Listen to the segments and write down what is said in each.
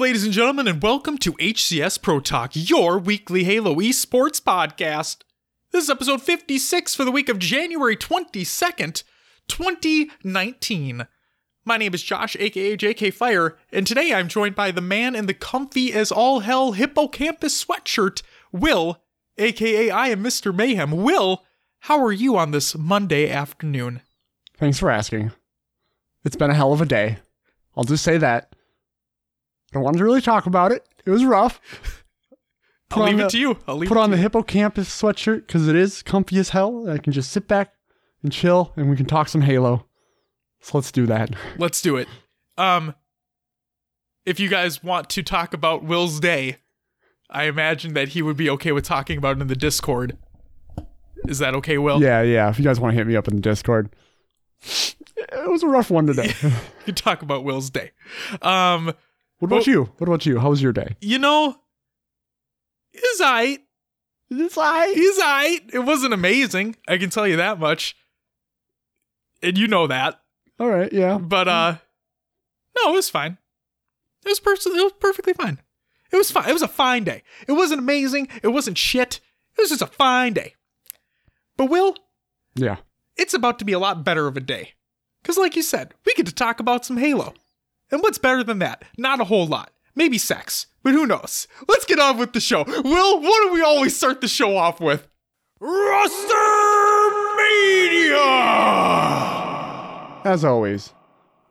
Ladies and gentlemen, and welcome to HCS Pro Talk, your weekly Halo esports podcast. This is episode 56 for the week of January 22nd, 2019. My name is Josh, aka JK Fire, and today I'm joined by the man in the comfy as all hell hippocampus sweatshirt, Will, aka I am Mr. Mayhem. Will, how are you on this Monday afternoon? Thanks for asking. It's been a hell of a day. I'll just say that. I don't want to really talk about it. It was rough. I'll leave the- it to you. I'll leave Put on the hippocampus sweatshirt because it is comfy as hell. I can just sit back and chill and we can talk some Halo. So let's do that. Let's do it. Um, if you guys want to talk about Will's day, I imagine that he would be okay with talking about it in the Discord. Is that okay, Will? Yeah, yeah. If you guys want to hit me up in the Discord. It was a rough one today. You can talk about Will's day. Um, what about you? What about you? How was your day? you know, he's aight. It's I. He's aight. It wasn't amazing. I can tell you that much. And you know that. All right, yeah. But uh no, it was fine. It was pers- it was perfectly fine. It was fine. It was a fine day. It wasn't amazing. It wasn't shit. It was just a fine day. But Will, Yeah. it's about to be a lot better of a day. Cuz like you said, we get to talk about some Halo. And what's better than that? Not a whole lot. Maybe sex. But who knows? Let's get on with the show. Will, what do we always start the show off with? Roster Mania! As always,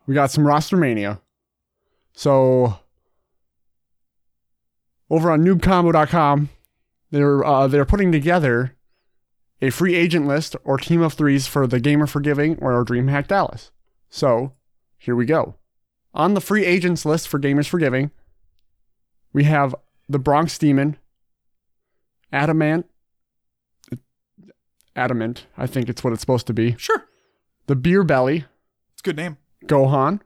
we got some roster mania. So over on noobcombo.com, they're uh, they're putting together a free agent list or team of threes for the Gamers for Giving or DreamHack Dallas. So here we go. On the free agents list for Gamers for Giving, we have the Bronx Demon, Adamant, Adamant, I think it's what it's supposed to be. Sure. The Beer Belly, It's a good name. Gohan,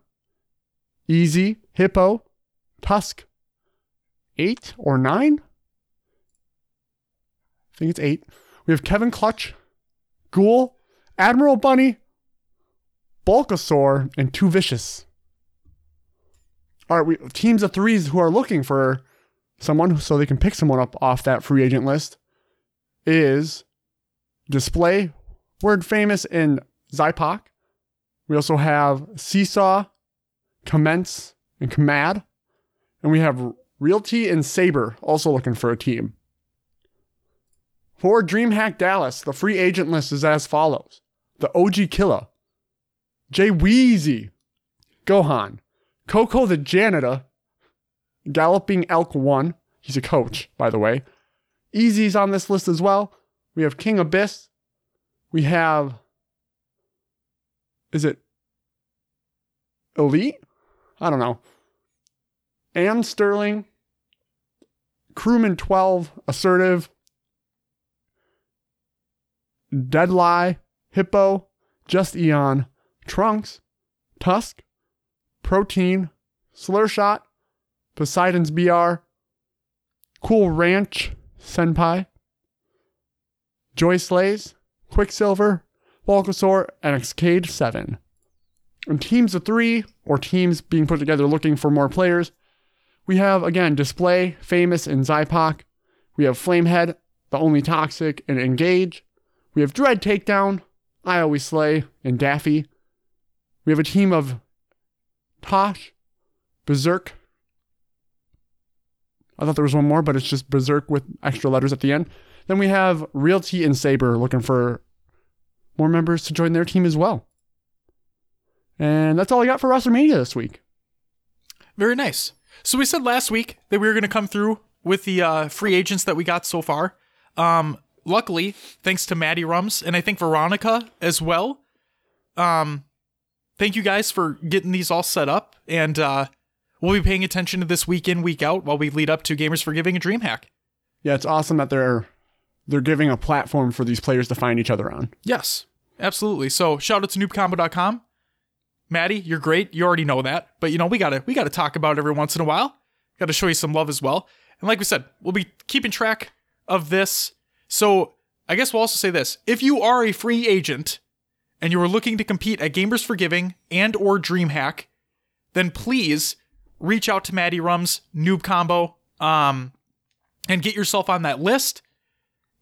Easy, Hippo, Tusk, eight or nine? I think it's eight. We have Kevin Clutch, Ghoul, Admiral Bunny, Bulkasaur, and Two Vicious. Right, we teams of threes who are looking for someone so they can pick someone up off that free agent list is Display, Word Famous, and Zypok. We also have Seesaw, Commence, and Commad. And we have Realty and Saber also looking for a team. For DreamHack Dallas, the free agent list is as follows The OG Killer, Jay Weezy, Gohan, Coco the Janitor, Galloping Elk 1. He's a coach, by the way. Easy's on this list as well. We have King Abyss. We have. Is it Elite? I don't know. Am Sterling, Crewman 12, Assertive, Deadlie, Hippo, Just Eon, Trunks, Tusk, Protein, Slurshot, Poseidon's BR, Cool Ranch, Senpai, Joy Slays, Quicksilver, Bulkasaur, and Xcade 7. And teams of three, or teams being put together looking for more players, we have again Display, Famous, and Zypok. We have Flamehead, the only toxic, and Engage. We have Dread Takedown, I Always Slay, and Daffy. We have a team of Tosh, Berserk. I thought there was one more, but it's just Berserk with extra letters at the end. Then we have Realty and Saber looking for more members to join their team as well. And that's all I got for Roster Mania this week. Very nice. So we said last week that we were going to come through with the uh, free agents that we got so far. Um, luckily, thanks to Maddie Rums and I think Veronica as well. Um, thank you guys for getting these all set up, and uh, we'll be paying attention to this week in week out while we lead up to Gamers for Giving a Dream Hack. Yeah, it's awesome that they're they're giving a platform for these players to find each other on. Yes, absolutely. So shout out to noobcombo.com. Maddie, you're great. You already know that. But you know, we gotta we gotta talk about it every once in a while. Gotta show you some love as well. And like we said, we'll be keeping track of this. So I guess we'll also say this. If you are a free agent and you are looking to compete at Gamers for Giving and or DreamHack, then please reach out to Maddie Rums noob combo, um, and get yourself on that list.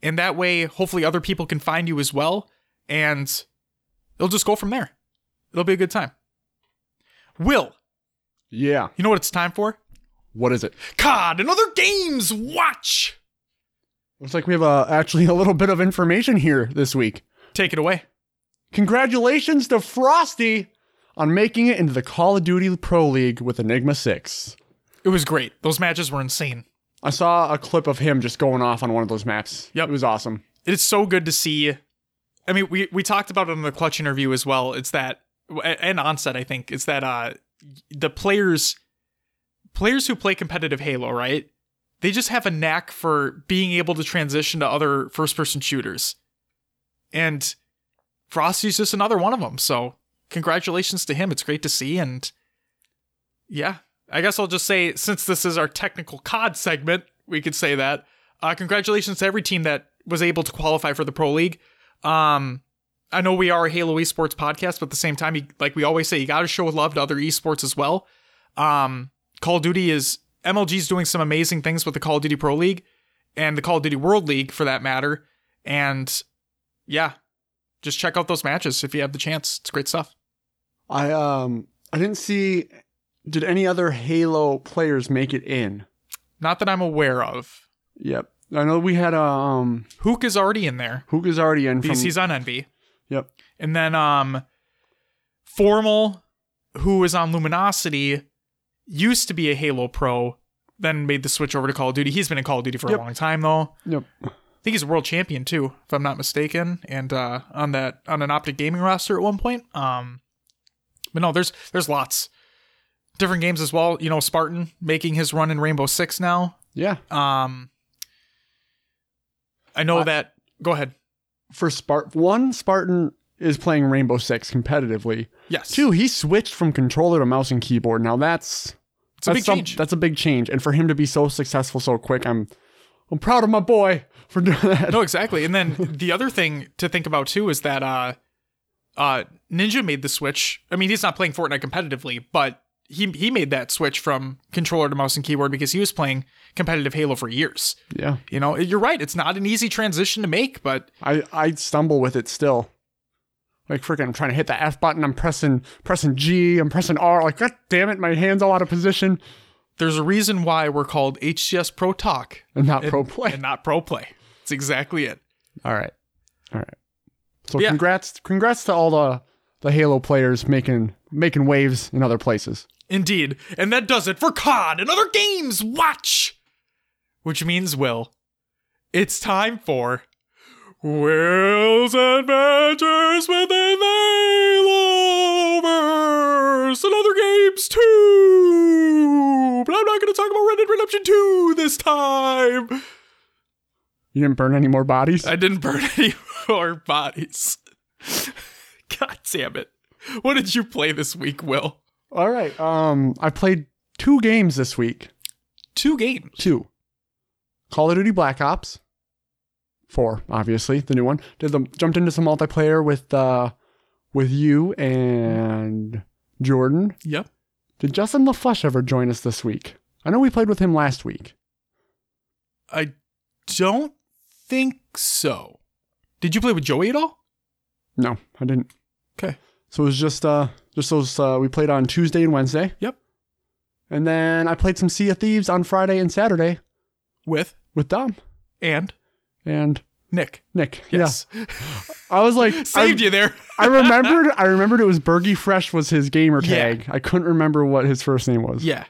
And that way, hopefully, other people can find you as well, and it'll just go from there. It'll be a good time. Will, Yeah. you know what it's time for? What is it? COD, another games watch. Looks like we have uh, actually a little bit of information here this week. Take it away. Congratulations to Frosty on making it into the Call of Duty Pro League with Enigma 6. It was great. Those matches were insane. I saw a clip of him just going off on one of those maps. Yep. It was awesome. It's so good to see. I mean, we we talked about it in the clutch interview as well. It's that and onset. I think it's that uh the players players who play competitive Halo, right? They just have a knack for being able to transition to other first person shooters, and Frosty's just another one of them. So congratulations to him. It's great to see, and yeah, I guess I'll just say since this is our technical COD segment, we could say that. Uh, congratulations to every team that was able to qualify for the Pro League. Um, I know we are a Halo esports podcast, but at the same time, you, like we always say, you got to show love to other esports as well. Um, Call of Duty is MLG's doing some amazing things with the Call of Duty Pro League and the Call of Duty World League for that matter. And yeah, just check out those matches if you have the chance. It's great stuff. I um I didn't see did any other Halo players make it in? Not that I'm aware of. Yep. I know we had um Hook is already in there Hook is already in from he's on Envy. Yep. And then um Formal, who is on Luminosity, used to be a Halo Pro, then made the switch over to Call of Duty. He's been in Call of Duty for Yep. a long time though. Yep. I think he's a world champion too, if I'm not mistaken, and uh, on that on an Optic Gaming roster at one point. Um, but no, there's there's lots different games as well. You know, Spartan making his run in Rainbow Six now. Yeah. Um, I know Uh, that. Go ahead. For Spart one, Spartan is playing Rainbow Six competitively. Yes. Two, he switched from controller to mouse and keyboard. Now that's It's a that's big some- change. That's a big change. And for him to be so successful so quick, I'm I'm proud of my boy for doing that. No, exactly. And then the other thing to think about too is that uh uh Ninja made the switch. I mean, he's not playing Fortnite competitively, but he he made that switch from controller to mouse and keyboard because he was playing competitive Halo for years. Yeah. You know, you're right. It's not an easy transition to make, but I I stumble with it still. Like freaking, I'm trying to hit the F button. I'm pressing pressing G. I'm pressing R. Like God damn it, my hands all out of position there's a reason why we're called HCS Pro Talk and not and, pro play. and not Pro Play. It's exactly it. all right, all right. So Yeah. congrats, congrats to all the the Halo players making making waves in other places. Indeed. And that does it for COD and other games. Watch! Which means, Will, it's time for Will's Adventures with the Haloverse and other games too. But I'm not going to talk about Red Dead Redemption 2 this time. You didn't burn any more bodies. I didn't burn any more bodies. God damn it. What did you play this week, Will? all right. Um, I played two games this week. Two games. Two. Call of Duty Black Ops. Four, obviously, the new one. Did the jumped into some multiplayer with uh with you and Jordan. Yep. Did Justin LaFlesh ever join us this week? I know we played with him last week. I don't think so. Did you play with Joey at all? No, I didn't. Okay. So it was just uh just those uh we played on Tuesday and Wednesday. Yep. And then I played some Sea of Thieves on Friday and Saturday With with Dom and and Nick. Nick. Yes. Yeah. I was like Saved I, you there. I remembered I remembered it was Bergie Fresh was his gamer Yeah. tag. I couldn't remember what his first name was. yeah.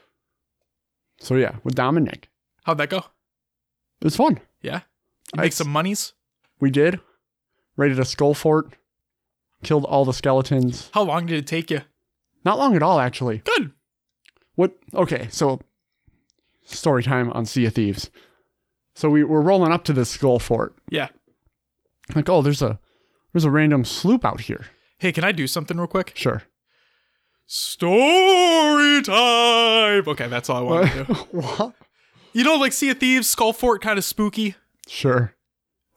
So yeah, with Dom and Nick. How'd that go? It was fun. Yeah. Make some monies. We did. Raided a skull fort. Killed all the skeletons. How long did it take you? Not long at all, actually. Good. What? Okay, so story time on Sea of Thieves. So we were rolling up to this skull fort. Yeah. Like, oh, there's a there's a random sloop out here. Hey, can I do something real quick? Sure. Story time. Okay, that's all I want to do. what? You know, like Sea of Thieves, Skull Fort, kind of spooky. Sure.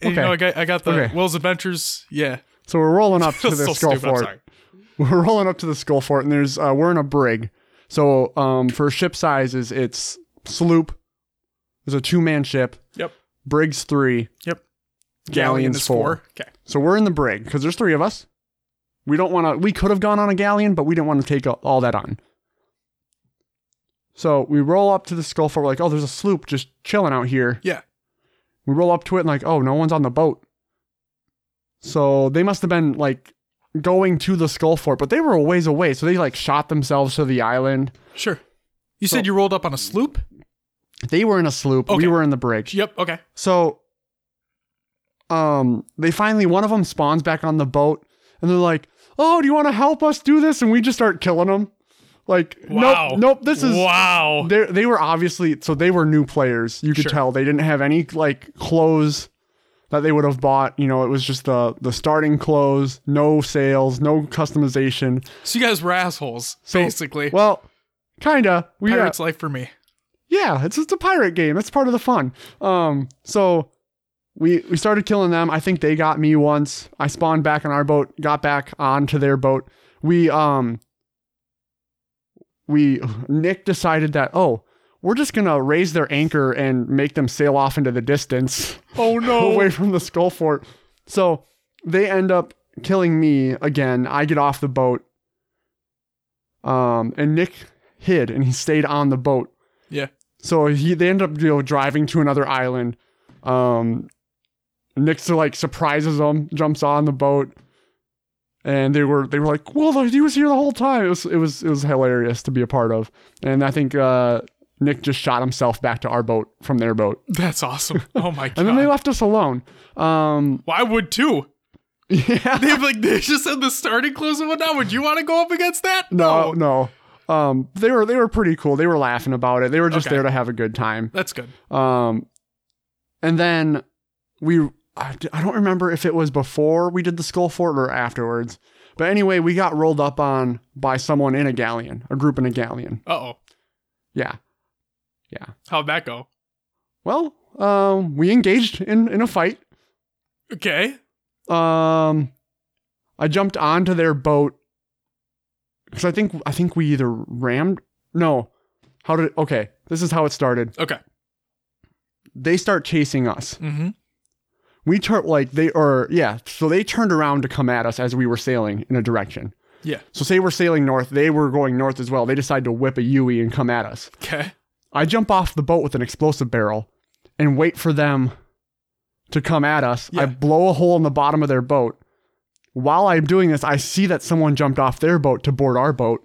And, Okay. You know, I got, I got the Okay. Will's Adventures. Yeah. So we're rolling up to the so skull stupid. Fort. sorry. We're rolling up to the skull fort, and there's uh, we're in a brig, So um, for ship sizes, it's sloop. There's a two man ship. Yep. Brig's three. Yep. Galleon's is four. Okay. So we're in the brig because there's three of us. We don't want to. We could have gone on a galleon, but we didn't want to take all that on. So we roll up to the skull fort. We're like, oh, there's a sloop just chilling out here. Yeah. We roll up to it and like, oh, no one's on the boat. So they must have been like going to the skull fort, but they were a ways away. So they like shot themselves to the island. Sure. You So- said you rolled up on a sloop? They were in a sloop. Okay. We were in the brig. Yep. Okay. So, um, they finally one of them spawns back on the boat, and they're like, "Oh, do you want to help us do this?" And we just start killing them. Like, Wow. nope, nope. This is wow. they. They were obviously so they were new players. You could Sure. tell they didn't have any like clothes that they would have bought. You know, it was just the the starting clothes, no sales, no customization. So you guys were assholes, So- basically. Well, kinda. We uh, Pirate's life for me. yeah, it's just a pirate game. That's part of the fun. Um, so we we started killing them. I think they got me once. I spawned back on our boat, got back onto their boat. We um we Nick decided that oh we're just gonna raise their anchor and make them sail off into the distance Oh no! away from the skull fort. So they end up killing me again. I get off the boat. Um, and Nick hid and he stayed on the boat. Yeah. So he they end up you know driving to another island. Um, Nick like surprises them, jumps on the boat, and they were they were like, "Well, he was here the whole time." It was it was it was hilarious to be a part of, and I think uh, Nick just shot himself back to our boat from their boat, That's awesome. Oh my god. and then they left us alone. Um, well, I would too. yeah, They've like they just said the starting close and whatnot. Would you want to go up against that? no, no. Um, they were they were pretty cool. They were laughing about it. They were just Okay. there to have a good time. That's good. Um, and then we, I I don't remember if it was before we did the skull fort or afterwards. But anyway, we got rolled up on by someone in a galleon, a group in a galleon. Uh oh. Yeah. Yeah. How'd that go? Well, um, we engaged in, in a fight. Okay. Um, I jumped onto their boat because I think I think we either rammed. No, how did? Okay, this is how it started. Okay. They start chasing us. Mm-hmm. We turned like they or yeah so they turned around to come at us as we were sailing in a direction Yeah. so say we're sailing north they were going north as well they decide to whip a yui and come at us Okay. i jump off the boat with an explosive barrel and wait for them to come at us yeah. i blow a hole in the bottom of their boat while i'm doing this i see that someone jumped off their boat to board our boat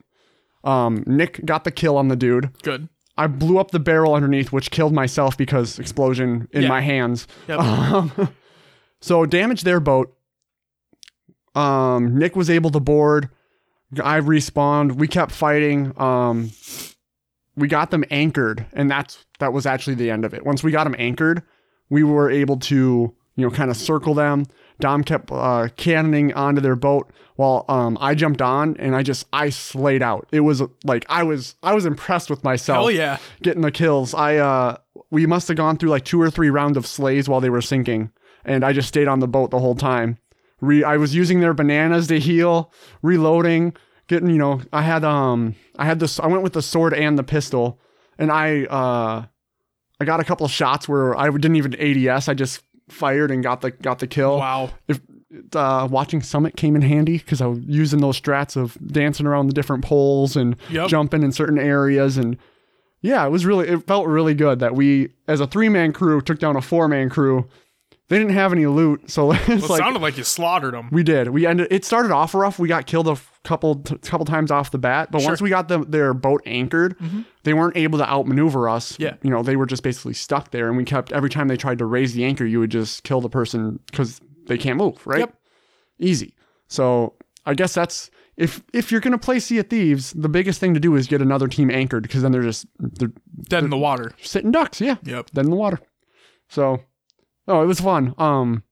um, nick got the kill on the dude Good. I blew up the barrel underneath, which killed myself because explosion in Yeah. my hands. Yep. Um, so damaged their boat. Um, Nick was able to board. I respawned. We kept fighting. Um, we got them anchored, and that's that was actually the end of it. Once we got them anchored, we were able to you know kind of circle them. Dom kept uh, cannoning onto their boat while um, I jumped on and I just I slayed out. It was like I was I was impressed with myself Hell yeah. getting the kills. I uh we must have gone through like two or three rounds of slays while they were sinking, and I just stayed on the boat the whole time. Re- I was using their bananas to heal, reloading, getting you know I had um I had this I went with the sword and the pistol, and I uh I got a couple of shots where I didn't even ADS. I just fired and got the got the kill Wow. if uh, watching Summit came in handy because I was using those strats of dancing around the different poles and Yep. jumping in certain areas and yeah, it was really it felt really good that we as a three man crew took down a four man crew. They didn't have any loot, so it's Well, it like sounded like you slaughtered them. we did. We ended. It started off rough. We got killed a f- couple t- couple times off the bat, but Sure. once we got them their boat anchored, mm-hmm. they weren't able to outmaneuver us. Yeah. you know they were just basically stuck there, and we kept every time they tried to raise the anchor, you would just kill the person because they can't move. Right. Yep. Easy. So I guess that's if if you're gonna play Sea of Thieves, the biggest thing to do is get another team anchored because then they're just they're Dead in the water. sitting ducks. Yeah Yep. dead in the water. So, oh, it was fun. Um,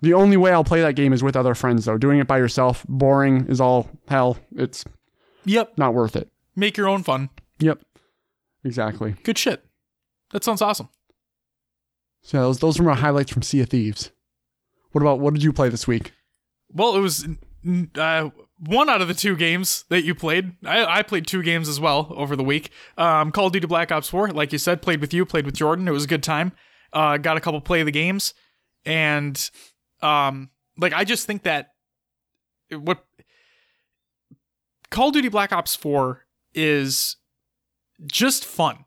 the only way I'll play that game is with other friends, though. Doing it by yourself, boring is all hell. It's Yep. not worth it. Make your own fun. Yep, exactly. Good shit. That sounds awesome. So those those were my highlights from Sea of Thieves. What about what did you play this week? Well, it was. Uh, one out of the two games that you played. I, I played two games as well over the week. Um, Call of Duty Black Ops 4, like you said, played with you, played with Jordan. It was a good time. Uh, got a couple play of the games, and um, like I just think that what Call of Duty Black Ops 4 is just fun.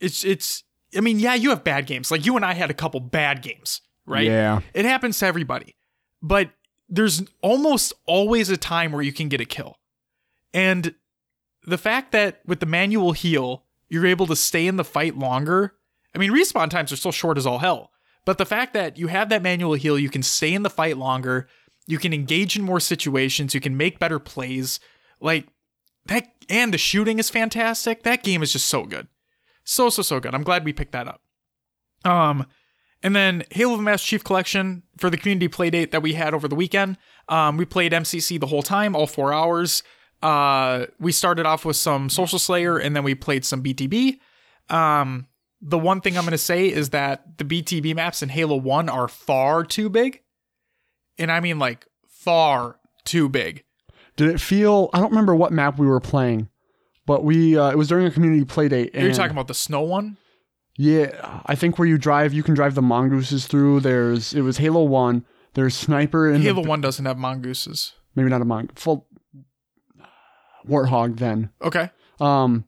It's it's I mean, yeah, you have bad games. Like you and I had a couple bad games, right? Yeah. It happens to everybody. But there's almost always a time where you can get a kill. And the fact that with the manual heal, you're able to stay in the fight longer. I mean, respawn times are still short as all hell. But the fact that you have that manual heal, you can stay in the fight longer, you can engage in more situations, you can make better plays. Like that and the shooting is fantastic. That game is just so good. So so so good. I'm glad we picked that up. Um and then Halo the Master Chief Collection for the community playdate that we had over the weekend. Um, we played MCC the whole time, all four hours. Uh, we started off with some Social Slayer and then we played some BTB. Um, the one thing I'm going to say is that the BTB maps in Halo 1 are far too big. And I mean, like, far too big. Did it feel? I don't remember what map we were playing, but we uh, it was during a community play playdate. You're talking about the snow one? Yeah, I think where you drive, you can drive the mongooses through. There's it was Halo One. There's sniper and Halo 1 doesn't have mongooses. maybe not a mong full warthog then. Okay. Um,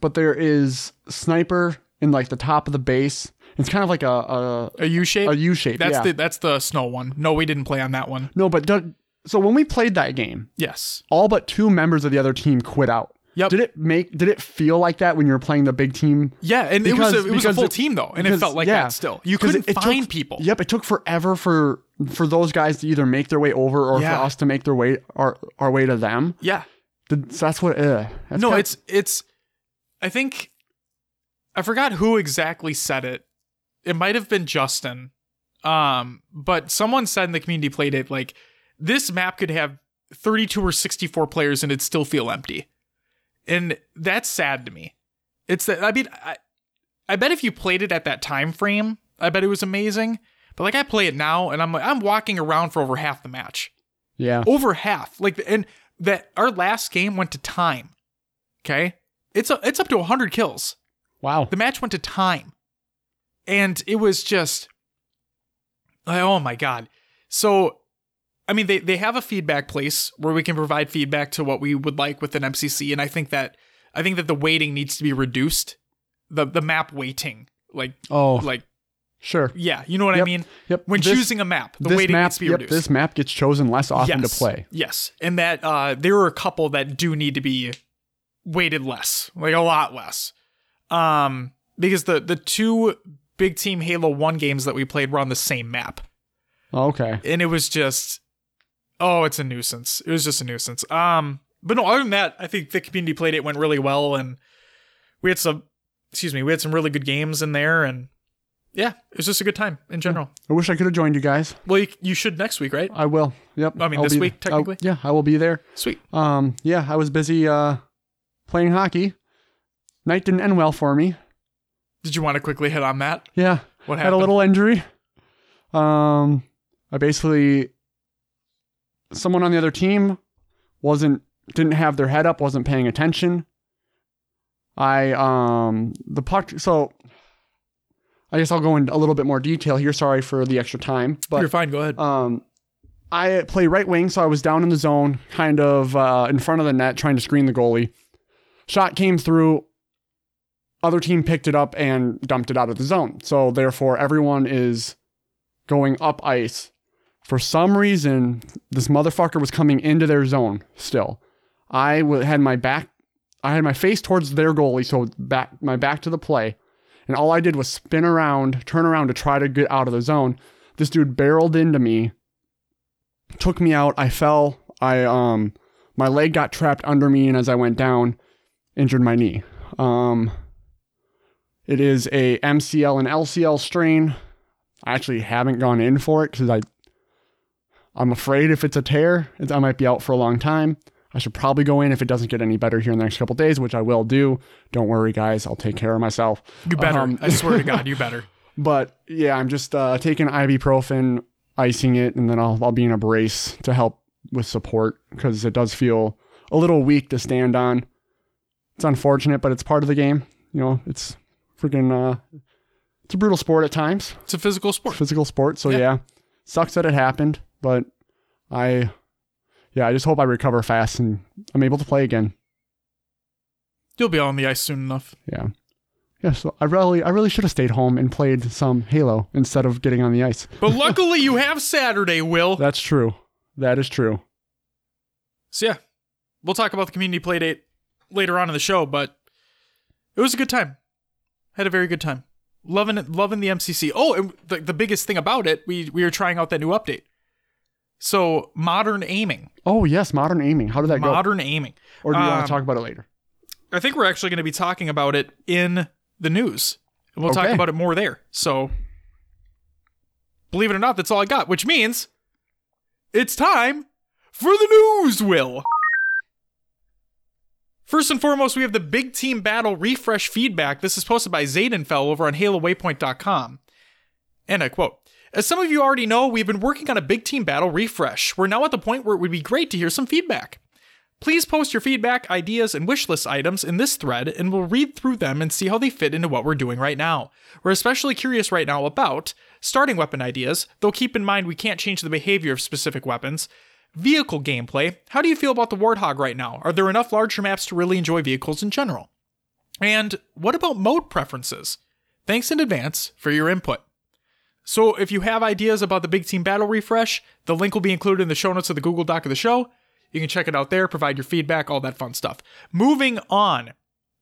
but there is sniper in like the top of the base. It's kind of like a a, A U shape? a U shape. that's yeah. the that's the snow one. No, we didn't play on that one. no, but do, so when we played that game, Yes. all but two members of the other team quit out. Yep. Did it make? Did it feel like that when you were playing the big team? Yeah, and Because- it was a, it was a full it- team though, and because- it felt like yeah, that still. You couldn't it- it took- find people. Yep, it took forever for for those guys to either make their way over or Yeah. for us to make their way our our way to them. Yeah. Did- So that's what. Uh, that's no, kinda- it's it's. I think I forgot who exactly said it. It might have been Justin, um, but someone said in the community playdate like this map could have 32 or 64 players and it'd still feel empty, and that's sad to me. It's that I mean I, I bet if you played it at that time frame, I bet it was amazing. But like I play it now, and I'm like I'm walking around for over half the match yeah. over half. Like and that our last game went to time. Okay? It's a, it's up to 100 kills. Wow. The match went to time. And it was just oh my god. So I mean they they have a feedback place where we can provide feedback to what we would like with an MCC and I think that I think that the weighting needs to be reduced. The the map weighting. Like Oh, like sure. yeah, you know what I mean? Yep. When This- choosing a map, the weighting map, needs to be yep, reduced. this map gets chosen less often to play. Yes, and that uh, there are a couple that do need to be weighted less, like a lot less, um, because the the two big team Halo One games that we played were on the same map, Oh, Okay. and it was just, oh, it's a nuisance. It was just a nuisance. Um, but no, other than that, I think the community playdate went really well, and we had some, excuse me, we had some really good games in there, and yeah, it was just a good time in general. I wish I could have joined you guys. Well, you, you should next week, right? I will. Yep. I mean, I'll this week, I'll- technically? yeah, I will be there. Sweet. Um, yeah, I was busy uh playing hockey. Night didn't end well for me. Did you want to quickly hit on that? Yeah, What had a little injury. Um, I basically someone on the other team wasn't didn't have their head up, wasn't paying attention. I um the puck. So I guess I'll go into a little bit more detail here. Sorry for the extra time, but You're fine. Go ahead. um, I play right wing, so I was down in the zone, kind of uh, in front of the net, trying to screen the goalie. Shot came through. Other team picked it up and dumped it out of the zone. So therefore, everyone is going up ice. For some reason, this motherfucker was coming into their zone still. I had my back, I had my face towards their goalie, so back my back to the play, and all I did was spin around, turn around to try to get out of the zone. This dude barreled into me, took me out. I fell. I um, my leg got trapped under me, and as I went down, injured my knee. Um, it is a MCL and LCL strain. I actually haven't gone in for it because I, I'm afraid if it's a tear, it's, I might be out for a long time. I should probably go in if it doesn't get any better here in the next couple days, which I will do. Don't worry, guys. I'll take care of myself. You better. Um, I swear to God, you better. But yeah, I'm just uh, taking ibuprofen, icing it, and then I'll I'll be in a brace to help with support because it does feel a little weak to stand on. It's unfortunate, but it's part of the game. You know, it's freaking uh it's a brutal sport at times. It's a physical sport. Physical sport. So Yeah. yeah. Sucks that it happened, but I yeah, I just hope I recover fast and I'm able to play again. You'll be on the ice soon enough. Yeah. Yeah, so I really I really should have stayed home and played some Halo instead of getting on the ice. But luckily, you have Saturday, Will. That's true. That is true. So yeah, we'll talk about the community play date later on in the show, but it was a good time. Had a very good time. Loving it, loving the MCC. Oh, and the, the biggest thing about it, we we were trying out that new update. So modern aiming, Oh yes, modern aiming. How did that go? modern aiming. Or do you want um, to talk about it later? I think we're actually going to be talking about it in the news. And we'll talk about it more there. So believe it or not, that's all I got, which means it's time for the news, Will. First and foremost, we have the Big Team Battle refresh feedback. This is posted by Zaydenfell over on HaloWaypoint.com. And I quote As some of you already know, we've been working on a Big Team Battle refresh. We're now at the point where it would be great to hear some feedback. Please post your feedback, ideas, and wish list items in this thread, and we'll read through them and see how they fit into what we're doing right now. We're especially curious right now about starting weapon ideas, though keep in mind we can't change the behavior of specific weapons. Vehicle gameplay. How do you feel about the Warthog right now? Are there enough larger maps to really enjoy vehicles in general? And what about mode preferences? Thanks in advance for your input. So, if you have ideas about the Big Team Battle refresh, the link will be included in the show notes of the Google Doc of the show. You can check it out there, provide your feedback, all that fun stuff. Moving on,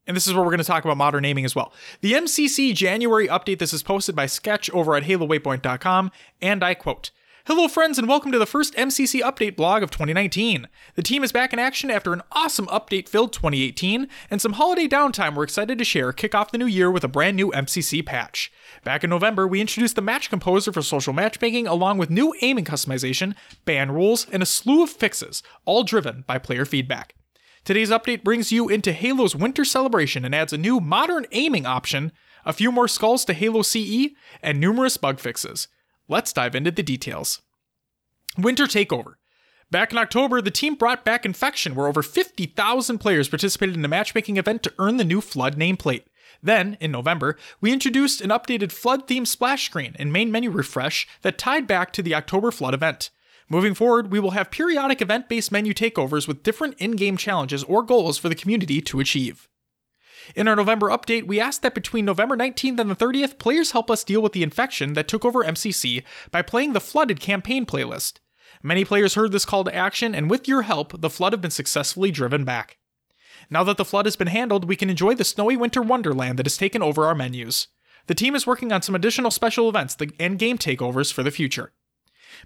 and this is where we're going to talk about modern aiming as well. The MCC January update, this is posted by Sketch over at HaloWaypoint.com, and I quote, Hello, friends, and welcome to the first MCC update blog of 2019. The team is back in action after an awesome update filled 2018 and some holiday downtime we're excited to share kick off the new year with a brand new MCC patch. Back in November, we introduced the Match Composer for social matchmaking along with new aiming customization, ban rules, and a slew of fixes, all driven by player feedback. Today's update brings you into Halo's winter celebration and adds a new modern aiming option, a few more skulls to Halo CE, and numerous bug fixes. Let's dive into the details. Winter Takeover. Back in October, the team brought back Infection, where over 50,000 players participated in a matchmaking event to earn the new Flood nameplate. Then, in November, we introduced an updated Flood themed splash screen and main menu refresh that tied back to the October Flood event. Moving forward, we will have periodic event based menu takeovers with different in game challenges or goals for the community to achieve. In our November update, we asked that between November 19th and the 30th, players help us deal with the infection that took over MCC by playing the Flooded campaign playlist. Many players heard this call to action, and with your help, the Flood have been successfully driven back. Now that the Flood has been handled, we can enjoy the snowy winter wonderland that has taken over our menus. The team is working on some additional special events and game takeovers for the future.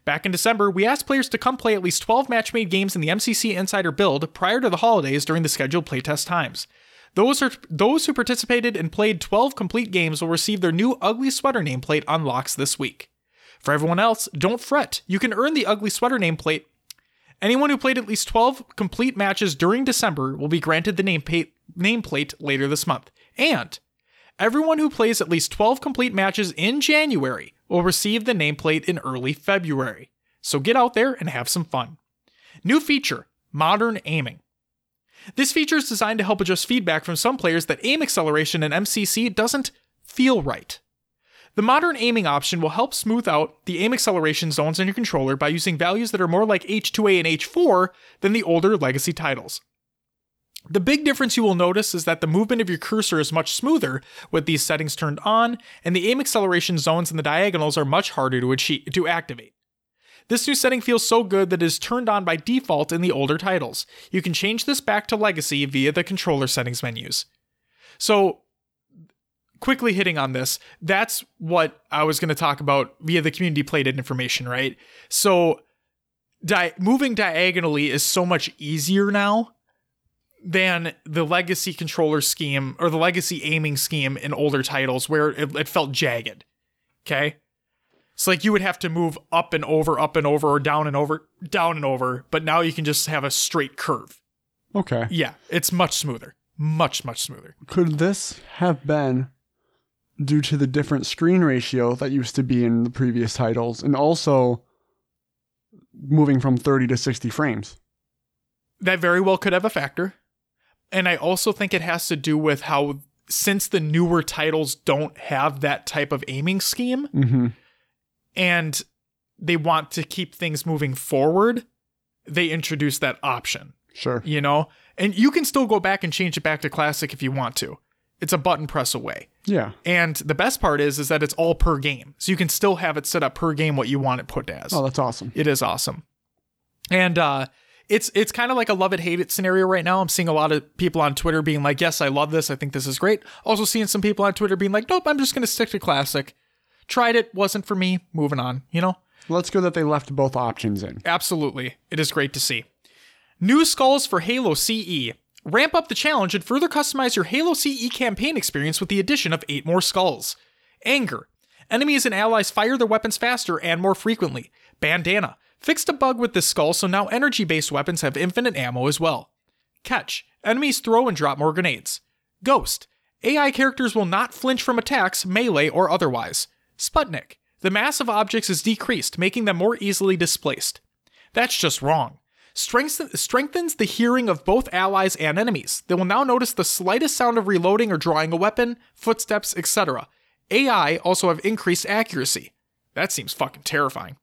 Back in December, we asked players to come play at least 12 match made games in the MCC Insider build prior to the holidays during the scheduled playtest times. Those, are, those who participated and played 12 complete games will receive their new Ugly Sweater nameplate unlocks this week. For everyone else, don't fret. You can earn the Ugly Sweater nameplate. Anyone who played at least 12 complete matches during December will be granted the nameplate, nameplate later this month. And everyone who plays at least 12 complete matches in January will receive the nameplate in early February. So get out there and have some fun. New feature Modern Aiming. This feature is designed to help adjust feedback from some players that aim acceleration in MCC doesn't feel right. The modern aiming option will help smooth out the aim acceleration zones on your controller by using values that are more like H2A and H4 than the older legacy titles. The big difference you will notice is that the movement of your cursor is much smoother with these settings turned on, and the aim acceleration zones in the diagonals are much harder to achieve, to activate. This new setting feels so good that it is turned on by default in the older titles. You can change this back to legacy via the controller settings menus. So, quickly hitting on this, that's what I was going to talk about via the community playdate information, right? So, di- moving diagonally is so much easier now than the legacy controller scheme or the legacy aiming scheme in older titles where it, it felt jagged. Okay? It's like you would have to move up and over, up and over, or down and over, down and over, but now you can just have a straight curve. Okay. Yeah, it's much smoother. Much, much smoother. Could this have been due to the different screen ratio that used to be in the previous titles and also moving from 30 to 60 frames. That very well could have a factor. And I also think it has to do with how, since the newer titles don't have that type of aiming scheme Mm-hmm. And they want to keep things moving forward, they introduce that option, Sure. you know? And you can still go back and change it back to classic if you want to. It's a button press away. Yeah. And the best part is is that it's all per game. So you can still have it set up per game what you want it put as. Oh, that's awesome. It is awesome. And uh it's it's kind of like a love it hate it scenario right now. I'm seeing a lot of people on Twitter being like, "Yes, I love this. I think this is great." Also seeing some people on Twitter being like, "Nope, I'm just going to stick to classic." Tried it, wasn't for me. Moving on, you know? Let's go that they left both options in. Absolutely. It is great to see. New skulls for Halo CE. Ramp up the challenge and further customize your Halo CE campaign experience with the addition of 8 more skulls. Anger. Enemies and allies fire their weapons faster and more frequently. Bandana. Fixed a bug with this skull so now energy based weapons have infinite ammo as well. Catch. Enemies throw and drop more grenades. Ghost. AI characters will not flinch from attacks, melee or otherwise. Sputnik. The mass of objects is decreased, making them more easily displaced. That's just wrong. Strengths- strengthens the hearing of both allies and enemies. They will now notice the slightest sound of reloading or drawing a weapon, footsteps, etc. AI also have increased accuracy. That seems fucking terrifying.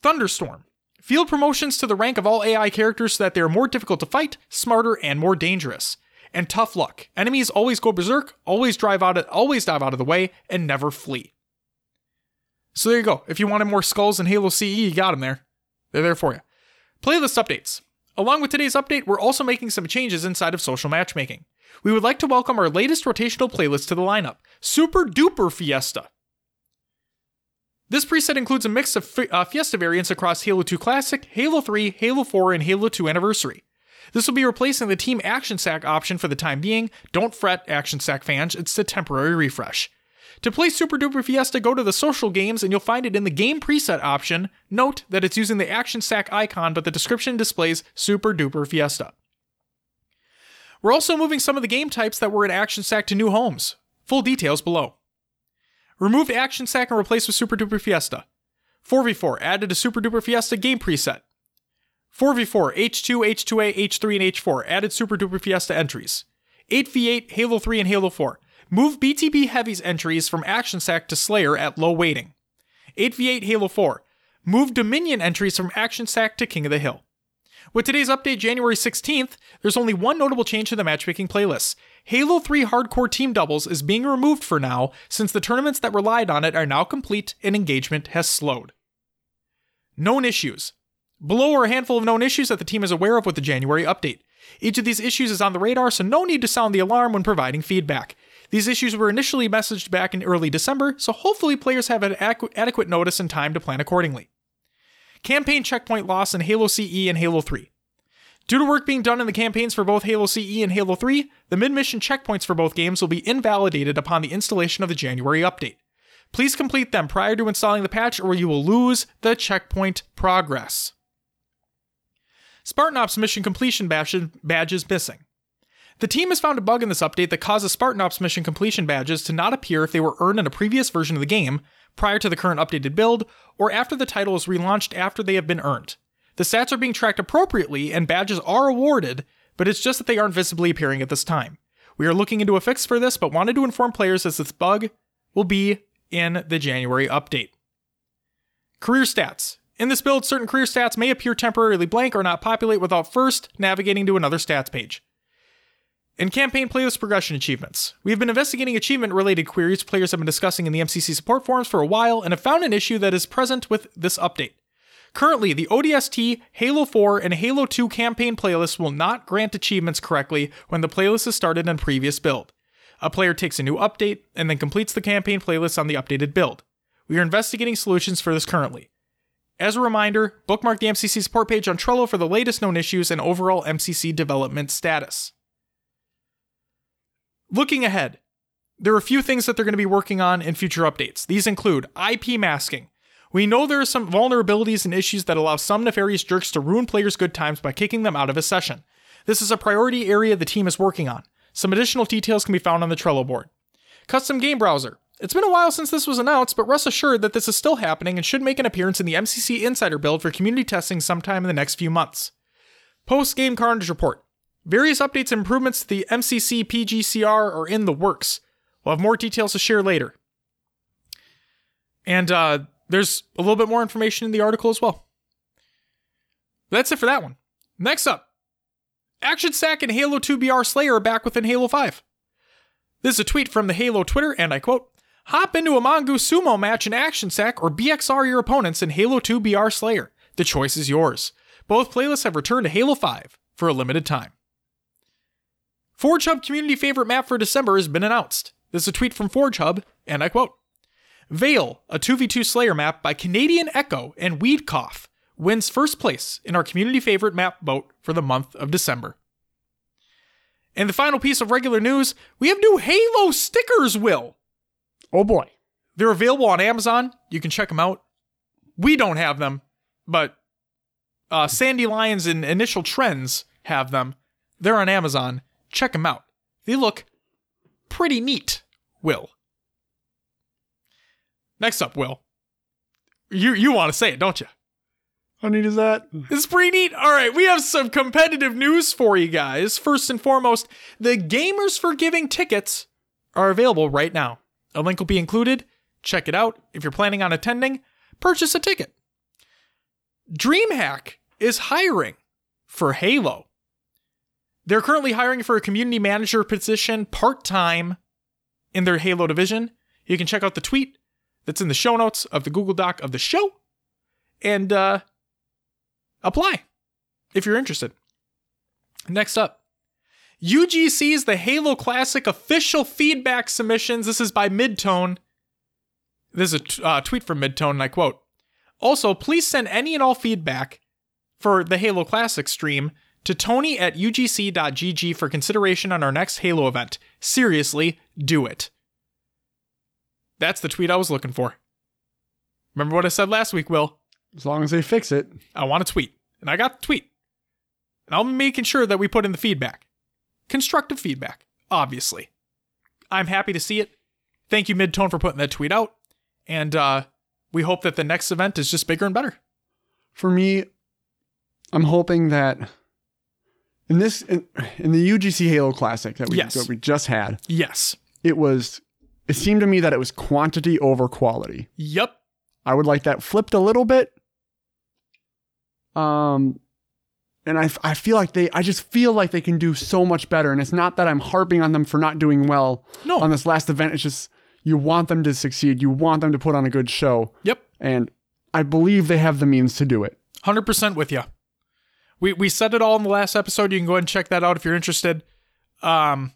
Thunderstorm. Field promotions to the rank of all AI characters so that they are more difficult to fight, smarter, and more dangerous. And tough luck. Enemies always go berserk, always drive out always dive out of the way, and never flee. So there you go. If you wanted more skulls in Halo CE, you got them there. They're there for you. Playlist updates. Along with today's update, we're also making some changes inside of social matchmaking. We would like to welcome our latest rotational playlist to the lineup Super Duper Fiesta. This preset includes a mix of fi- uh, Fiesta variants across Halo 2 Classic, Halo 3, Halo 4, and Halo 2 Anniversary. This will be replacing the Team Action Sack option for the time being. Don't fret, Action Sack fans, it's a temporary refresh. To play Super Duper Fiesta, go to the social games and you'll find it in the game preset option. Note that it's using the Action Sack icon, but the description displays Super Duper Fiesta. We're also moving some of the game types that were in Action Sack to new homes. Full details below. Removed Action Sack and replaced with Super Duper Fiesta. 4v4 added a Super Duper Fiesta game preset. 4v4 H2, H2A, H3, and H4 added Super Duper Fiesta entries. 8v8 Halo 3 and Halo 4 move BTB Heavy's entries from Action Sack to Slayer at low weighting. 8v8 Halo 4 move Dominion entries from Action Sack to King of the Hill. With today's update, January 16th, there's only one notable change to the matchmaking playlists. Halo 3 Hardcore Team Doubles is being removed for now since the tournaments that relied on it are now complete and engagement has slowed. Known issues. Below are a handful of known issues that the team is aware of with the January update. Each of these issues is on the radar, so no need to sound the alarm when providing feedback. These issues were initially messaged back in early December, so hopefully players have an adequ- adequate notice and time to plan accordingly. Campaign checkpoint loss in Halo CE and Halo 3. Due to work being done in the campaigns for both Halo CE and Halo 3, the mid mission checkpoints for both games will be invalidated upon the installation of the January update. Please complete them prior to installing the patch or you will lose the checkpoint progress. Spartan Ops mission completion badge- badges missing. The team has found a bug in this update that causes Spartan Ops mission completion badges to not appear if they were earned in a previous version of the game, prior to the current updated build, or after the title is relaunched after they have been earned. The stats are being tracked appropriately and badges are awarded, but it's just that they aren't visibly appearing at this time. We are looking into a fix for this, but wanted to inform players as this bug will be in the January update. Career stats. In this build, certain career stats may appear temporarily blank or not populate without first navigating to another stats page. In campaign playlist progression achievements, we have been investigating achievement related queries players have been discussing in the MCC support forums for a while and have found an issue that is present with this update. Currently, the ODST, Halo 4, and Halo 2 campaign playlists will not grant achievements correctly when the playlist is started in previous build. A player takes a new update and then completes the campaign playlist on the updated build. We are investigating solutions for this currently. As a reminder, bookmark the MCC support page on Trello for the latest known issues and overall MCC development status. Looking ahead, there are a few things that they're going to be working on in future updates. These include IP masking. We know there are some vulnerabilities and issues that allow some nefarious jerks to ruin players' good times by kicking them out of a session. This is a priority area the team is working on. Some additional details can be found on the Trello board. Custom game browser. It's been a while since this was announced, but rest assured that this is still happening and should make an appearance in the MCC Insider build for community testing sometime in the next few months. Post game Carnage report. Various updates and improvements to the MCC PGCR are in the works. We'll have more details to share later. And uh, there's a little bit more information in the article as well. That's it for that one. Next up Action Sack and Halo 2 BR Slayer are back within Halo 5. This is a tweet from the Halo Twitter, and I quote Hop into a Mongoose sumo match in Action Sack or BXR your opponents in Halo 2 BR Slayer. The choice is yours. Both playlists have returned to Halo 5 for a limited time. Forge Hub community favorite map for December has been announced. This is a tweet from Forge Hub, and I quote Vale, a 2v2 Slayer map by Canadian Echo and Weedcough, wins first place in our community favorite map vote for the month of December. And the final piece of regular news we have new Halo stickers, Will. Oh boy. They're available on Amazon. You can check them out. We don't have them, but uh, Sandy Lions and Initial Trends have them. They're on Amazon. Check them out. They look pretty neat, Will. Next up, Will. You you want to say it, don't you? How neat is that? It's pretty neat. All right, we have some competitive news for you guys. First and foremost, the Gamers for Giving tickets are available right now. A link will be included. Check it out. If you're planning on attending, purchase a ticket. DreamHack is hiring for Halo. They're currently hiring for a community manager position part time in their Halo division. You can check out the tweet that's in the show notes of the Google Doc of the show and uh, apply if you're interested. Next up, UGC's The Halo Classic official feedback submissions. This is by Midtone. This is a t- uh, tweet from Midtone, and I quote Also, please send any and all feedback for the Halo Classic stream to Tony at UGC.gg for consideration on our next Halo event. Seriously, do it. That's the tweet I was looking for. Remember what I said last week, Will? As long as they fix it. I want a tweet. And I got the tweet. And I'm making sure that we put in the feedback. Constructive feedback, obviously. I'm happy to see it. Thank you, Midtone, for putting that tweet out. And uh, we hope that the next event is just bigger and better. For me, I'm hoping that in this in, in the UGC Halo Classic that we Yes. that we just had, Yes. it was it seemed to me that it was quantity over quality. Yep. I would like that flipped a little bit. Um, and I, I feel like they, I just feel like they can do so much better. And it's not that I'm harping on them for not doing well No. on this last event. It's just you want them to succeed. You want them to put on a good show. Yep. And I believe they have the means to do it. 100% with you. We we said it all in the last episode. You can go ahead and check that out if you're interested. Um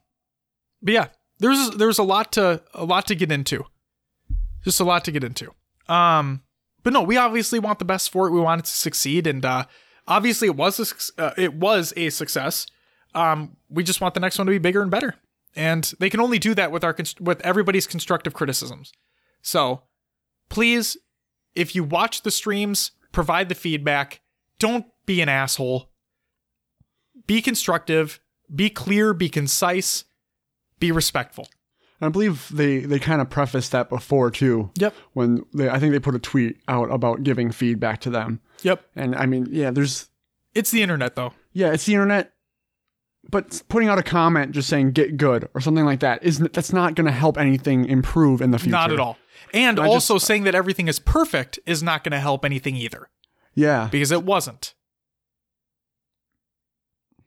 but yeah, there's there's a lot to a lot to get into. Just a lot to get into. Um but no, we obviously want the best for it. We want it to succeed and uh obviously it was a, uh, it was a success. Um we just want the next one to be bigger and better. And they can only do that with our with everybody's constructive criticisms. So, please if you watch the streams, provide the feedback. Don't be an asshole. Be constructive, be clear, be concise, be respectful. And I believe they, they kind of prefaced that before too. Yep. When they, I think they put a tweet out about giving feedback to them. Yep. And I mean, yeah, there's, It's the internet though. yeah, it's the internet, but putting out a comment just saying get good or something like that isn't, that's not going to help anything improve in the future. Not at all. And I also saying that everything is perfect is not going to help anything either Yeah. because it wasn't.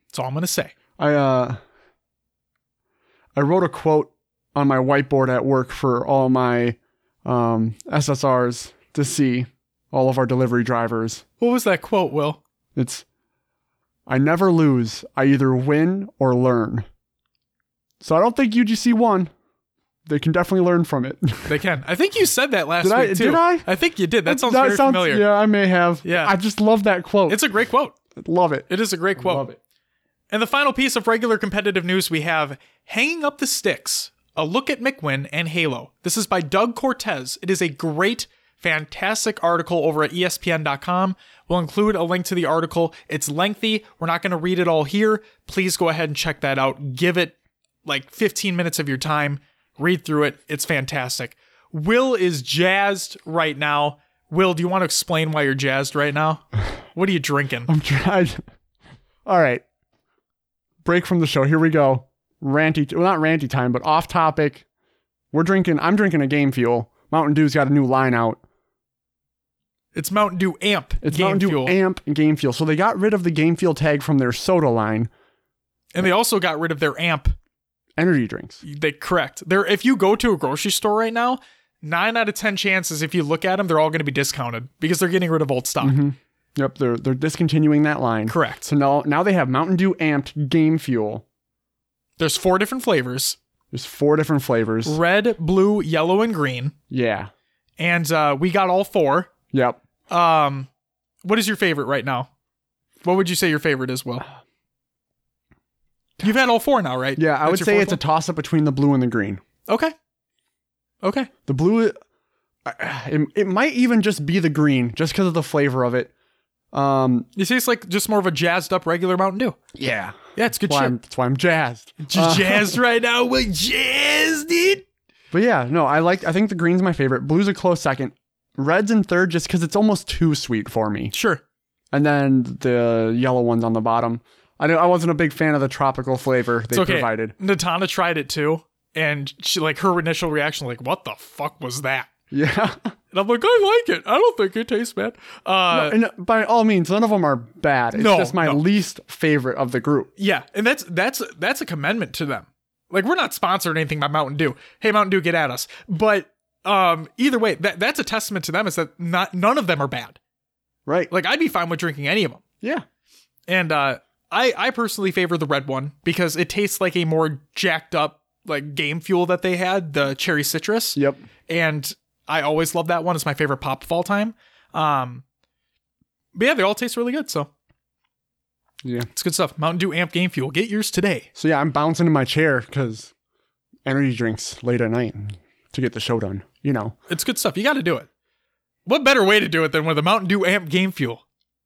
That's all I'm going to say. I uh I wrote a quote on my whiteboard at work for all my um SSRs to see all of our delivery drivers. What was that quote, Will? It's I never lose. I either win or learn. So I don't think UGC won. They can definitely learn from it. They can. I think you said that last Did I- week too. did I? I think you did. That sounds very familiar. Yeah, I may have. Yeah. I just love that quote. It's a great quote. love it. It is a great quote. Love it. And the final piece of regular competitive news we have Hanging Up the Sticks, a look at McWin and Halo. This is by Doug Cortez. It is a great, fantastic article over at ESPN.com. We'll include a link to the article. It's lengthy. We're not going to read it all here. Please go ahead and check that out. Give it like 15 minutes of your time. Read through it. It's fantastic. Will is jazzed right now. Will, do you want to explain why you're jazzed right now? What are you drinking? I'm trying. All right. Break from the show. Here we go. Ranty, well, not ranty time, but off topic. We're drinking, I'm drinking a game fuel. Mountain Dew's got a new line out. It's Mountain Dew Amp. It's Game Mountain Dew Fuel. Amp Game Fuel. So they got rid of the Game Fuel tag from their soda line, and they also got rid of their Amp. energy drinks. They correct. They're if you go to a grocery store right now, nine out of ten chances if you look at them, they're all going to be discounted because they're getting rid of old stock. Mm-hmm. Yep, they're they're discontinuing that line. Correct. So now now they have Mountain Dew Amped Game Fuel. There's four different flavors: There's four different flavors. red, blue, yellow, and green. Yeah. And uh, we got all four. Yep. Um, what is your favorite right now? What would you say your favorite is, Will? You've had all four now, right? Yeah, I That's would say it's a toss up between the blue and the green. okay. Okay. The blue, it, it might even just be the green, just because of the flavor of it. Um, You see, it's like just more of a jazzed up regular Mountain Dew. yeah, Yeah, it's good that's why, shit. I'm, that's why I'm jazzed. Just Uh, jazzed right now. We're jazzed, dude. But yeah, no, I like. I think the green's my favorite. Blue's a close second. Red's in third, just because it's almost too sweet for me. Sure. And then the yellow one's on the bottom. I I wasn't a big fan of the tropical flavor they okay. provided. Natana tried it too, and she like her initial reaction, like, "What the fuck was that?" Yeah, And I'm like, "I like it. I don't think it tastes bad." Uh, and by all means, none of them are bad. It's No, just my no. least favorite of the group. yeah, and that's that's that's a commendment to them. Like, we're not sponsored or anything by Mountain Dew. Hey, Mountain Dew, get at us. But um, either way, that that's a testament to them. Is that not none of them are bad. Right? Like, I'd be fine with drinking any of them. yeah. And uh, I I personally favor the red one because it tastes like a more jacked up like game fuel that they had, the cherry citrus. Yep. and I always love that one. It's my favorite pop of all time. Um, but yeah, they all taste really good, so Yeah. it's good stuff. Mountain Dew Amp Game Fuel, get yours today. So yeah, I'm bouncing in my chair because energy drinks late at night to get the show done. You know. It's good stuff. You got to do it. What better way to do it than with a Mountain Dew Amp Game Fuel?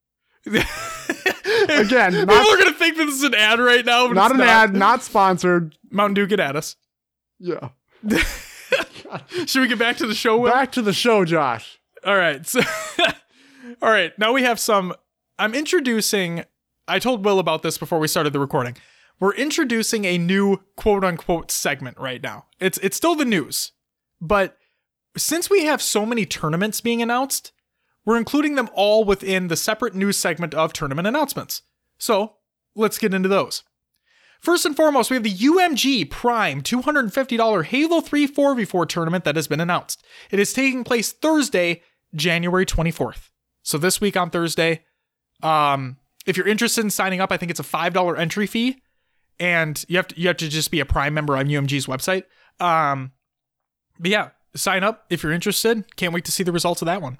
Again, people not, are gonna think that this is an ad right now. Not an ad, not sponsored. Mountain Dew, get at us. Yeah. Should we get back to the show? Will? Back to the show, Josh. All right. So, all right. Now we have some. I'm introducing. I told Will about this before we started the recording. We're introducing a new quote unquote segment right now. It's it's still the news, but since we have so many tournaments being announced, we're including them all within the separate news segment of tournament announcements. So let's get into those. First and foremost, we have the UMG Prime $250 Halo 3 4v4 tournament that has been announced. It is taking place Thursday, January 24th. So this week on Thursday, um, if you're interested in signing up, I think it's a $5 entry fee. And you have to you have to just be a Prime member on UMG's website. Um, but yeah, sign up if you're interested. Can't wait to see the results of that one.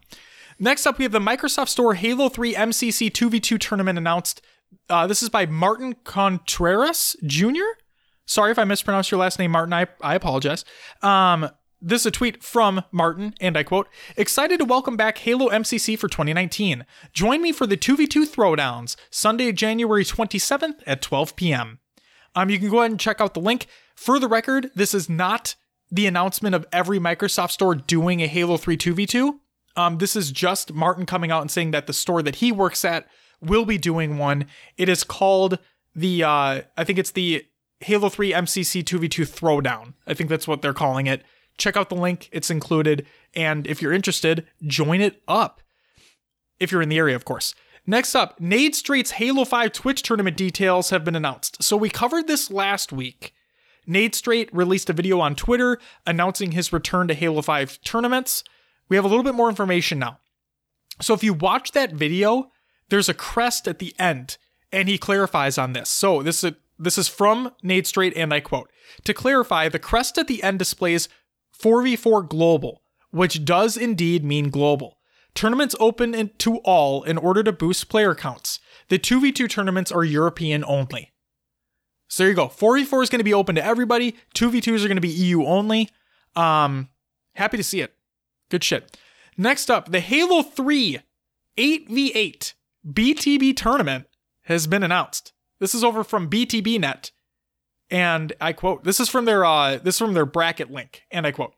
Next up, we have the Microsoft Store Halo 3 MCC 2v2 tournament announced. Uh, this is by Martin Contreras Jr. Sorry if I mispronounced your last name, Martin. I, I apologize. Um, this is a tweet from Martin, and I quote Excited to welcome back Halo MCC for 2019. Join me for the 2v2 throwdowns, Sunday, January 27th at 12 p.m. Um, you can go ahead and check out the link. For the record, this is not the announcement of every Microsoft store doing a Halo 3 2v2. Um, this is just Martin coming out and saying that the store that he works at will be doing one. It is called the, uh, I think it's the Halo 3 MCC 2v2 Throwdown. I think that's what they're calling it. Check out the link, it's included. And if you're interested, join it up. If you're in the area, of course. Next up, Nade Straight's Halo 5 Twitch tournament details have been announced. So we covered this last week. Nade Straight released a video on Twitter announcing his return to Halo 5 tournaments. We have a little bit more information now. So if you watch that video, there's a crest at the end, and he clarifies on this. So this is this is from Nade Straight, and I quote: "To clarify, the crest at the end displays 4v4 global, which does indeed mean global. Tournaments open to all in order to boost player counts. The 2v2 tournaments are European only." So there you go. 4v4 is going to be open to everybody. 2v2s are going to be EU only. Um, happy to see it. Good shit. Next up, the Halo 3 8v8 BTB tournament has been announced. This is over from BTBnet. And I quote, this is from their uh this is from their bracket link, and I quote.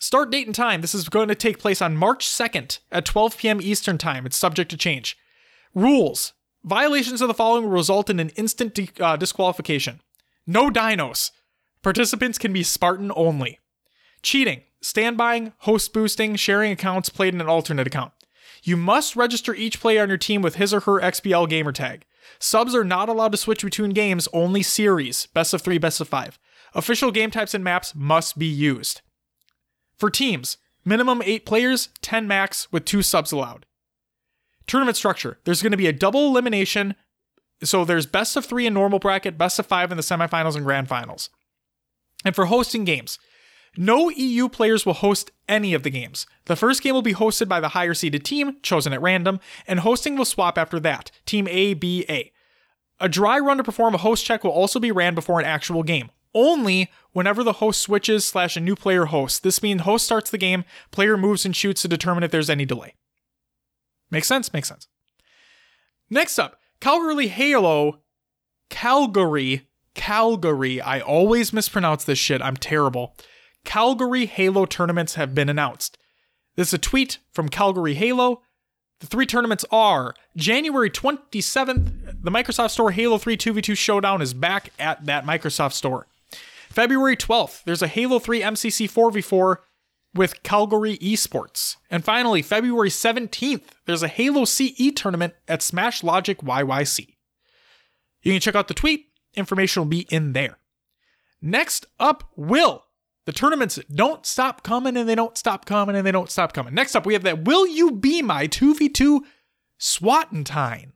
Start date and time. This is going to take place on March 2nd at 12 p.m. Eastern Time. It's subject to change. Rules Violations of the following will result in an instant de- uh, disqualification. No dinos. Participants can be Spartan only. Cheating, standbying, host boosting, sharing accounts played in an alternate account. You must register each player on your team with his or her XBL gamertag. Subs are not allowed to switch between games, only series, best of three, best of five. Official game types and maps must be used. For teams, minimum eight players, 10 max, with two subs allowed. Tournament structure there's going to be a double elimination. So there's best of three in normal bracket, best of five in the semifinals and grand finals. And for hosting games, no EU players will host any of the games. The first game will be hosted by the higher seeded team, chosen at random, and hosting will swap after that, Team A, B, A. A dry run to perform a host check will also be ran before an actual game. Only whenever the host switches slash a new player hosts. This means host starts the game, player moves and shoots to determine if there's any delay. Makes sense? Makes sense. Next up, Calgary Halo. Calgary. Calgary. I always mispronounce this shit. I'm terrible. Calgary Halo tournaments have been announced. This is a tweet from Calgary Halo. The three tournaments are January 27th, the Microsoft Store Halo 3 2v2 Showdown is back at that Microsoft Store. February 12th, there's a Halo 3 MCC 4v4 with Calgary Esports. And finally, February 17th, there's a Halo CE tournament at Smash Logic YYC. You can check out the tweet, information will be in there. Next up, Will. The tournaments don't stop coming and they don't stop coming and they don't stop coming. Next up, we have that Will You Be My 2v2 Swatentine.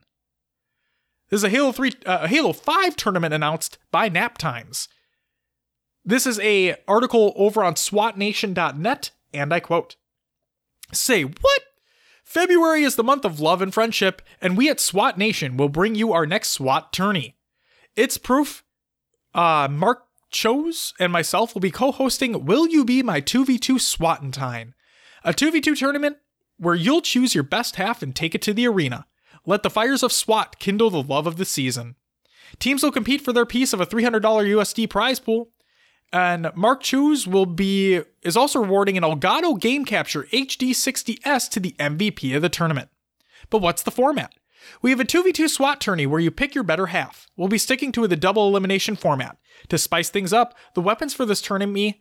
This is a Halo 3 uh, Halo 5 tournament announced by Nap Times. This is a article over on swatnation.net and I quote: "Say what? February is the month of love and friendship, and we at SWAT Nation will bring you our next SWAT tourney. It's proof uh, Mark Chose and myself will be co hosting Will You Be My 2v2 Swatentine, a 2v2 tournament where you'll choose your best half and take it to the arena. Let the fires of SWAT kindle the love of the season. Teams will compete for their piece of a $300 USD prize pool, and Mark Choose will be is also rewarding an Elgato Game Capture HD60S to the MVP of the tournament. But what's the format? We have a 2v2 SWAT tourney where you pick your better half. We'll be sticking to the double elimination format. To spice things up, the weapons for this tournament,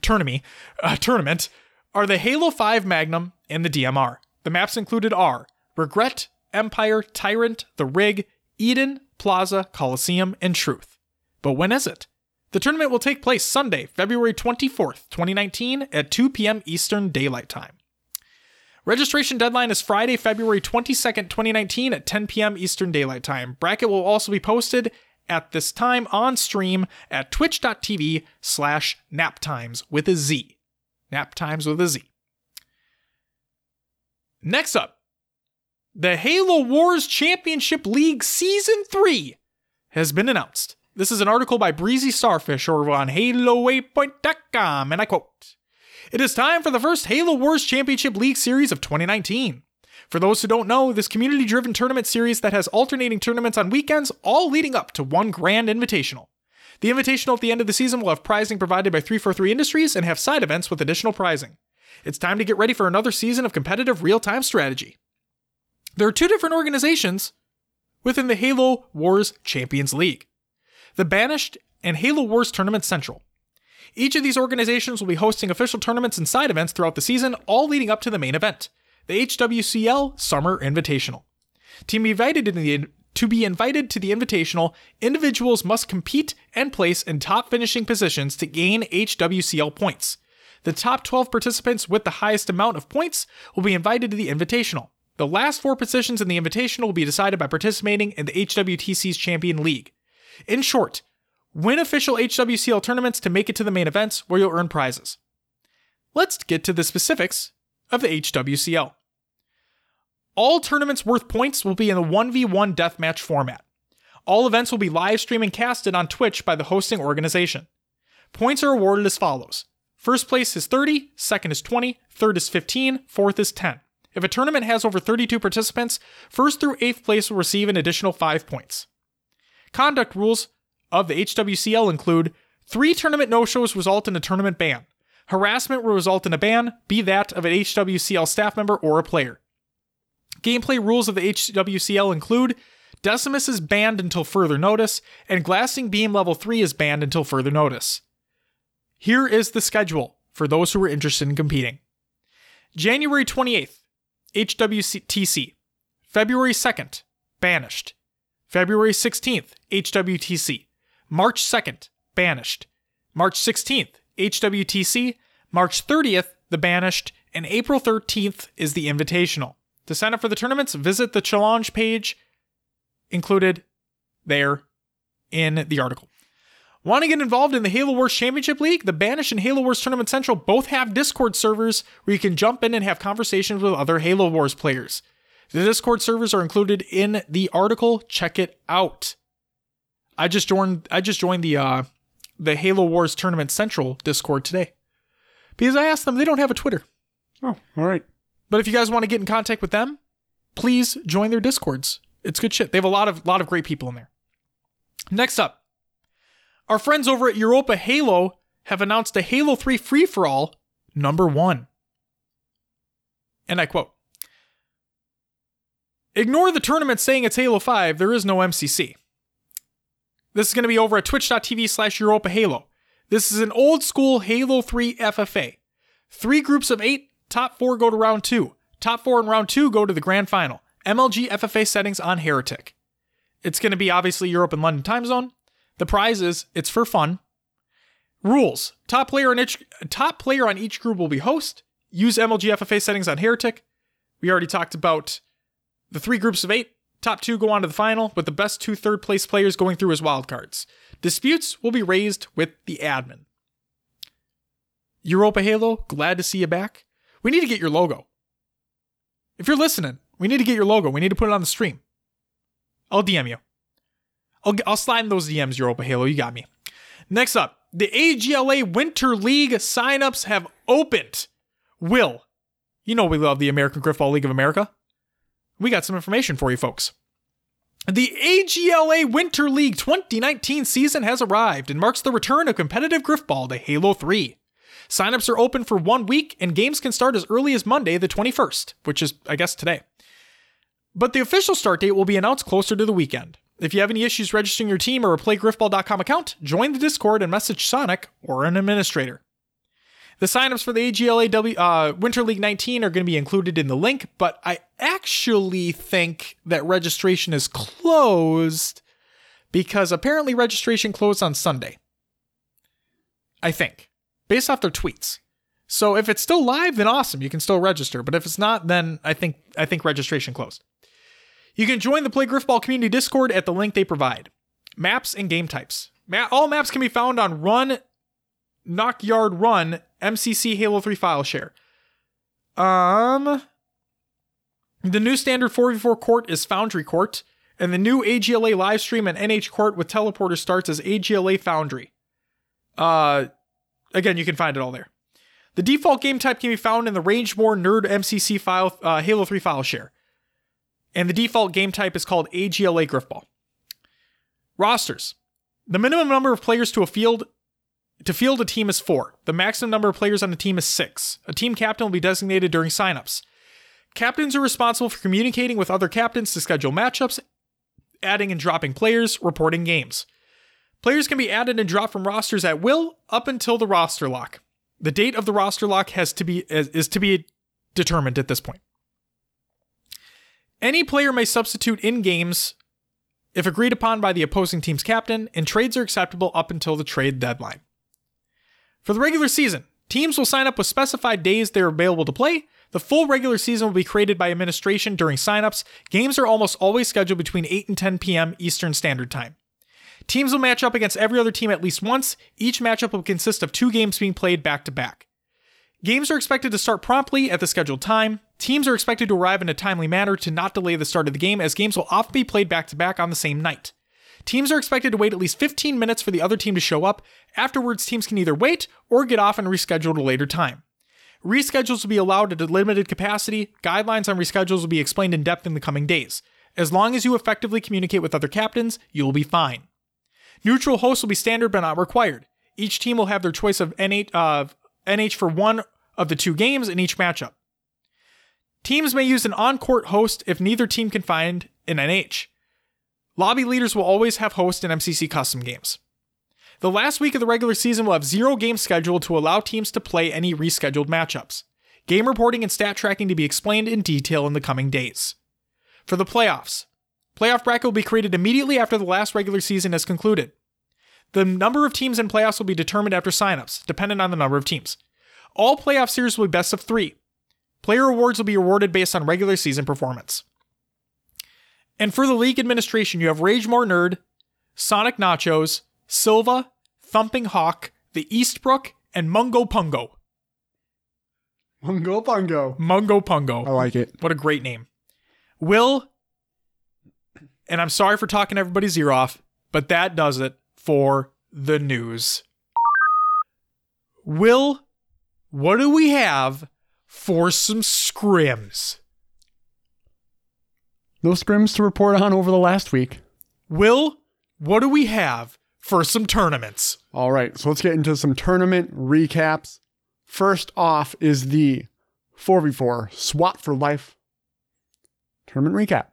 tournament, uh, tournament are the Halo 5 Magnum and the DMR. The maps included are Regret, Empire, Tyrant, The Rig, Eden, Plaza, Coliseum, and Truth. But when is it? The tournament will take place Sunday, February 24th, 2019 at 2 p.m. Eastern Daylight Time. Registration deadline is Friday, February 22nd, 2019 at 10 p.m. Eastern Daylight Time. Bracket will also be posted at this time on stream at twitch.tv slash naptimes with a Z. Naptimes with a Z. Next up, the Halo Wars Championship League Season 3 has been announced. This is an article by Breezy Starfish over on HaloWaypoint.com, and I quote It is time for the first Halo Wars Championship League series of 2019. For those who don't know, this community driven tournament series that has alternating tournaments on weekends, all leading up to one grand invitational. The invitational at the end of the season will have prizing provided by 343 Industries and have side events with additional prizing. It's time to get ready for another season of competitive real time strategy. There are two different organizations within the Halo Wars Champions League the Banished and Halo Wars Tournament Central. Each of these organizations will be hosting official tournaments and side events throughout the season, all leading up to the main event the HWCL Summer Invitational. To be invited to the to be invited to the invitational, individuals must compete and place in top finishing positions to gain HWCL points. The top 12 participants with the highest amount of points will be invited to the invitational. The last four positions in the invitational will be decided by participating in the HWTC's Champion League. In short, win official HWCL tournaments to make it to the main events where you'll earn prizes. Let's get to the specifics of the HWCL. All tournaments worth points will be in the 1v1 deathmatch format. All events will be live streamed and casted on Twitch by the hosting organization. Points are awarded as follows. First place is 30, second is 20, third is 15, fourth is 10. If a tournament has over 32 participants, first through eighth place will receive an additional 5 points. Conduct rules of the HWCL include three tournament no shows result in a tournament ban. Harassment will result in a ban, be that of an HWCL staff member or a player. Gameplay rules of the HWCL include Decimus is banned until further notice, and Glassing Beam Level 3 is banned until further notice. Here is the schedule for those who are interested in competing. January 28th, HWTC. February 2nd, Banished. February 16th, HWTC. March 2nd, Banished. March 16th, HWTC. March 30th, The Banished. And April 13th is the Invitational. To sign up for the tournaments, visit the challenge page included there in the article. Want to get involved in the Halo Wars Championship League? The Banish and Halo Wars Tournament Central both have Discord servers where you can jump in and have conversations with other Halo Wars players. The Discord servers are included in the article. Check it out. I just joined I just joined the uh the Halo Wars Tournament Central Discord today. Because I asked them they don't have a Twitter. Oh, all right. But if you guys want to get in contact with them, please join their Discords. It's good shit. They have a lot of lot of great people in there. Next up, our friends over at Europa Halo have announced a Halo 3 free for all number one. And I quote Ignore the tournament saying it's Halo 5, there is no MCC. This is going to be over at twitch.tv slash Europa Halo. This is an old school Halo 3 FFA. Three groups of eight, top four go to round two. Top four in round two go to the grand final. MLG FFA settings on Heretic. It's going to be obviously Europe and London time zone. The prize is it's for fun. Rules: top player each top player on each group will be host. Use MLG FFA settings on Heretic. We already talked about the three groups of eight. Top two go on to the final, with the best two third place players going through as wildcards. Disputes will be raised with the admin. Europa Halo, glad to see you back. We need to get your logo. If you're listening, we need to get your logo. We need to put it on the stream. I'll DM you. I'll, I'll slide in those DMs, Europa Halo. You got me. Next up, the AGLA Winter League signups have opened. Will, you know we love the American Griffball League of America. We got some information for you folks. The AGLA Winter League 2019 season has arrived and marks the return of competitive Griffball to Halo 3. Signups are open for one week, and games can start as early as Monday, the 21st, which is, I guess, today. But the official start date will be announced closer to the weekend. If you have any issues registering your team or a playgriffball.com account, join the Discord and message Sonic or an administrator. The signups for the AGLA uh, Winter League 19 are going to be included in the link, but I actually think that registration is closed because apparently registration closed on Sunday. I think, based off their tweets. So if it's still live, then awesome, you can still register. But if it's not, then I think I think registration closed. You can join the Play Griffball community Discord at the link they provide. Maps and game types. all maps can be found on Run Knockyard Run MCC Halo 3 file share. Um the new standard 4v4 court is Foundry Court, and the new AGLA live stream and NH Court with teleporter starts as AGLA Foundry. Uh again, you can find it all there. The default game type can be found in the Range Rangemore Nerd MCC file uh, Halo 3 file share and the default game type is called AGLA Griffball. Rosters. The minimum number of players to a field to field a team is four. The maximum number of players on a team is six. A team captain will be designated during signups. Captains are responsible for communicating with other captains to schedule matchups, adding and dropping players, reporting games. Players can be added and dropped from rosters at will up until the roster lock. The date of the roster lock has to be is to be determined at this point. Any player may substitute in games if agreed upon by the opposing team's captain, and trades are acceptable up until the trade deadline. For the regular season, teams will sign up with specified days they're available to play. The full regular season will be created by administration during signups. Games are almost always scheduled between 8 and 10 p.m. Eastern Standard Time. Teams will match up against every other team at least once. Each matchup will consist of two games being played back to back. Games are expected to start promptly at the scheduled time. Teams are expected to arrive in a timely manner to not delay the start of the game, as games will often be played back to back on the same night. Teams are expected to wait at least 15 minutes for the other team to show up. Afterwards, teams can either wait or get off and reschedule at a later time. Reschedules will be allowed at a limited capacity. Guidelines on reschedules will be explained in depth in the coming days. As long as you effectively communicate with other captains, you will be fine. Neutral hosts will be standard but not required. Each team will have their choice of N8 uh, NH for one of the two games in each matchup. Teams may use an on court host if neither team can find an NH. Lobby leaders will always have host in MCC custom games. The last week of the regular season will have zero games scheduled to allow teams to play any rescheduled matchups. Game reporting and stat tracking to be explained in detail in the coming days. For the playoffs, playoff bracket will be created immediately after the last regular season has concluded. The number of teams in playoffs will be determined after signups, dependent on the number of teams. All playoff series will be best of three. Player awards will be awarded based on regular season performance. And for the league administration, you have Rage More Nerd, Sonic Nachos, Silva, Thumping Hawk, the Eastbrook, and Mungo Pungo. Mungo Pungo. Mungo Pungo. I like it. What a great name. Will, and I'm sorry for talking everybody's ear off, but that does it for the news. Will, what do we have for some scrims? No scrims to report on over the last week. Will, what do we have for some tournaments? All right, so let's get into some tournament recaps. First off is the 4v4 SWAT for Life tournament recap.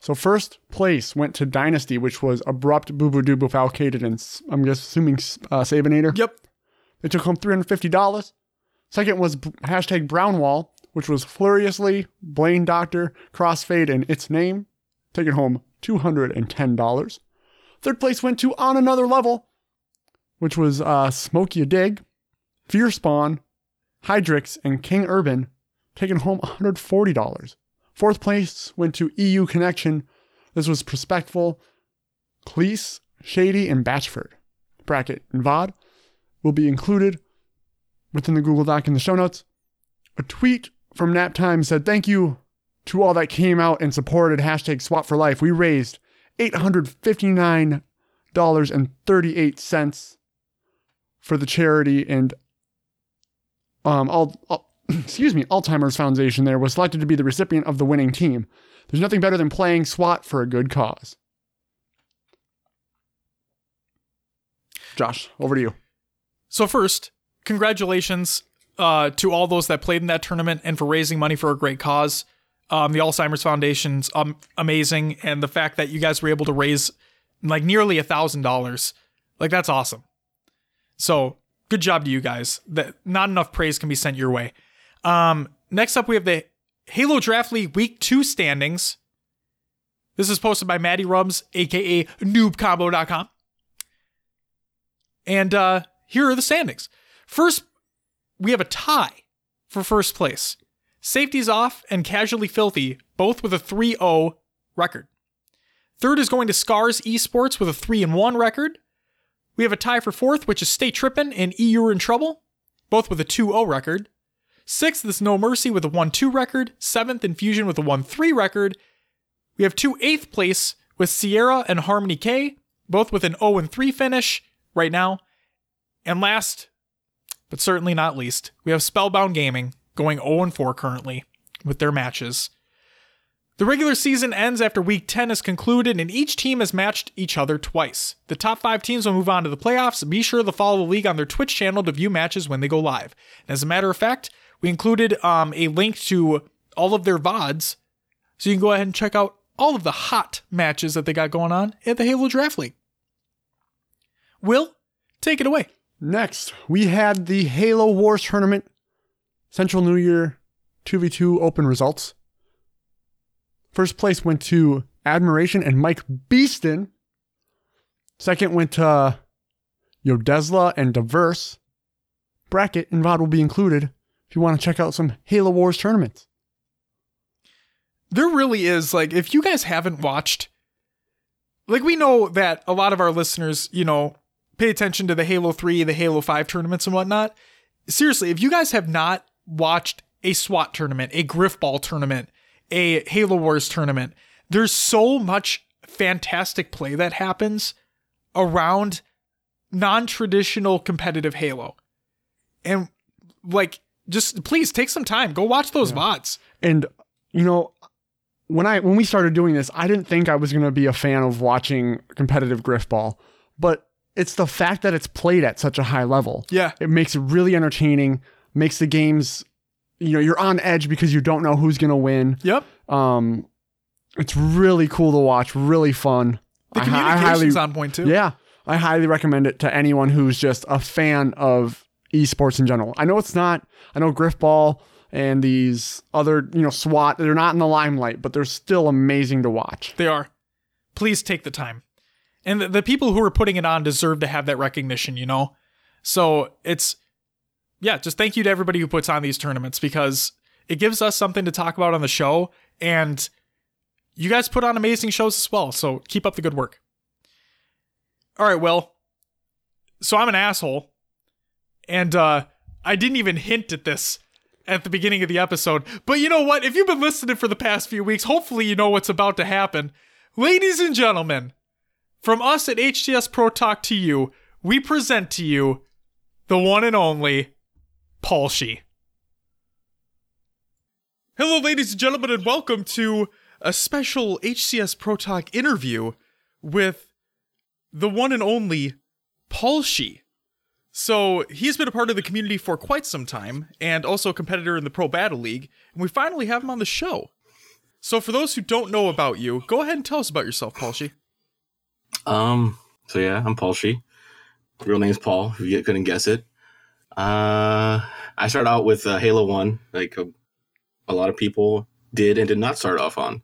So first place went to Dynasty, which was Abrupt, Boo Boo Doo and s- I'm just assuming uh, Sabinator. Yep. They took home $350. Second was b- hashtag Brownwall, which was Furiously, Blaine Doctor, Crossfade, and its name, taking home $210. Third place went to On Another Level, which was uh, Dig, Fear Spawn, Hydrix, and King Urban, taking home $140. Fourth place went to EU Connection. This was Prospectful, Cleese, Shady, and Batchford. Bracket and VOD will be included within the Google Doc in the show notes. A tweet from Naptime said, Thank you to all that came out and supported hashtag SWAT for life. We raised $859.38 for the charity and um all, all excuse me, Alzheimer's Foundation there was selected to be the recipient of the winning team. There's nothing better than playing SWAT for a good cause. Josh, over to you. So first, congratulations uh, to all those that played in that tournament and for raising money for a great cause. Um, the Alzheimer's Foundation's um, amazing, and the fact that you guys were able to raise like nearly a thousand dollars, like that's awesome. So good job to you guys. That not enough praise can be sent your way. Um, next up, we have the Halo Draft League Week Two standings. This is posted by Maddie Rubs, aka NoobCombo.com. And uh, here are the standings. First, we have a tie for first place. Safety's off and casually filthy, both with a 3 0 record. Third is going to Scars Esports with a 3 1 record. We have a tie for fourth, which is Stay Trippin' and EU in Trouble, both with a 2 0 record. Sixth is No Mercy with a 1 2 record. Seventh, Infusion with a 1 3 record. We have two eighth place with Sierra and Harmony K, both with an 0 3 finish right now. And last, but certainly not least, we have Spellbound Gaming going 0 4 currently with their matches. The regular season ends after week 10 is concluded, and each team has matched each other twice. The top five teams will move on to the playoffs. Be sure to follow the league on their Twitch channel to view matches when they go live. And as a matter of fact, we included um, a link to all of their VODs, so you can go ahead and check out all of the hot matches that they got going on at the Halo Draft League. Will, take it away. Next, we had the Halo Wars tournament, Central New Year 2v2 open results. First place went to Admiration and Mike Beeston. Second went to Yodesla and Diverse. Bracket and VOD will be included if you want to check out some Halo Wars tournaments. There really is, like, if you guys haven't watched, like, we know that a lot of our listeners, you know, pay attention to the Halo 3, the Halo 5 tournaments and whatnot. Seriously, if you guys have not watched a SWAT tournament, a Griffball tournament, a Halo Wars tournament, there's so much fantastic play that happens around non traditional competitive Halo. And, like, just please take some time. Go watch those VODs. And you know, when I when we started doing this, I didn't think I was going to be a fan of watching competitive griffball, but it's the fact that it's played at such a high level. Yeah. It makes it really entertaining, makes the games, you know, you're on edge because you don't know who's going to win. Yep. Um, it's really cool to watch, really fun. The I hi- I communication's highly, on point too. yeah, I highly recommend it to anyone who's just a fan of esports in general. I know it's not. I know Griffball and these other, you know, SWAT. They're not in the limelight, but they're still amazing to watch. They are. Please take the time. And the, the people who are putting it on deserve to have that recognition, you know? So it's, yeah, just thank you to everybody who puts on these tournaments because it gives us something to talk about on the show. And you guys put on amazing shows as well. So keep up the good work. All right, well, so I'm an asshole. And uh, I didn't even hint at this at the beginning of the episode. But you know what? If you've been listening for the past few weeks, hopefully you know what's about to happen. Ladies and gentlemen, from us at HCS Pro Talk to you, we present to you the one and only Paul Shee. Hello, ladies and gentlemen, and welcome to a special HCS Pro Talk interview with the one and only Paul Shee. So he's been a part of the community for quite some time, and also a competitor in the Pro Battle League, and we finally have him on the show. So for those who don't know about you, go ahead and tell us about yourself, Paul Shee. Um. So yeah, I'm Paul Shee. Real name's Paul. If you couldn't guess it. Uh, I started out with uh, Halo One, like a, a lot of people did and did not start off on.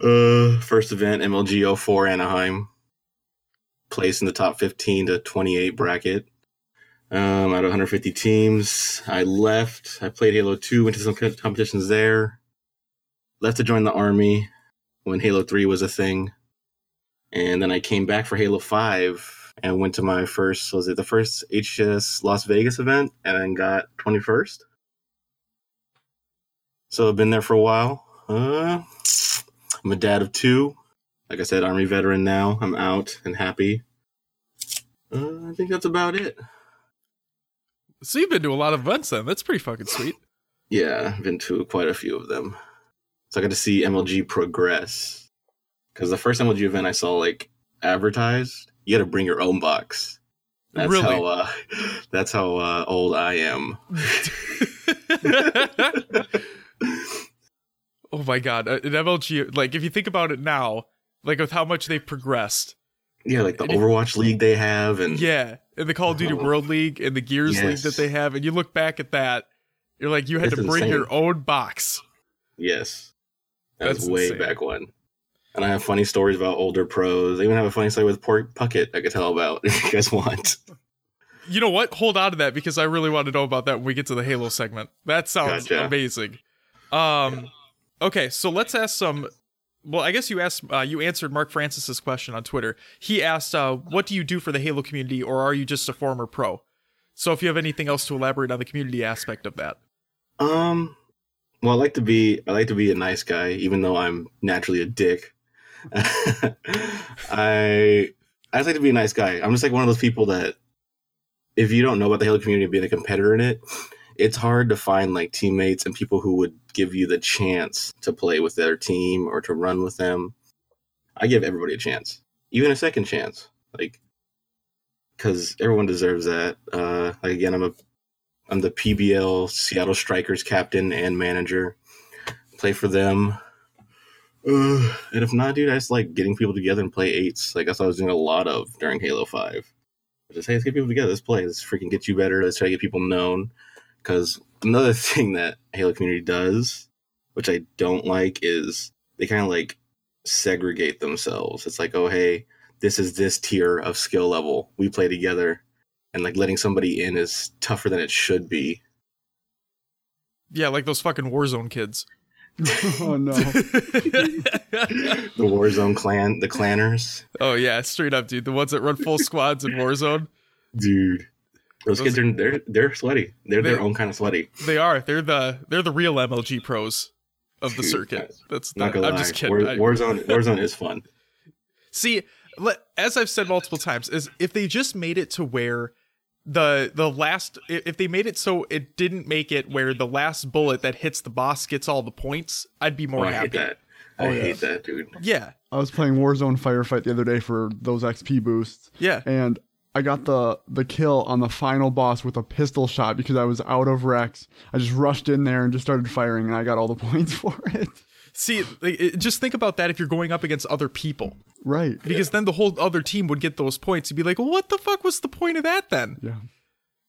Uh, first event MLG 04 Anaheim. Placed in the top 15 to 28 bracket. Um, out of 150 teams, I left. I played Halo 2, went to some competitions there. Left to join the army when Halo 3 was a thing. And then I came back for Halo 5 and went to my first, was it the first HCS Las Vegas event and then got 21st. So I've been there for a while. Uh, I'm a dad of two. Like I said, Army veteran now. I'm out and happy. Uh, I think that's about it. So you've been to a lot of events then. That's pretty fucking sweet. Yeah, I've been to quite a few of them. So I got to see MLG progress. Because the first time MLG event I saw like advertised, you got to bring your own box. That's Really? how uh, that's how uh, old I am. oh my god, uh, an MLG like if you think about it now, like with how much they've progressed. Yeah, like the And Overwatch League they have, and Yeah, and the Call of Duty Oh. World League and the Gears League that they have, and you look back at that, you're like you had to bring insane. your own box. yes, that was That's way insane. back when. And I have funny stories about older pros. I even have a funny story with Port Puckett I could tell about if you guys want. You know what? Hold on to that because I really want to know about that when we get to the Halo segment. That sounds Gotcha. amazing. Um, okay, so let's ask some. Well, I guess you asked, uh, you answered Mark Francis's question on Twitter. He asked, uh, "What do you do for the Halo community, or are you just a former pro?" So, if you have anything else to elaborate on the community aspect of that, Um, well, I like to be I like to be a nice guy, even though I'm naturally a dick. I I just like to be a nice guy. I'm just like one of those people that if you don't know about the Halo community being a competitor in it, it's hard to find like teammates and people who would give you the chance to play with their team or to run with them. I give everybody a chance, even a second chance, like because everyone deserves that. Uh, like again, I'm a I'm the PBL Seattle Strikers captain and manager. Play for them. Uh, and if not, dude, I just like getting people together and play eights. Like that's what I was doing a lot of during Halo Five. Just hey, let's get people together. Let's play. Let's freaking get you better. Let's try to get people known. Because another thing that Halo community does, which I don't like, is they kind of like segregate themselves. It's like, oh hey, this is this tier of skill level. We play together and like letting somebody in is tougher than it should be. yeah, like those fucking Warzone kids. oh no. The Warzone clan, the clanners, oh yeah, straight up, dude. The ones that run full squads in Warzone. dude. Those, Those kids are they're they're sweaty. They're They- their own kind of sweaty. They are. They're the they're the real MLG pros of the Dude, circuit. That's Not not, gonna I'm lie, just kidding. War, Warzone Warzone is fun. See, as I've said multiple times, is if they just made it to where the the last if they made it so it didn't make it where the last bullet that hits the boss gets all the points, I'd be Oh, more I happy. hate that. I Oh, yeah. hate that, dude. Yeah, I was playing Warzone Firefight the other day for those XP boosts, yeah. and I got the the kill on the final boss with a pistol shot because I was out of REQs. I just rushed in there and just started firing, and I got all the points for it. See, just think about that if you're going up against other people, Right. because then the whole other team would get those points. You'd be like, well, what the fuck was the point of that then? Yeah.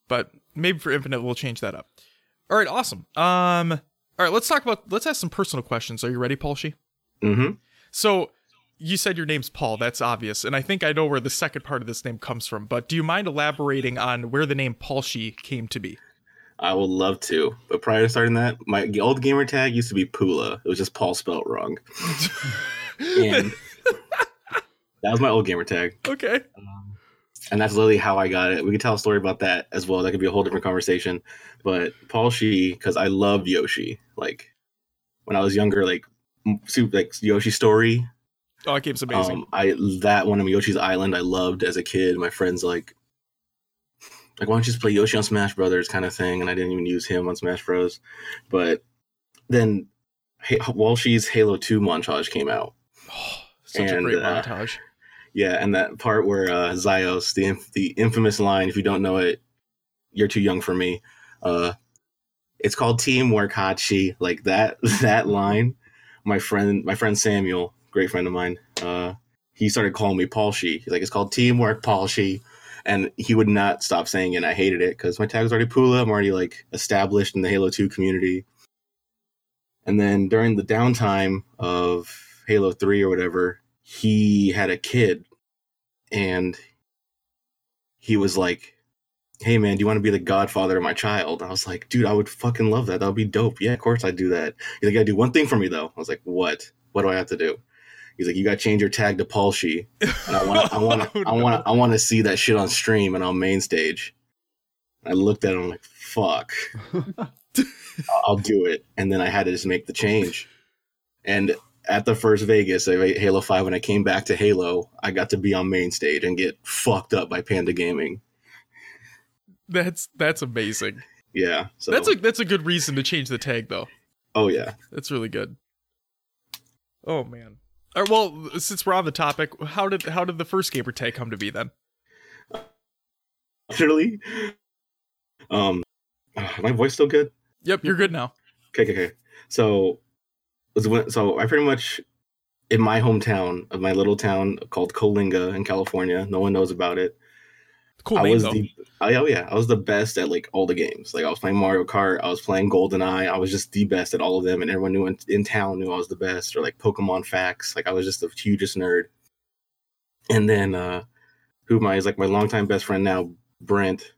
But maybe for Infinite, we'll change that up. All right, awesome. Um, all right, let's talk about. Let's ask some personal questions. Are you ready, Paul? She. Mm-hmm. So you said your name's Paul. That's obvious, and I think I know where the second part of this name comes from. But do you mind elaborating on where the name Paul She came to be? I would love to, but prior to starting that, my old gamer tag used to be Pula. It was just Paul spelt wrong, and that was my old gamer tag. Okay. and that's literally how I got it. We could tell a story about that as well. That could be a whole different conversation. But Paul Shi, because I loved Yoshi. Like when I was younger, like super like Yoshi Story. Oh, that game's amazing. Um, I that one of Yoshi's Island I loved as a kid. My friends like like why don't you just play Yoshi on Smash Brothers kind of thing, and I didn't even use him on Smash Bros. But then Ha- Walshy's Halo Two montage came out. Such a and, great uh, montage. Yeah, and that part where uh, Zyos, the inf- the infamous line, if you don't know it, you're too young for me. Uh, it's called teamwork, Hachi. Like that that line. My friend, my friend Samuel, great friend of mine, uh, he started calling me Paul Shi. He's like, it's called teamwork, Paul Shi. And he would not stop saying it. And I hated it because my tag was already Pula. I'm already like established in the Halo 2 community. And then during the downtime of Halo 3 or whatever, he had a kid and he was like, Hey man, do you want to be the godfather of my child? I was like, dude, I would fucking love that. That would be dope. Yeah, of course I'd do that. He's like, you gotta do one thing for me though. I was like, what? What do I have to do? He's like, you gotta change your tag to Paul She. And I want I want Oh, I want I want to see that shit on stream and on main stage. I looked at him like, fuck. I'll do it. And then I had to just make the change. And at the first Vegas of Halo 5, when I came back to Halo, I got to be on main stage and get fucked up by Panda Gaming. That's that's amazing. Yeah. So That's a that's a good reason to change the tag though. oh yeah. That's really good. Oh man. All right, well, since we're on the topic, how did how did the first gamer tag come to be then? Literally. Um my voice still good? Yep, you're good now. Okay, okay, okay. So was when so I pretty much in my hometown of my little town called Coalinga in California. No one knows about it. Cool I name was though. the I, oh yeah, I was the best at like all the games. Like I was playing Mario Kart, I was playing GoldenEye, I was just the best at all of them, and everyone knew in, in town knew I was the best. Or like Pokemon facts, like I was just the hugest nerd. And then uh who my is like my longtime best friend now, Brent.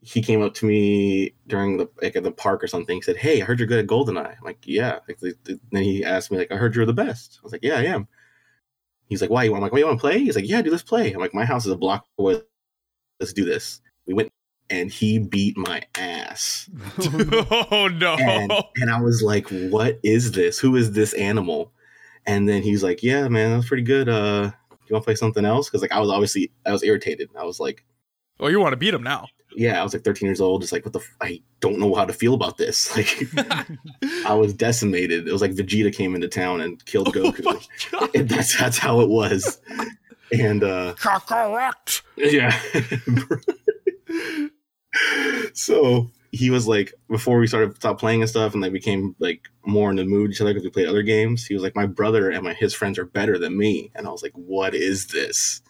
He came up to me during the like at the park or something. He said, "Hey, I heard you're good at GoldenEye." I'm like, "Yeah." Like, the, the- then he asked me like, "I heard you're the best." I was like, "Yeah, I am." He's like, "Why?" I'm like, "Why you want to play?" He's like, "Yeah, dude, let's play." I'm like, "My house is a block away. Let's do this." We went, and he beat my ass, oh no. and and I was like, "What is this? Who is this animal?" And then he's like, "Yeah, man, that was pretty good. Uh, you want to play something else?" Because like I was obviously I was irritated. I was like, oh, you want to beat him now? "Yeah," I was like 13 years old, just like, "What the? F- I don't know how to feel about this." Like. I was decimated. It was like Vegeta came into town and killed oh Goku. god. And that's that's how it was. And uh Correct. yeah. so he was like before we started stopped playing and stuff and they became like more in the mood each other because we played other games he was like my brother and my his friends are better than me and i was like what is this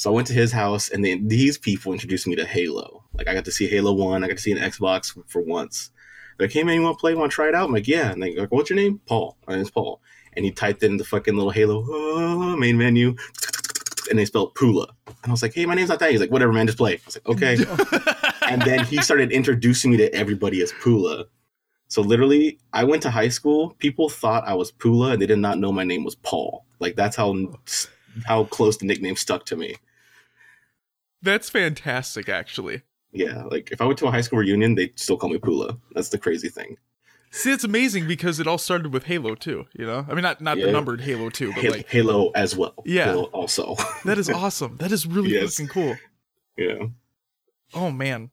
so i went to his house and then these people introduced me to halo. Like i got to see halo 1 i got to see an xbox for, once. They're like hey man you want to play? Want to try it out? I'm like yeah. And they like what's your name? Paul. My name's paul. And he typed in the fucking little halo uh, main menu and they spelled pula. And i was like hey my name's not that. He's like whatever man just play. I was like okay. And then he started introducing me to everybody as Pula. So literally, I went to high school. People thought I was Pula, and they did not know my name was Paul. Like that's how how close the nickname stuck to me. That's fantastic, actually. Yeah, like if I went to a high school reunion, they'd still call me Pula. That's the crazy thing. See, it's amazing because it all started with Halo 2, you know? I mean, not not the numbered Halo 2, but Halo, like, Halo as well. Yeah. Halo also. that is awesome. That is really Yes. fucking cool. yeah. Oh, man.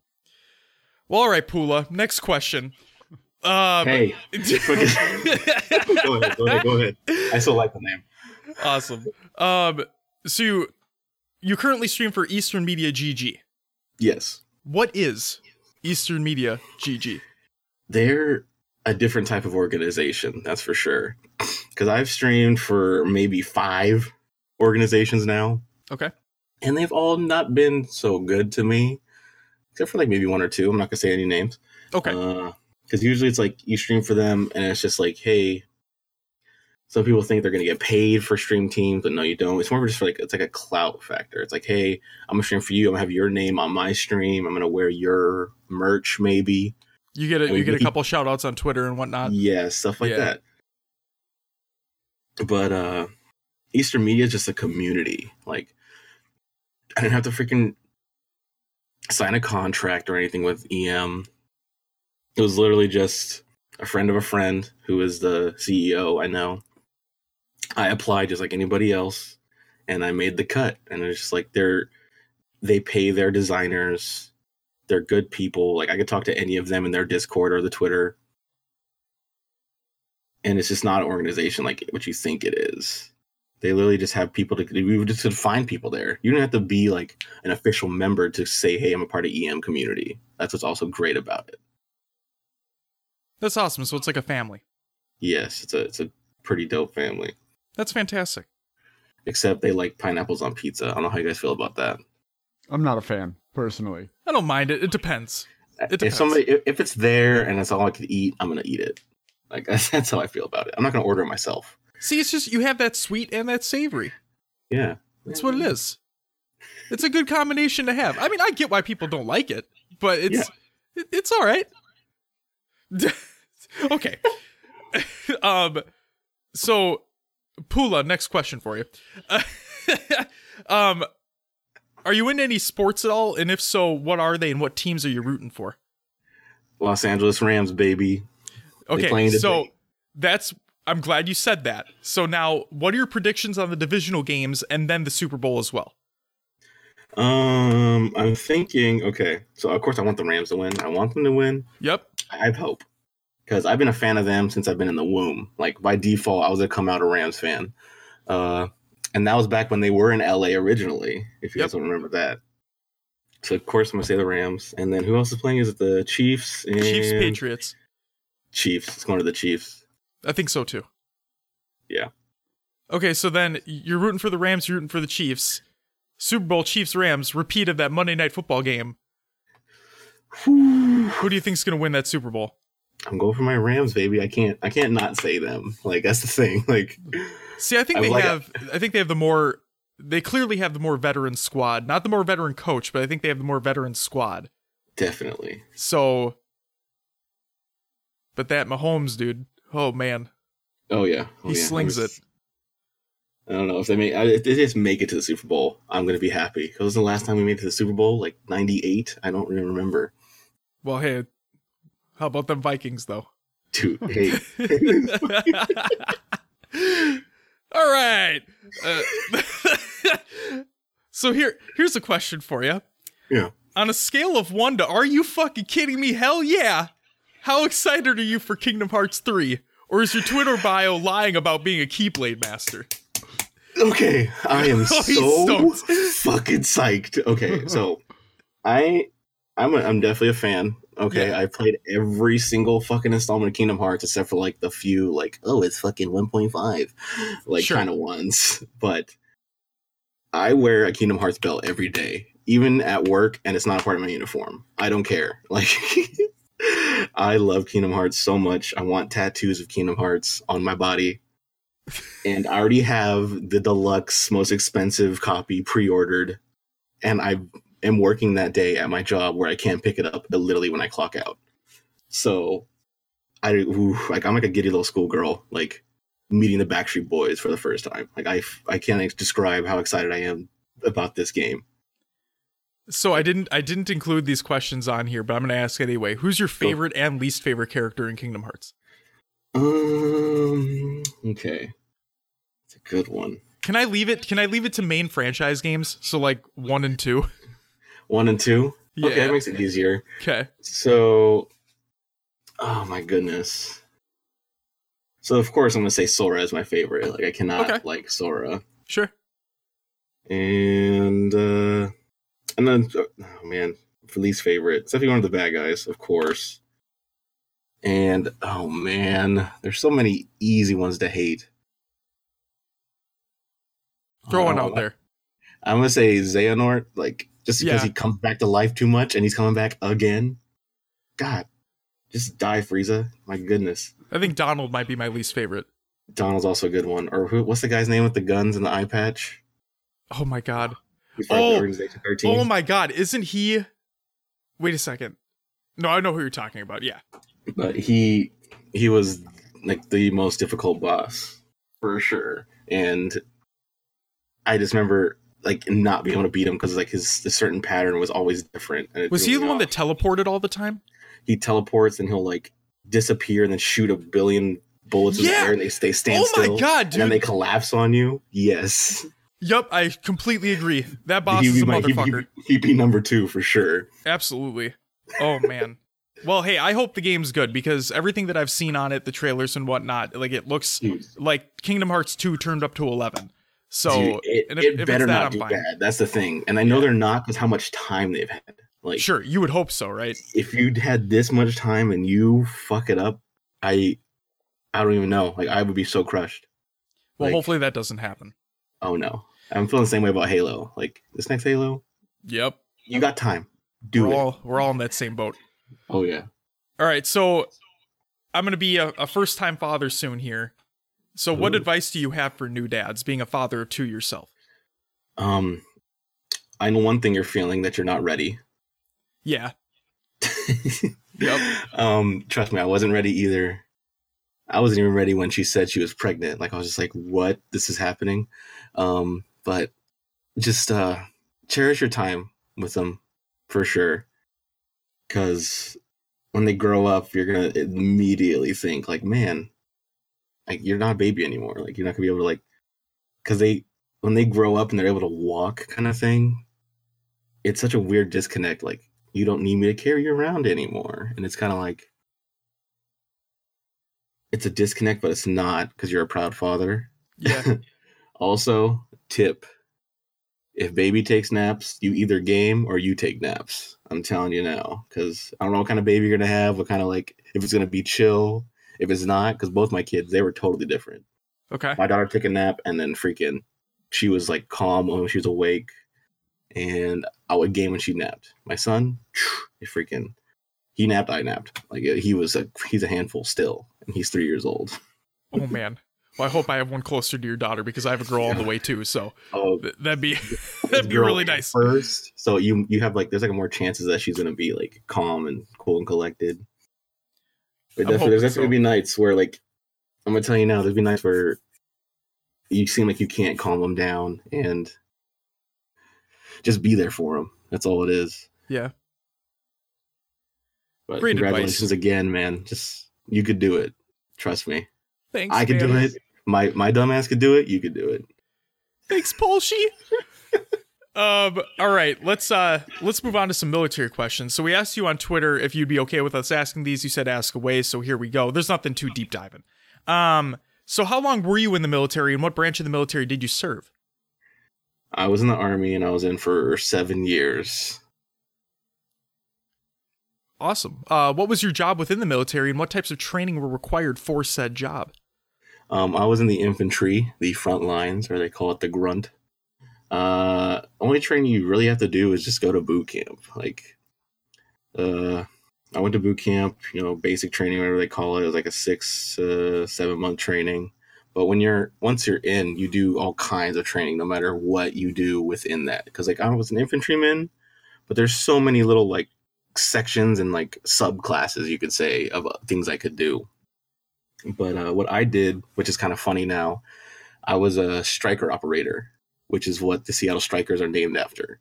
Well, all right, Pula. Next question. Um, Hey, go ahead. Go ahead. Go ahead. I still like the name. awesome. Um, so you, you currently stream for Eastern Media GG. Yes. What is Eastern Media GG? They're a different type of organization, that's for sure. Because I've streamed for maybe five organizations now, Okay. and they've all not been so good to me, except for like maybe one or two. I'm not gonna say any names. Okay. Uh, because usually it's like you stream for them, and it's just like, hey, some people think they're gonna get paid for stream teams, but no, you don't. It's more of just like it's like a clout factor. It's like, hey, I'm gonna stream for you. I'm gonna have your name on my stream. I'm gonna wear your merch, maybe. you get a, you get a couple shout outs on Twitter and whatnot. yeah, stuff like yeah. that. But uh Eastern Media is just a community. Like I didn't have to freaking sign a contract or anything with EM. It was literally just a friend of a friend who is the CEO I know. I applied just like anybody else and I made the cut and it's just like they're they pay their designers. They're good people. Like I could talk to any of them in their Discord or the Twitter and it's just not an organization like what you think it is. They literally just have people to we just could find people there. You don't have to be like an official member to say, "Hey, I'm a part of EM community." That's what's also great about it. That's awesome. So it's like a family. Yes, it's a it's a pretty dope family. That's fantastic. Except they like pineapples on pizza. I don't know how you guys feel about that. I'm not a fan personally. I don't mind it. It depends. It if somebody if, if it's there and it's all I could eat, I'm gonna eat it. Like that's, that's how I feel about it. I'm not gonna order it myself. See, it's just you have that sweet and that savory. Yeah, That's what it is. It's a good combination to have. I mean, I get why people don't like it, but it's it, it's all right. okay. um so Pula, next question for you. um are you in any sports at all? And if so, what are they and what teams are you rooting for? Los Angeles Rams, baby. Okay, so that's I'm glad you said that. So now, what are your predictions on the divisional games and then the Super Bowl as well? Um, I'm thinking. Okay, so of course I want the Rams to win. I want them to win. Yep. I have hope because I've been a fan of them since I've been in the womb. Like by default, I was a come out a Rams fan. Uh, and that was back when they were in LA originally. If you Yep. guys don't remember that. So of course I'm gonna say the Rams, and then who else is playing? Is it the Chiefs? And Chiefs Patriots. Chiefs. It's going to the Chiefs. I think so too. Yeah. Okay, so then you're rooting for the Rams, you're rooting for the Chiefs. Super Bowl Chiefs Rams, repeat of that Monday night football game. Who do you think's going to win that Super Bowl? I'm going for my Rams, baby. I can't. I can't not say them. Like that's the thing. Like See, I think I they like have I think they have the more they clearly have the more veteran squad. Not the more veteran coach, but I think they have the more veteran squad. definitely. So But that Mahomes dude, oh man. Oh yeah. Oh, He yeah. slings it. I don't know if they make if they just make it to the Super Bowl. I'm gonna be happy. Because the last time we made it to the Super Bowl, like '98. I don't even remember. Well, hey, how about them Vikings though? Dude, hey, All right. Uh, so here, here's a question for you. Yeah. On a scale of one to "Are you fucking kidding me?" Hell yeah. How excited are you for Kingdom Hearts three? Or is your Twitter bio lying about being a Keyblade master? okay, I am Oh, so fucking psyched. Okay, so I, I'm a, I'm definitely a fan. Okay, Yeah. I played every single fucking installment of Kingdom Hearts except for like the few like oh it's fucking 1.5 like Sure. kind of ones. But I wear a Kingdom Hearts belt every day, even at work, and it's not a part of my uniform. I don't care. Like. I love Kingdom Hearts so much. I want tattoos of Kingdom Hearts on my body. And I already have the deluxe, most expensive copy pre ordered. And I am working that day at my job where I can't pick it up literally when I clock out. So I ooh, like I'm like a giddy little schoolgirl, like meeting the Backstreet Boys for the first time. Like I I can't describe how excited I am about this game. So I didn't I didn't include these questions on here, but I'm going to ask anyway. Who's your favorite and least favorite character in Kingdom Hearts? Um okay. It's a good one. Can I leave it can I leave it to main franchise games? So like 1 and 2. One and two? Yeah. Okay, that makes it easier. Okay. So, oh my goodness. So of course I'm gonna say Sora is my favorite. Like I cannot Okay. like Sora. Sure. And uh and then oh man, for least favorite, it's definitely one of the bad guys, of course. And oh man, there's so many easy ones to hate. Throw one Uh, out there. I'm gonna say Xehanort, like just because Yeah. he comes back to life too much and he's coming back again. God, just die, Frieza. My goodness. I think Donald might be my least favorite. Donald's also a good one. Or who? What's the guy's name with the guns and the eye patch? Oh my god. He's part of Oh. Oh my god, isn't he Wait a second. No, I know who you're talking about. Yeah. but he he was like the most difficult boss for sure and i just remember like not be able to beat him because like his the certain pattern was always different and Was he the me one that teleported all the time? he teleports and he'll like disappear and then shoot a billion bullets in Yeah. the air and they stay stand oh still my god, dude. and then they collapse on you yes Yep, I completely agree. That boss He'd is a my- he'd motherfucker. he'd be number two for sure Absolutely. Oh man. Well, hey, I hope the game's good because everything that I've seen on it, the trailers and whatnot, like it looks like Kingdom Hearts 2 turned up to 11. So dude, it, and if- it if better that, not I'm do bad that's the thing and i know Yeah. they're not because how much time they've had like sure, you would hope so, right? if you'd had this much time and you fuck it up, I I don't even know. Like I would be so crushed. Well, Like- hopefully that doesn't happen. Oh no. I'm feeling the same way about Halo. Like this next Halo, Yep. you got time. Do we're it. all we're all in that same boat. oh yeah. All right, so I'm going to be a, a first-time father soon here. So, what Ooh. advice do you have for new dads, being a father of two yourself? Um I know one thing you're feeling that you're not ready. Yeah, Yep. Um, trust me, I wasn't ready either. I wasn't even ready when she said she was pregnant. Like I was just like, what? This is happening. Um, but just uh cherish your time with them for sure. Cause when they grow up, you're gonna immediately think, like, man, like you're not a baby anymore. Like you're not gonna be able to like cause they when they grow up and they're able to walk kind of thing, it's such a weird disconnect. Like you don't need me to carry you around anymore. And it's kind of like it's a disconnect, but it's not because you're a proud father. yeah, Also, tip if baby takes naps, you either game or you take naps. I'm telling you now because I don't know what kind of baby you're gonna have, what kind of like if it's gonna be chill, if it's not, because both my kids they were totally different. okay. My daughter took a nap and then freaking she was like calm when she was awake, and I would game when she napped. My son, he freaking he napped, I napped. Like he was a he's a handful still, and he's three years old. Oh man. Well, I hope I have one closer to your daughter because I have a girl on the way too. So Oh, th- that'd be that'd be really nice. First, so you you have like there's like more chances that she's gonna be like calm and cool and collected. But definitely, there's definitely so. gonna be nights where like I'm gonna tell you now, there's be nights where you seem like you can't calm them down and just be there for them. That's all it is. Yeah. But Great advice. congratulations again, man. Just you could do it. Trust me. Thanks. I could do it. My my dumbass could do it. You could do it. Thanks, Polshy. um. All right. Let's uh. Let's move on to some military questions. So we asked you on Twitter if you'd be okay with us asking these. You said ask away. So here we go. There's nothing too deep diving. Um. So how long were you in the military, and what branch of the military did you serve? I was in the army and I was in for seven years. Awesome. Uh, what was your job within the military, and what types of training were required for said job? Um, I was in the infantry, the front lines, or they call it the grunt. Uh, only training you really have to do is just go to boot camp. Like, uh, I went to boot camp, you know, basic training, whatever they call it. It was like a six, uh, seven month training. But when you're once you're in, you do all kinds of training, no matter what you do within that. Because like I was an infantryman, but there's so many little like sections and like subclasses you could say of uh, things I could do. But uh, what I did, which is kind of funny now, I was a Stryker operator, which is what the Seattle Strikers are named after.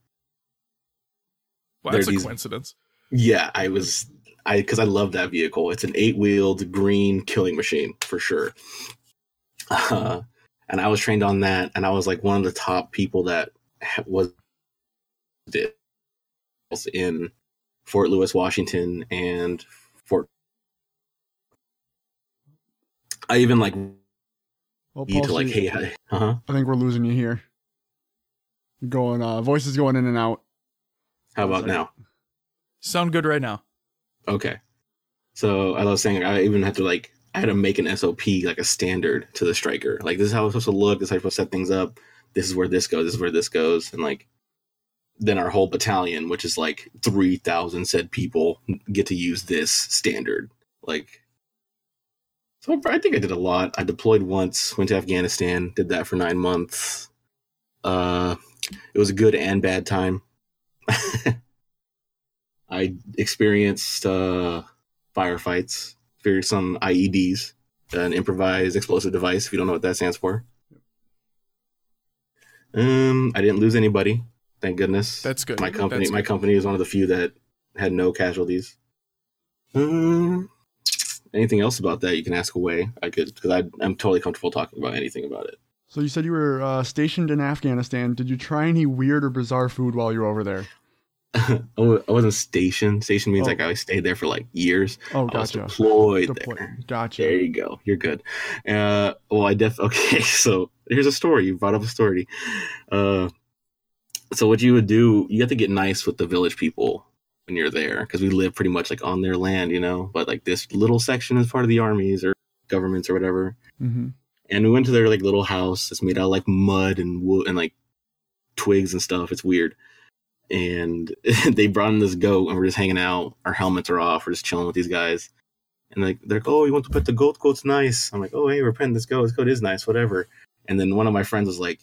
Well, that's are a coincidence. Yeah, I was I because I love that vehicle. It's an eight wheeled green killing machine for sure. Uh, and I was trained on that, and I was like one of the top people that was did in Fort Lewis, Washington, and Fort. I even like Well, you to like, Paul, hey, uh huh. I think we're losing you here. Going uh voices going in and out. How about now? Sound good right now. Okay. So as I was saying, I even had to like I had to make an SOP like a standard to the Stryker. Like this is how it's supposed to look. This is how you're supposed to set things up. This is where this goes. This is where this goes. And like then our whole battalion, which is like three thousand said people, get to use this standard. Like so I think I did a lot. I deployed once, went to Afghanistan, did that for nine months. Uh it was a good and bad time. I experienced uh firefights, experienced some IEDs, an improvised explosive device, if you don't know what that stands for. Um, I didn't lose anybody, thank goodness. That's good. my company. That's My good. company is one of the few that had no casualties. Um, anything else about that you can ask away? I could because I'm totally comfortable talking about anything about it. So you said you were uh, stationed in Afghanistan. Did you try any weird or bizarre food while you were over there? I wasn't stationed. Station means Oh. like I stayed there for like years. Oh, I was gotcha. deployed Deploy- there. Gotcha. There you go. You're good. Uh, well, I def. Okay, so here's a story. You brought up a story. Uh, so what you would do, you have to get nice with the village people when you're there because we live pretty much like on their land, you know. But like this little section is part of the armies or governments or whatever. hmm And we went to their like little house. It's made out of like mud and wood and like twigs and stuff. It's weird. And they brought in this goat and we're just hanging out. Our helmets are off. We're just chilling with these guys. And like they're like, oh, you want to pet the goat? Goat's nice. I'm like, oh, hey, we're petting this goat. This goat is nice, whatever. And then one of my friends was like,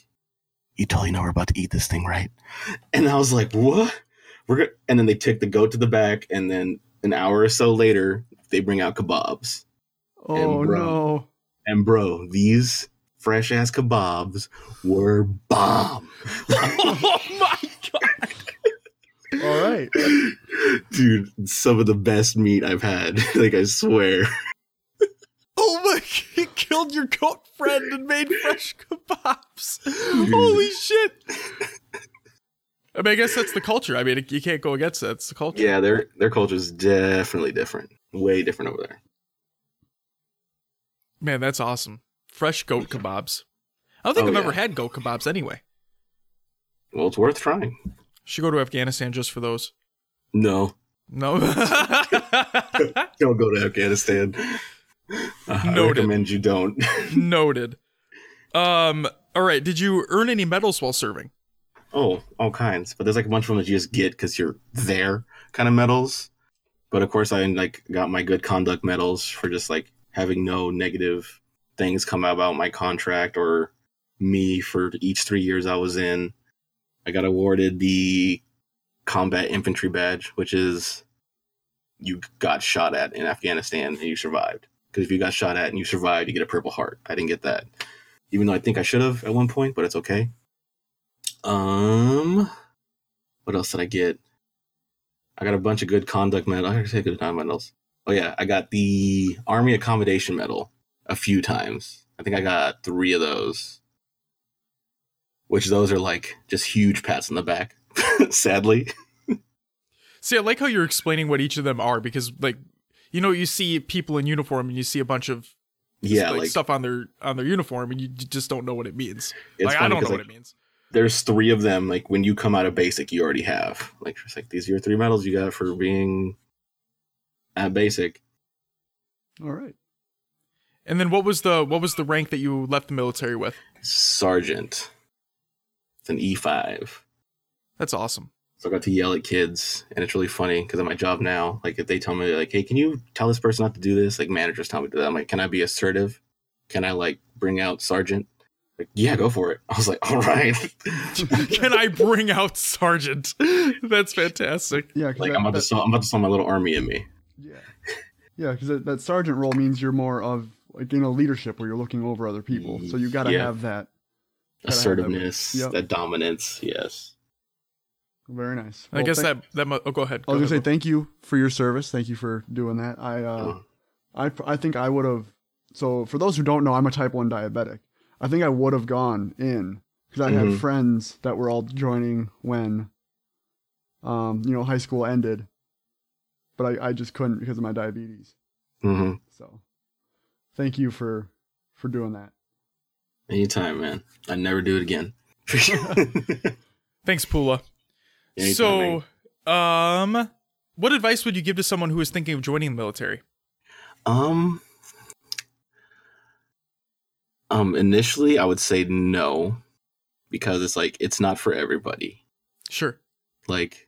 you totally know we're about to eat this thing, right? And I was like, what? We're good. And then they took the goat to the back, and then an hour or so later, they bring out kebabs. Oh bro. no. And bro, these fresh ass kebabs were bomb. oh my god! All right. Dude, some of the best meat I've had. like I swear. Oh my! He killed your goat friend and made fresh kebabs. Holy shit! I mean, I guess that's the culture. I mean, you can't go against that. It's the culture. Yeah, their their culture is definitely different. Way different over there. Man, that's awesome. Fresh goat kebabs. I don't think Oh, I've ever had goat kebabs anyway. Well, it's worth trying. Should go to Afghanistan just for those. No. No. Don't go to Afghanistan. I Noted. recommend you don't. Noted. Um. All right. Did you earn any medals while serving? Oh, all kinds. But there's like a bunch of them that you just get because you're there kind of medals. But of course, I like got my good conduct medals for just like having no negative things come out about my contract or me for each three years I was in. I got awarded the combat infantry badge, which is you got shot at in Afghanistan and you survived. Because if you got shot at and you survived, you get a Purple Heart. I didn't get that, even though I think I should have at one point, but it's okay. Um, what else did I get? I got a bunch of good conduct medals. I say good conduct medals. Oh yeah, I got the Army Accommodation Medal a few times. I think I got three of those. Which those are like just huge pats on the back. Sadly, See, I like how you're explaining what each of them are because, like, you know, you see people in uniform and you see a bunch of yeah, like, like, stuff on their on their uniform and you just don't know what it means. like, I don't know 'cause, what it means. there's three of them. Like when you come out of basic, you already have like it's like these are your three medals you got for being at basic. All right. And then what was the what was the rank that you left the military with? Sergeant. It's an E five. That's awesome. So I got to yell at kids, and it's really funny because at my job now, like if they tell me like, "Hey, can you tell this person not to do this?" Like managers tell me to do that. I'm like, "Can I be assertive? Can I like bring out sergeant?" Like, yeah, go for it. I was like, "All right." Can I bring out Sergeant? That's fantastic. Yeah, like that, I'm about to that- sell. I'm about to sell my little army in me. Yeah. Yeah, because that, that sergeant role means you're more of like in a leadership where you're looking over other people. So you got to Yeah. have that. Gotta have that- Assertiveness, Yep. that dominance. Yes. Very nice. I guess thank- that that mu- oh go ahead. I was gonna say thank you for your service. Thank you for doing that. I uh, Oh. I I think I would have. So for those who don't know, I'm a type one diabetic. I think I would have gone in because I Mhm. had friends that were all joining when, um, you know, high school ended, but I I just couldn't because of my diabetes. hmm So, thank you for for doing that. Anytime, man. I'd never do it again. Thanks, Pula. Anytime, so, man. um, what advice would you give to someone who is thinking of joining the military? Um, um, initially I would say no, because it's like it's not for everybody. Sure. Like,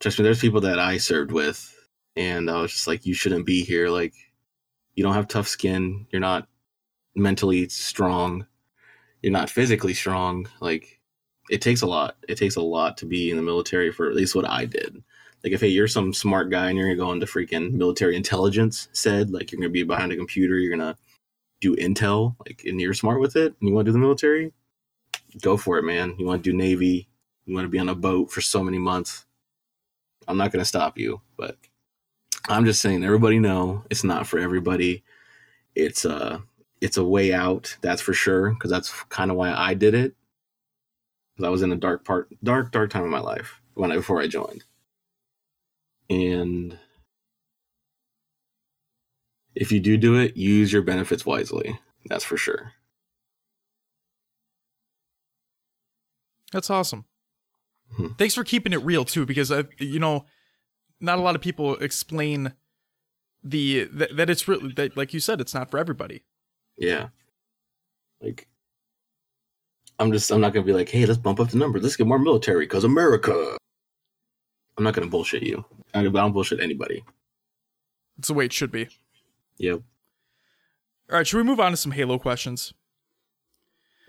trust me, there's people that I served with, and I was just like, you shouldn't be here. Like, you don't have tough skin. You're not mentally strong. You're not physically strong. Like, it takes a lot. It takes a lot to be in the military for at least what I did. Like, if hey, you're some smart guy and you're gonna go into freaking military intelligence, said like you're gonna be behind a computer, you're gonna do intel, like, and you're smart with it, and you want to do the military, go for it, man. You want to do Navy, you want to be on a boat for so many months. I'm not gonna stop you, but I'm just saying, everybody know it's not for everybody. It's a it's a way out, that's for sure, because that's kind of why I did it. 'Cause I was in a dark part, dark, dark time of my life when I before I joined, and if you do do it, use your benefits wisely. That's for sure. That's awesome. Hmm. Thanks for keeping it real too, because I, you know, not a lot of people explain the that, that it's really that, like you said, it's not for everybody. Yeah. Like, I'm just, I'm not going to be like, hey, let's bump up the number. Let's get more military because America. I'm not going to bullshit you. I don't bullshit anybody. It's the way it should be. Yep. All right, should we move on to some Halo questions?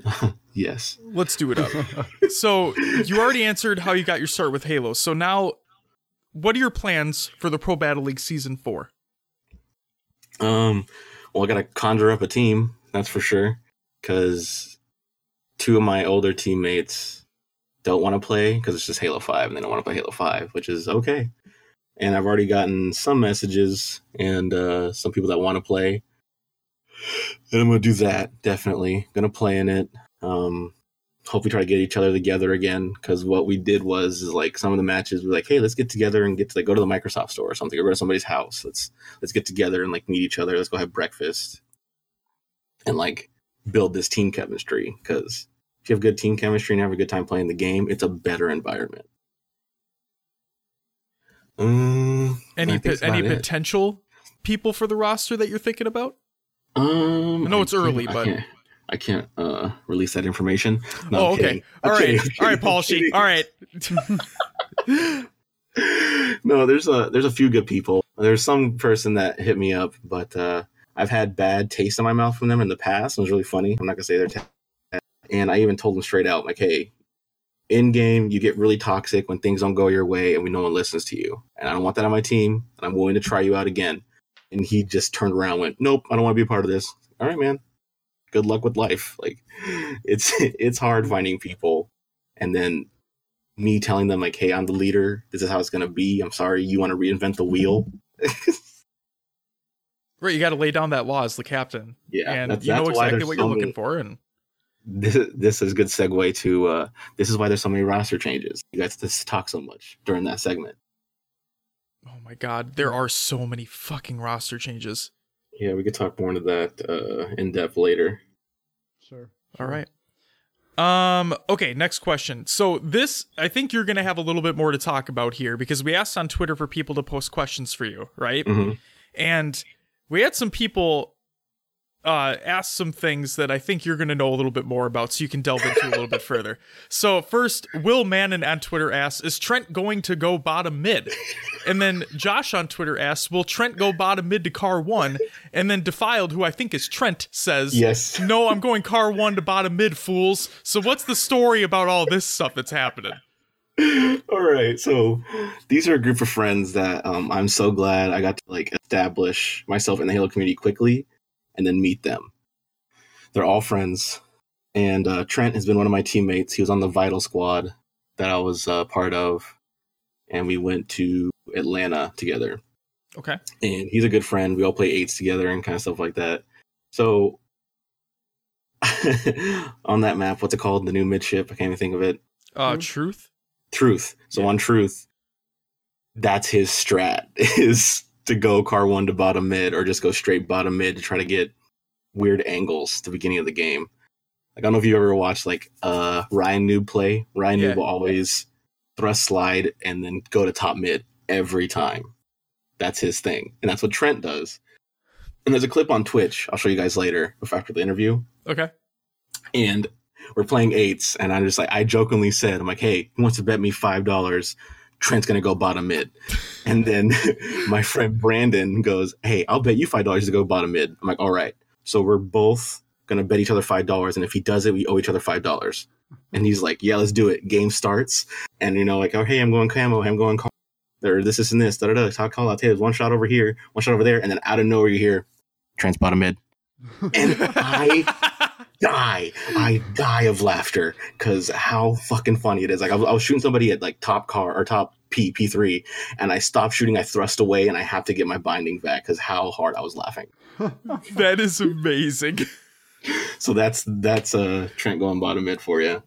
yes. Let's do it up. so you already answered how you got your start with Halo. So now, what are your plans for the Pro Battle League season four? Um, well, I got to conjure up a team. That's for sure. Because two of my older teammates don't want to play because it's just Halo 5 and they don't want to play Halo 5, which is okay. And I've already gotten some messages and uh, some people that want to play. And I'm going to do that, definitely. Going to play in it. Um, hope we try to get each other together again because what we did was is like some of the matches we were like hey let's get together and get to like go to the microsoft store or something or go to somebody's house let's let's get together and like meet each other let's go have breakfast and like build this team chemistry because if you have good team chemistry and have a good time playing the game it's a better environment um, Any I think that's po- any it. potential people for the roster that you're thinking about? Um I know it's early, I but- can't, I can't uh release that information No, oh, okay. All right. kidding. All right, Paul kidding. All right. no, there's a there's a few good people. There's some person that hit me up, but uh, I've had bad taste in my mouth from them in the past. It was really funny. I'm not gonna say their ta- and I even told them straight out, like, hey, in game you get really toxic when things don't go your way and we no one listens to you. And I don't want that on my team, and I'm willing to try you out again. And he just turned around, and went, nope, I don't want to be a part of this. All right, man. Good luck with life. Like, it's it's hard finding people, and then me telling them like, "Hey, I'm the leader. This is how it's gonna be. I'm sorry, you want to reinvent the wheel." Right, you got to lay down that law as the captain, yeah, and that's, you know that's why exactly what you're looking many- for. And This, this is a good segue to. uh This is why there's so many roster changes. You guys just talk so much during that segment. Oh my god, there are so many fucking roster changes. Yeah, we could talk more into that uh in depth later. Sure. All right. Um. Okay. Next question. So this, I think you're gonna have a little bit more to talk about here because we asked on Twitter for people to post questions for you, right? Mhm. And we had some people uh ask some things that I think you're gonna know a little bit more about, so you can delve into a little bit further. So first, Will Mannon on Twitter asks, "Is Trent going to go bottom mid?" And then Josh on Twitter asks, "Will Trent go bottom mid to car one?" And then Defiled, who I think is Trent, says, Yes. no, I'm going car one to bottom mid, fools. So what's the story about all this stuff that's happening? All right, so these are a group of friends that um, I'm so glad I got to like establish myself in the Halo community quickly, and then meet them. They're all friends, and uh, Trent has been one of my teammates. He was on the Vital Squad that I was uh, part of, and we went to Atlanta together. Okay. And he's a good friend. We all play eights together and kind of stuff like that. So on that map, what's it called? The new midship. I can't even think of it. Uh, Mhm. truth. Truth. So Yeah. on Truth, that's his strat is to go car one to bottom mid or just go straight bottom mid to try to get weird angles at the beginning of the game. Like I don't know if you ever watched like uh RyaNoob play. Ryan Yeah. Noob will always thrust slide and then go to top mid every time. That's his thing, and that's what Trent does. And there's a clip on Twitch. I'll show you guys later after the interview. Okay. And we're playing eights, and I'm just like I jokingly said, I'm like, hey, who wants to bet me five dollars? Trent's gonna go bottom mid. And then my friend Brandon goes, Hey, I'll bet you five dollars to go bottom mid. I'm like, all right. So we're both gonna bet each other five dollars, and if he does it, we owe each other five dollars. And he's like, Yeah, let's do it. Game starts, and you know, like, oh hey, I'm going camo, I'm going car- or this, this, and this, da da da. Talk call out. Hey, one shot over here, one shot over there, and then out of nowhere you hear Trent's bottom mid. And I die. I die of laughter because how fucking funny it is. Like I was, I was shooting somebody at like top car or top P P three, and I stopped shooting. I thrust away, and I have to get my binding back because how hard I was laughing. that is amazing. So that's that's uh Trent going bottom mid for you.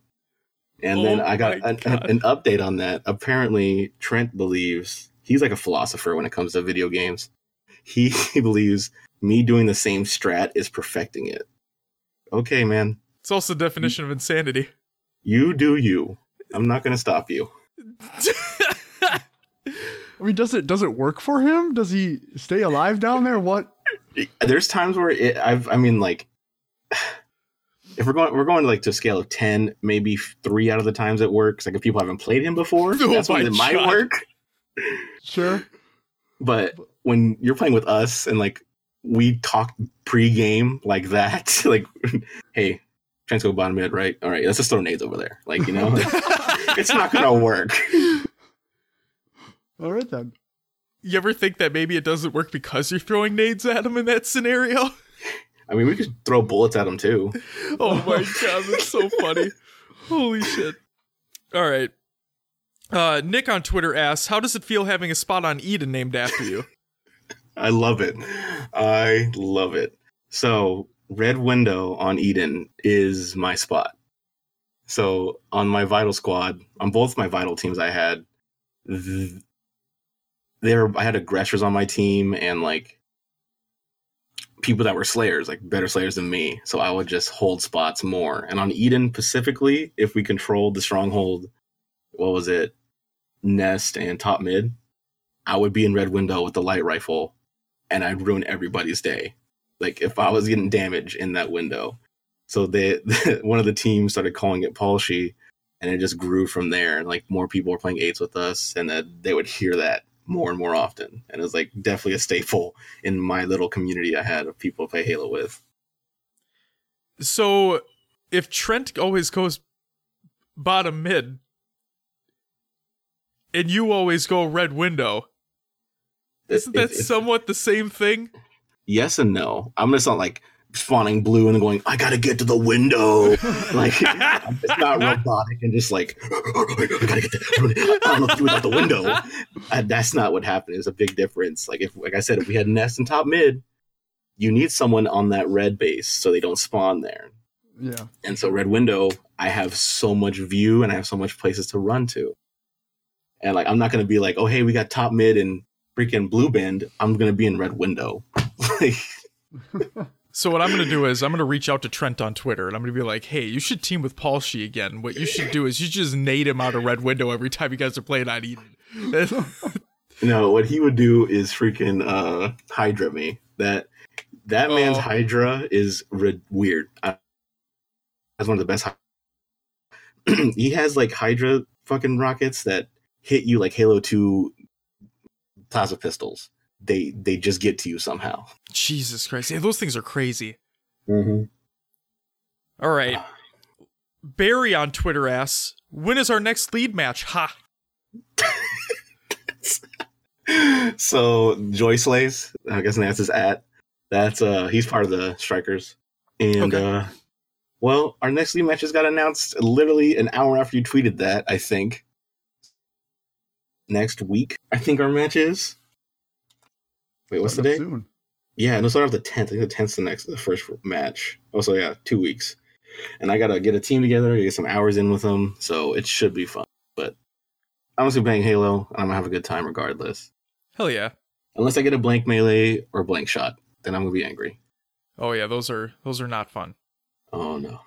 And then Oh I got an, an update on that. Apparently, Trent believes he's like a philosopher when it comes to video games. He believes me doing the same strat is perfecting it. Okay, man, It's also the definition of insanity. you do you. I'm not going to stop you. I mean, does it does it work for him? Does he stay alive down there? What? There's times where it, I've, I mean, like, if we're going, we're going like to a scale of ten, maybe three out of the times it works. Like if people haven't played him before, Oh that's when my it might work. Sure. But when you're playing with us and like we talk pre-game like that, like, hey, Trent's go bottom mid, right? All right, let's just throw nades over there. Like, you know, it's not gonna work. All right then. you ever think that maybe it doesn't work because you're throwing nades at him in that scenario? I mean, we could throw bullets at him too. Oh my god, that's so funny. Holy shit. All right. Uh, Nick on Twitter asks, "How does it feel having a spot on Eden named after you?" I love it. I love it. So, Red Window on Eden is my spot. So, on my Vital squad, on both my Vital teams, I had th- there. I had aggressors on my team and like people that were slayers, like better slayers than me. So I would just hold spots more. And on Eden specifically, if we controlled the stronghold, what was it, Nest and top mid, I would be in red window with the light rifle and I'd ruin everybody's day. Like if I was getting damage in that window. So they one of the teams started calling it Palshy and it just grew from there. And like more people were playing eights with us and that they would hear that more and more often. And it was like definitely a staple in my little community I had of people to play Halo with. So, if Trent always goes bottom mid, and you always go red window, isn't that It- it- somewhat the same thing? yes and no. I'm just not like spawning blue and going, I gotta get to the window. like it's not robotic and just like I gotta get the, I don't know what to do without the window. Uh, that's not what happened. It's a big difference. Like if like I said, if we had Nest and top mid, you need someone on that red base so they don't spawn there. Yeah. And so red window, I have so much view and I have so much places to run to. And like I'm not gonna be like, oh hey, we got top mid and freaking Blue band, I'm gonna be in Red Window. so what I'm gonna do is I'm gonna reach out to Trent on Twitter and I'm gonna be like, hey, you should team with Paul She again. What you should do is you just nade him out of Red Window every time you guys are playing on Eden. no, what he would do is freaking uh, Hydra me. That that oh. man's Hydra is red, weird. That's one of the best. he has like Hydra fucking rockets that hit you like Halo 2 plasma pistols. They they just get to you somehow. Jesus Christ! Yeah, those things are crazy. Mm-hmm. All right. Ah. Barry on Twitter asks, "When is our next lead match?" Ha. so Joy Slays, I guess Nance is at. That's uh he's part of the Strikers. And okay. uh well, our next lead match just got announced literally an hour after you tweeted that, I think. Next week, I think our match is. Wait, what's the Coming date? up Soon. Yeah, no, start off the tenth. I think the tenth's the next the first match. Also, yeah, two weeks. And I gotta get a team together, get some hours in with them, so it should be fun. But I'm going just playing Halo, and I'm gonna have a good time regardless. Hell yeah. Unless I get a blank melee or blank shot, then I'm gonna be angry. Oh yeah, those are those are not fun. Oh no.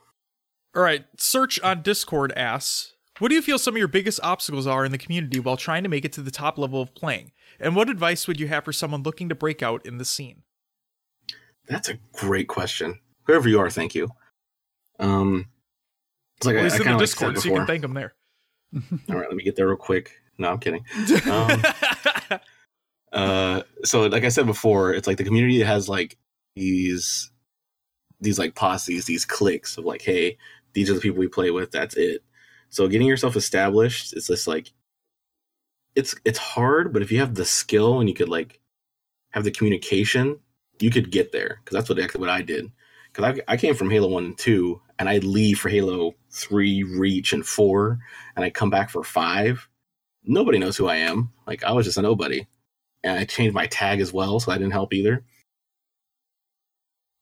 All right, search on Discord asks, what do you feel some of your biggest obstacles are in the community while trying to make it to the top level of playing? And what advice would you have for someone looking to break out in the scene? That's a great question. Whoever you are, thank you. Um, it's like Well, I, I in the of like said Discord, so you can thank them there. All right, let me get there real quick. No, I'm kidding. Um, uh, so like I said before, it's like the community has like these these like posses, these cliques of like, hey, these are the people we play with. That's it. So getting yourself established is just like it's it's hard, but if you have the skill and you could like have the communication, you could get there. Because that's what actually what I did. Because I, I came from Halo One and Two, and I leave for Halo Three, Reach, and Four, and I come back for Five. Nobody knows who I am. Like I was just a nobody, and I changed my tag as well, so that didn't help either.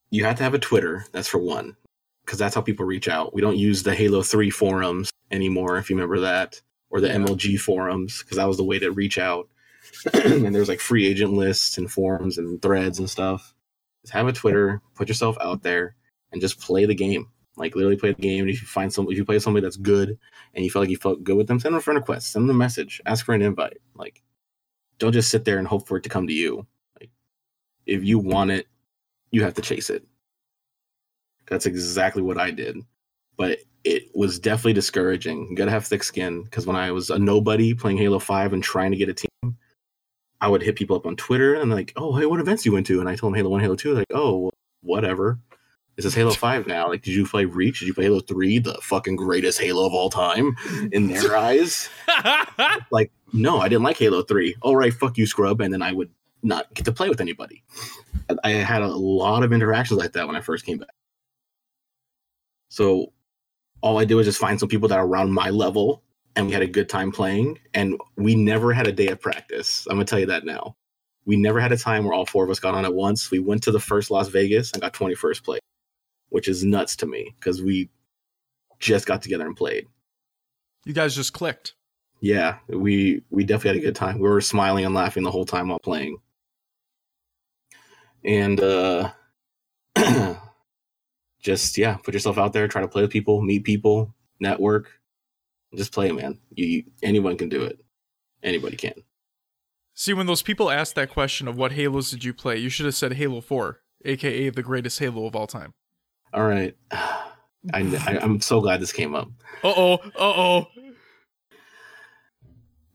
You have to have a Twitter. That's for one, because that's how people reach out. We don't use the Halo Three forums anymore, if you remember that, or the Yeah. MLG forums, because that was the way to reach out. and there's like free agent lists and forums and threads and stuff. Just have a Twitter, put yourself out there, and just play the game. Like literally play the game. And if you find some, if you play somebody that's good and you feel like you felt good with them, send them a friend request, send them a message, ask for an invite. Like, don't just sit there and hope for it to come to you. Like, if you want it, you have to chase it. That's exactly what I did. But it was definitely discouraging. You gotta have thick skin because when I was a nobody playing Halo 5 and trying to get a team, I would hit people up on Twitter and like, oh, hey, what events you went to? And I told them Halo 1, Halo 2. Like, oh, well, whatever. This is Halo 5 now. Like, did you play Reach? Did you play Halo 3, the fucking greatest Halo of all time in their eyes? Like, no, I didn't like Halo 3. All right, fuck you, scrub. And then I would not get to play with anybody. I had a lot of interactions like that when I first came back. So all I did was just find some people that are around my level and we had a good time playing. And we never had a day of practice. I'm gonna tell you that now. We never had a time where all four of us got on at once. We went to the first Las Vegas and got 21st place, which is nuts to me because we just got together and played. you guys just clicked. Yeah, we we definitely had a good time. We were smiling and laughing the whole time while playing. And uh just yeah, put yourself out there, try to play with people, meet people, network. Just play, man. You anyone can do it. Anybody can. See, when those people asked that question of what Halos did you play, you should have said Halo 4, aka the greatest Halo of all time. All right. I, I I'm so glad this came up. Uh oh, uh oh.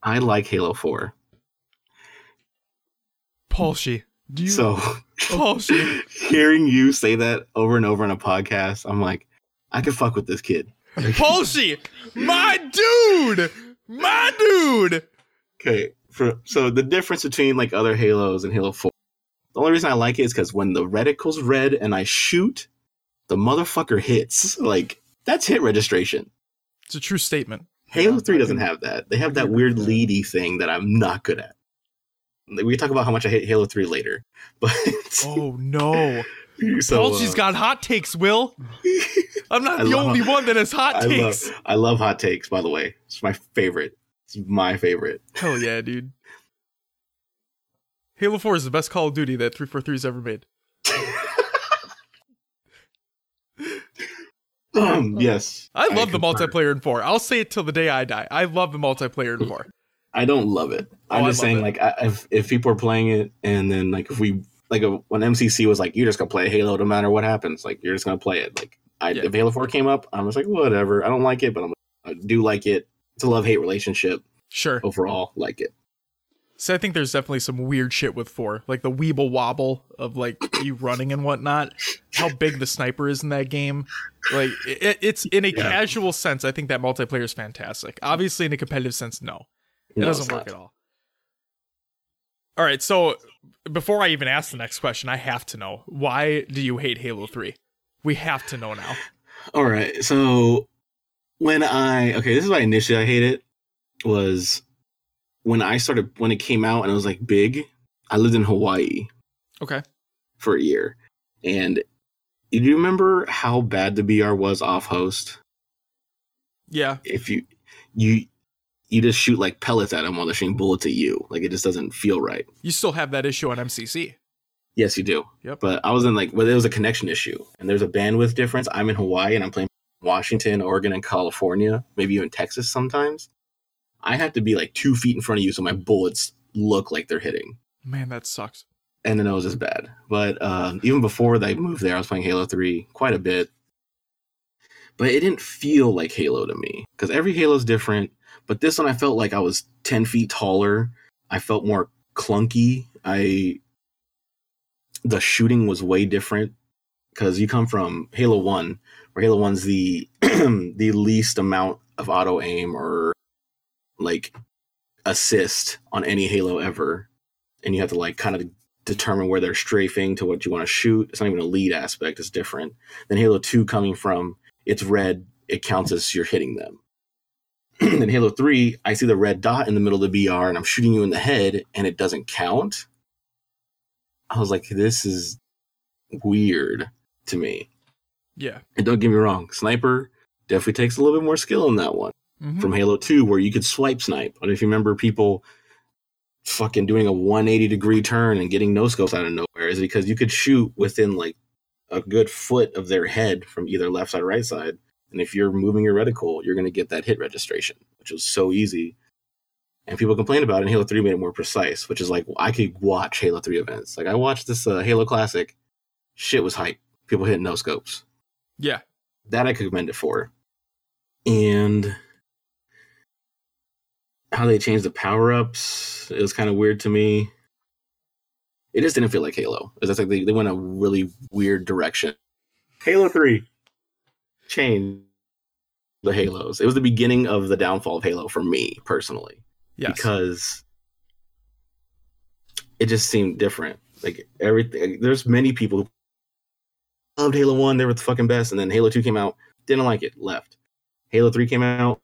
I like Halo 4. Paulshy. Do you So oh, Paulshy? hearing you say that over and over on a podcast, I'm like, I could fuck with this kid. Oh, Paulshy! My dude! My dude! Okay, for so the difference between like other Halos and Halo 4. The only reason I like it is because when the reticle's red and I shoot, the motherfucker hits. Like that's hit registration. It's a true statement. Halo Yeah, 3 doesn't have that. They have that weird agree with that. leady thing that I'm not good at. We can talk about how much I hate Halo 3 later. But Oh no. so, Paulshy's uh, got hot takes, Will. I'm not I the love- only one that has hot I love takes. I love hot takes, by the way. It's my favorite. It's my favorite. Hell yeah, dude. Halo 4 is the best Call of Duty that 343's ever made. Um, yes. I love the multiplayer in 4. I'll say it till the day I die. I love the multiplayer in 4. I don't love it. I'm Oh, I just saying, it. like, I, if if people are playing it, and then like if we like uh when MCC was like, you're just gonna play Halo no matter what happens, like you're just gonna play it. Like, I Yeah. if Halo Four came up, I was like, whatever. I don't like it, but I'm, I do like it. It's a love hate relationship Sure. overall. Like it. So I think there's definitely some weird shit with 4. Like the weeble wobble of like you running and whatnot. How big the sniper is in that game. Like it, it's in a Yeah. casual sense, I think that multiplayer is fantastic. Obviously in a competitive sense, no. It No, doesn't work not. at all. All right, so before I even ask the next question, I have to know why do you hate Halo 3? We have to know now. All right. So when I okay, this is why initially I hate it was when I started when it came out and it was like big. I lived in Hawaii Okay. for a year, and do you remember how bad the BR was off host? Yeah. If you you you just shoot like pellets at them while they're shooting bullets at you, like it just doesn't feel right. You still have that issue on MCC. Yes, you do. Yep. But I was in like, well, there was a connection issue, and there's a bandwidth difference. I'm in Hawaii, and I'm playing Washington, Oregon, and California, maybe even Texas sometimes, I have to be like two feet in front of you so my bullets look like they're hitting. Man, that sucks. And the nose is bad. But um, even before I moved there, I was playing Halo 3 quite a bit. But it didn't feel like Halo to me because every Halo is different. But this one, I felt like I was 10 feet taller. I felt more clunky. I the shooting was way different because you come from Halo One, where Halo One's the the least amount of auto aim or like assist on any Halo ever, and you have to like kind of determine where they're strafing to what you want to shoot. It's not even a lead aspect; it's different. Then Halo Two coming from it's red, it counts as you're hitting them. in Halo 3, I see the red dot in the middle of the BR and I'm shooting you in the head and it doesn't count. I was like, this is weird to me. Yeah. And don't get me wrong, sniper definitely takes a little bit more skill in that one Mhm. from Halo 2, where you could swipe snipe. And if you remember people fucking doing a 180 degree turn and getting no scopes out of nowhere, is because you could shoot within like a good foot of their head from either left side or right side. And if you're moving your reticle, you're going to get that hit registration, which was so easy. And people complain about it. And Halo 3 made it more precise, which is like, I could watch Halo 3 events. Like, I watched this uh, Halo Classic. Shit was hype. People hitting no scopes. Yeah. That I could commend it for. And how they changed the power ups, it was kind of weird to me. It just didn't feel like Halo. It was like they, they went a really weird direction. Halo 3 changed the Halos. It was the beginning of the downfall of Halo for me personally Yes. because it just seemed different. Like everything, there's many people who loved Halo One; they were the fucking best. And then Halo Two came out, didn't like it, left. Halo Three came out,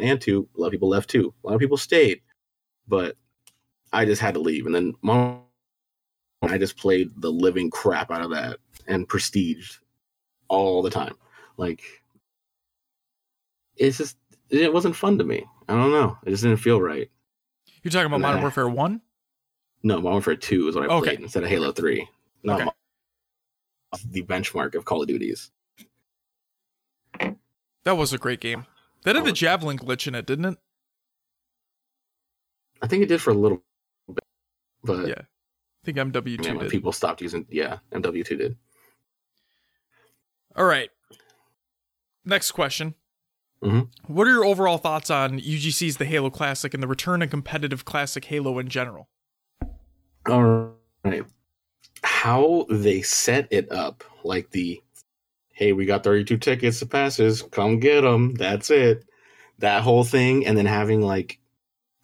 and two, a lot of people left too. A lot of people stayed, but I just had to leave. And then Mom, I just played the living crap out of that and prestiged all the time. Like it's just it wasn't fun to me. I don't know. It just didn't feel right. You're talking about Modern Nah. Warfare 1? No, Modern Warfare 2 is what I Okay. played instead of Halo 3. Not Okay. The benchmark of Call of Duties. That was a great game. That had the javelin glitch in it, didn't it? I think it did for a little bit, but Yeah. I think MW2 man, when did. people stopped using, yeah, MW2 did. All right. Next question. Mhm. What are your overall thoughts on UGC's The Halo Classic and the return of competitive classic Halo in general? All right. How they set it up, like the, hey, we got 32 tickets to passes, come get them. That's it. That whole thing. And then having like,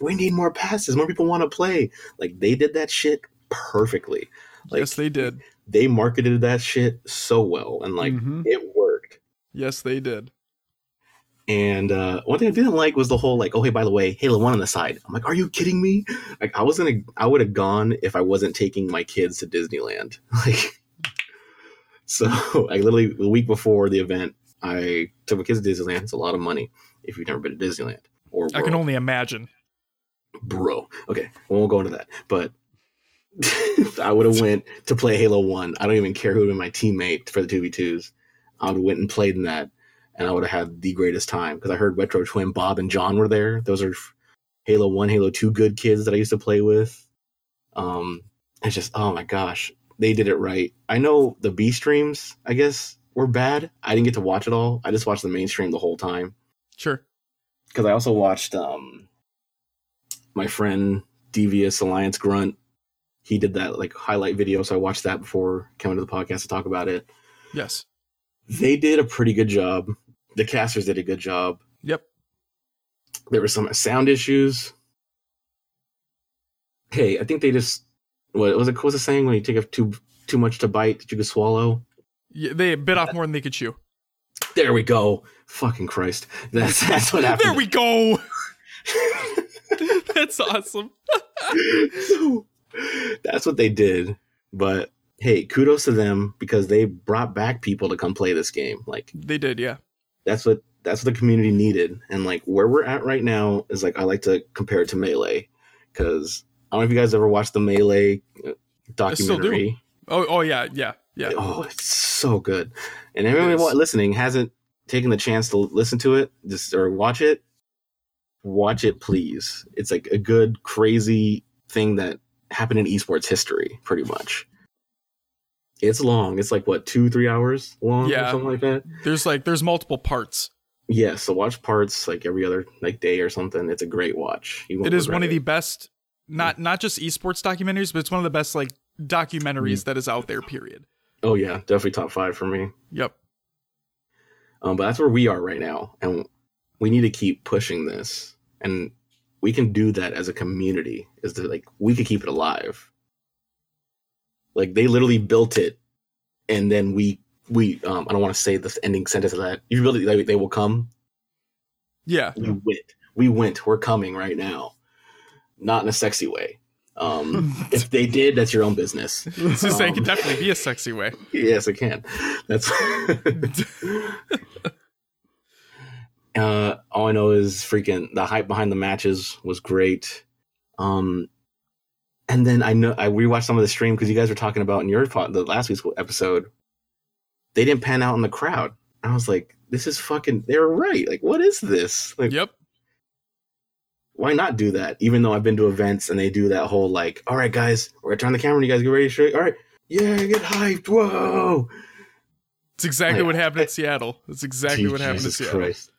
we need more passes. More people want to play. Like they did that shit perfectly. Like, yes, they did. They marketed that shit so well. And like, Mhm. it worked. Yes, they did. And uh, one thing I didn't like was the whole like, oh hey, by the way, Halo One on the side. I'm like, are you kidding me? Like, I was gonna, I would have gone if I wasn't taking my kids to Disneyland. Like, so like literally the week before the event, I took my kids to Disneyland. It's a lot of money if you've never been to Disneyland or I can only imagine. bro. Okay, we won't go into that. But I would have went to play Halo One. I don't even care who would been my teammate for the two v twos. I would have went and played in that, and I would have had the greatest time because I heard Retro Twin Bob and John were there. Those are Halo One, Halo Two good kids that I used to play with. Um, it's just oh my gosh, they did it right. I know the B streams, I guess, were bad. I didn't get to watch it all. I just watched the mainstream the whole time Sure. because I also watched um my friend Devious Alliance Grunt. He did that like highlight video, so I watched that before coming to the podcast to talk about it. Yes. They did a pretty good job. The casters did a good job. Yep. There were some sound issues. Hey, I think they just what was it? What was it saying when you take a too too much to bite that you could swallow? Yeah, they bit off more than they could chew. There we go. Fucking Christ, that's that's what happened. There we go. That's awesome. so that's what they did. But hey, kudos to them because they brought back people to come play this game. Like They did, yeah. that's what that's what the community needed. And like where we're at right now is like I like to compare it to Melee because I don't know if you guys ever watched the Melee uh, still do. documentary. Oh, oh yeah, yeah, yeah. Oh, it's so good. And everyone listening hasn't taken the chance to listen to it, just or watch it, watch it, please. It's like a good, crazy thing that happened in esports history, pretty much. It's long. It's like what two, three hours long, Yeah. or something like that. There's like there's multiple parts. Yeah, so watch parts like every other like day or something. It's a great watch. You It is one of the best not not just esports documentaries, but it's one of the best like documentaries that is out there, period. Oh yeah, definitely top five for me. Yep. Um, but that's where we are right now, and we need to keep pushing this, and we can do that as a community. Is that like we could keep it alive? Like they literally built it, and then we we um I don't want to say the ending sentence of that. You really like, they will come. Yeah. We went. We went. We're coming right now, not in a sexy way. Um, if they did, that's your own business. Is saying Um, could definitely be a sexy way. Yes, it can. That's uh all I know is freaking the hype behind the matches was great. Um and then I know I rewatched some of the stream because you guys were talking about in your the last week's episode. They didn't pan out in the crowd. I was like, this is fucking they're right. Like, what is this? Like Yep. why not do that? Even though I've been to events and they do that whole like, all right, guys, we're gonna turn the camera and you guys get ready to shoot. All right, yeah, get hyped. Whoa. It's exactly Like, what happened at Seattle. That's exactly what happened Jesus Seattle. Christ.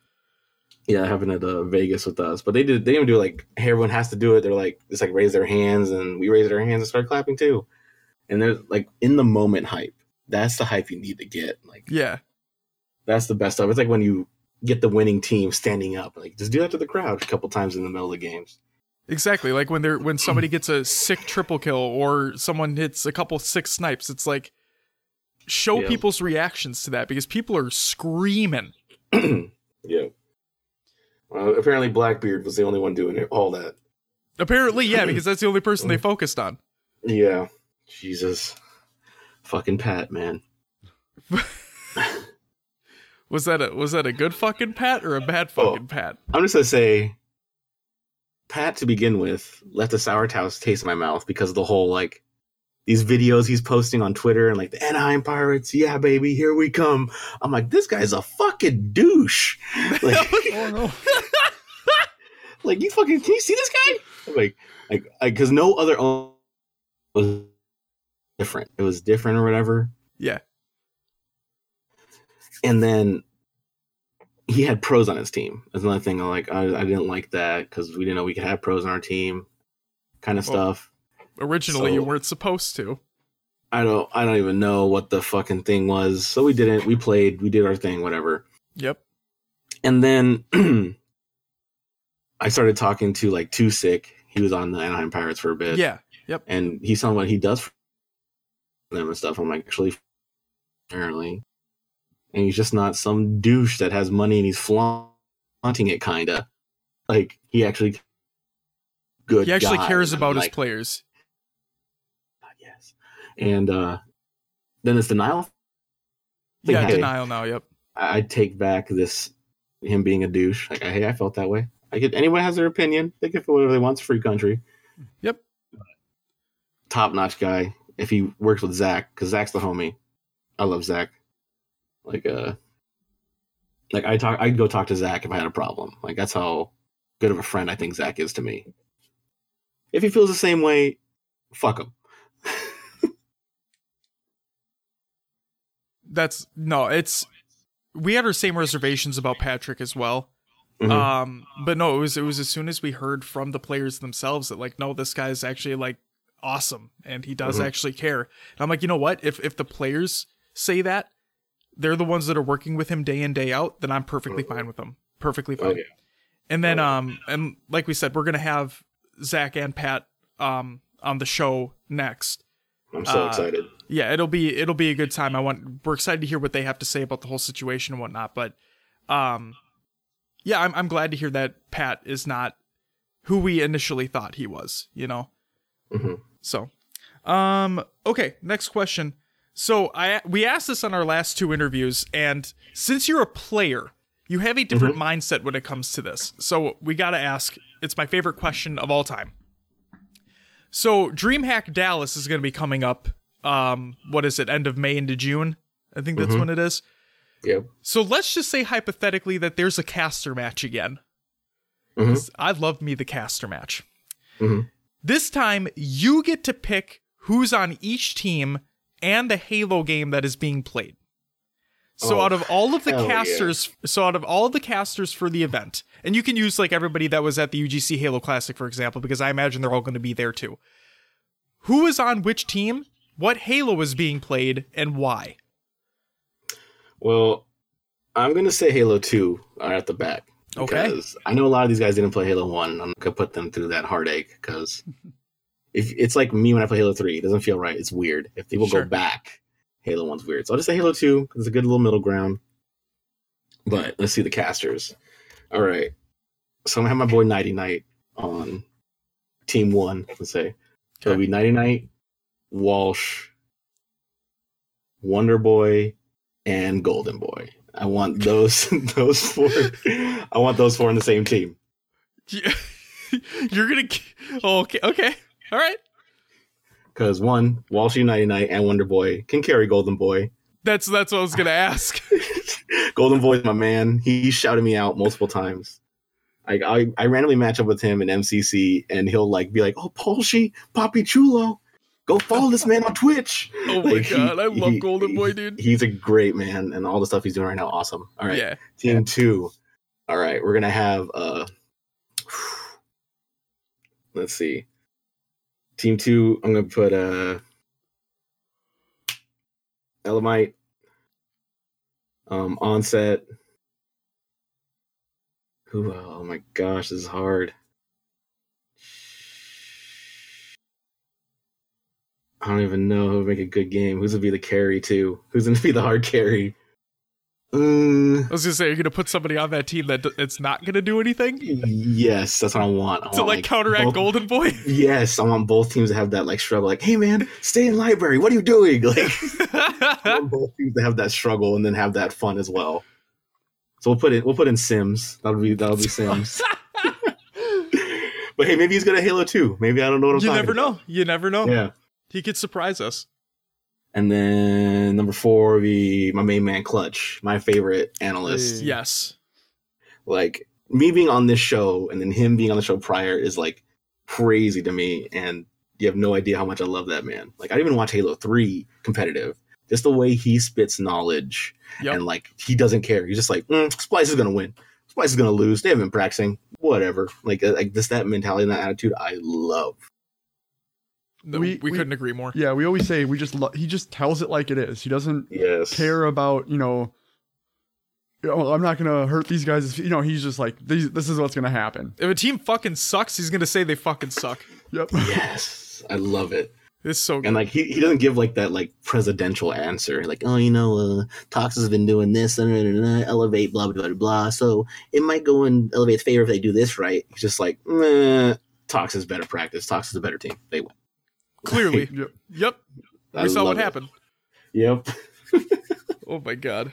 Yeah, it happened at uh, Vegas with us, but they did. They didn't do like hey, everyone has to do it. They're like just like raise their hands, and we raised our hands and started clapping too. And there's like in the moment hype. That's the hype you need to get. Like Yeah. that's the best stuff. It's like when you get the winning team standing up. Like just do that to the crowd a couple times in the middle of the games. Exactly. Like when they're when somebody gets a sick triple kill or someone hits a couple sick snipes, it's like show Yeah. people's reactions to that because people are screaming. yeah. Well, apparently Blackbeard was the only one doing it, all that. Apparently, yeah, because that's the only person they mm. focused on. Yeah. Jesus. Fucking Pat, man. Was that a was that a good fucking pat or a bad Oh. fucking pat? I'm just gonna say, Pat to begin with left a sour taste taste in my mouth because of the whole like these videos he's posting on Twitter and like the Anaheim Pirates, yeah, baby, here we come. I'm like, this guy's a fucking douche. Like, Oh like you fucking can you see this guy? Like, like, because no other was different. It was different or whatever. Yeah. and then he had pros on his team. That's another thing. I like. I, I didn't like that because we didn't know we could have pros on our team, kind of Well- stuff. Originally, you weren't supposed to. I don't. I don't even know what the fucking thing was. So we didn't. We played. We did our thing. Whatever. Yep. And then I started talking to like Too Sick. He was on the Anaheim Pirates for a bit. Yeah. Yep. and he's telling what he does for them and stuff. I'm like, actually, apparently, and he's just not some douche that has money and he's flaunting it, kinda. Like he actually, good. He actually guy. cares about his players. And uh then this denial. thing, Yeah, hey, denial now. Yep. I I take back this him being a douche. Like, hey, I felt that way. I get anyone has their opinion. They can feel whatever they want. It's free country. Yep. Top notch guy. If he works with Zach, because Zach's the homie. I love Zach. Like uh, like I talk. I'd go talk to Zach if I had a problem. Like that's how good of a friend I think Zach is to me. If he feels the same way, fuck him. That's no. It's we had our same reservations about Patrick as well. Mhm. Um, but no, it was it was as soon as we heard from the players themselves that like, no, this guy's actually like awesome and he does Mhm. actually care. And I'm like, you know what? If if the players say that, they're the ones that are working with him day in day out, then I'm perfectly fine with them. Perfectly fine. Oh, yeah. And then um and like we said, we're gonna have Zach and Pat um on the show next. I'm so uh, excited. Yeah, it'll be it'll be a good time. I want we're excited to hear what they have to say about the whole situation and whatnot. But um yeah, I'm I'm glad to hear that Pat is not who we initially thought he was, you know? Mhm. So um okay, next question. So I we asked this on our last two interviews, and since you're a player, you have a different mindset when it comes to this. So we gotta ask, it's my favorite question of all time. So DreamHack Dallas is gonna be coming up um what is it, end of May into June? I think that's when it is. Yep. So let's just say hypothetically that there's a caster match again. Mhm. 'Cause I love me the caster match. Mhm. This time you get to pick who's on each team and the Halo game that is being played. So Oh, out of all of the hell yeah. casters, so out of all the casters for the event, and you can use like everybody that was at the UGC Halo Classic, for example, because I imagine they're all going to be there too. Who is on which team? What Halo is being played, and why? Well, I'm gonna say Halo Two right at the bat. Okay. Because I know a lot of these guys didn't play Halo One. I'm not gonna put them through that heartache because if it's like me when I play Halo Three, it doesn't feel right. It's weird. If people Sure. go back, Halo One's weird. So I'll just say Halo Two because it's a good little middle ground. But let's see the casters. All right. So I'm gonna have my boy Nighty Night on Team One. Let's say so it'll be Nighty Night, Walsh, Wonder Boy, and Golden Boy. I want those those four. I want those four on the same team. You're gonna. Oh, okay. Okay. All right. Because one, Walsh Nighty Night and Wonder Boy can carry Golden Boy. That's that's what I was gonna ask. Golden Boy's my man. He shouted me out multiple times. I, I I randomly match up with him in MCC, and he'll like be like, "Oh, Paulshy, Papi Chulo, go follow this man on Twitch." Oh my Like, he- god, I love he- Golden Boy, dude. He's a great man, and all the stuff he's doing right now, awesome. All right, Yeah. Team two. All right, we're gonna have uh let's see. Team two, I'm gonna put uh Elamite um onset. Who oh my gosh, this is hard. I don't even know who would make a good game. Who's gonna be the carry too? Who's gonna be the hard carry? Mm, I was gonna say you're gonna put somebody on that team that d- it's not gonna do anything Yes, that's what I want. I to want, like, counteract both- Golden Boy. Yes, I want both teams to have that like struggle. Like, hey man, stay in library. What are you doing? Like, I want both teams to have that struggle and then have that fun as well. So we'll put in we'll put in Sims. That'll be that'll be Sims. but hey, maybe he's gonna Halo too. Maybe I don't know what I'm you talking never about. know. You never know. Yeah. He could surprise us. And then number four would be my main man Clutch, my favorite analyst. Yeah. Yes. like me being on this show and then him being on the show prior is like crazy to me and you have no idea how much I love that man. Like I didn't even watch Halo 3 competitive. Just the way he spits knowledge Yep. and like he doesn't care. He's just like, mm, Splyce is gonna win. Splyce is gonna lose. They haven't been practicing. Whatever. Like uh, like just that mentality and that attitude I love. No, We- we, we- couldn't agree more. Yeah, we always say we just lo- he just tells it like it is. He doesn't Yes. care about you know. Oh, I'm not gonna hurt these guys. You know, he's just like these, this is what's gonna happen. If a team fucking sucks, he's gonna say they fucking suck. Yep. Yes. I love it. It's so good. And like he, he doesn't give like that like presidential answer, like oh you know uh, Tox has been doing this and elevate blah blah blah blah. So it might go in elevate's favor if they do this right. He's just like nah, Tox is better practice. Tox is a better team. They win. Clearly. Yep. Yep. We saw what it. happened. Yep. Oh my god.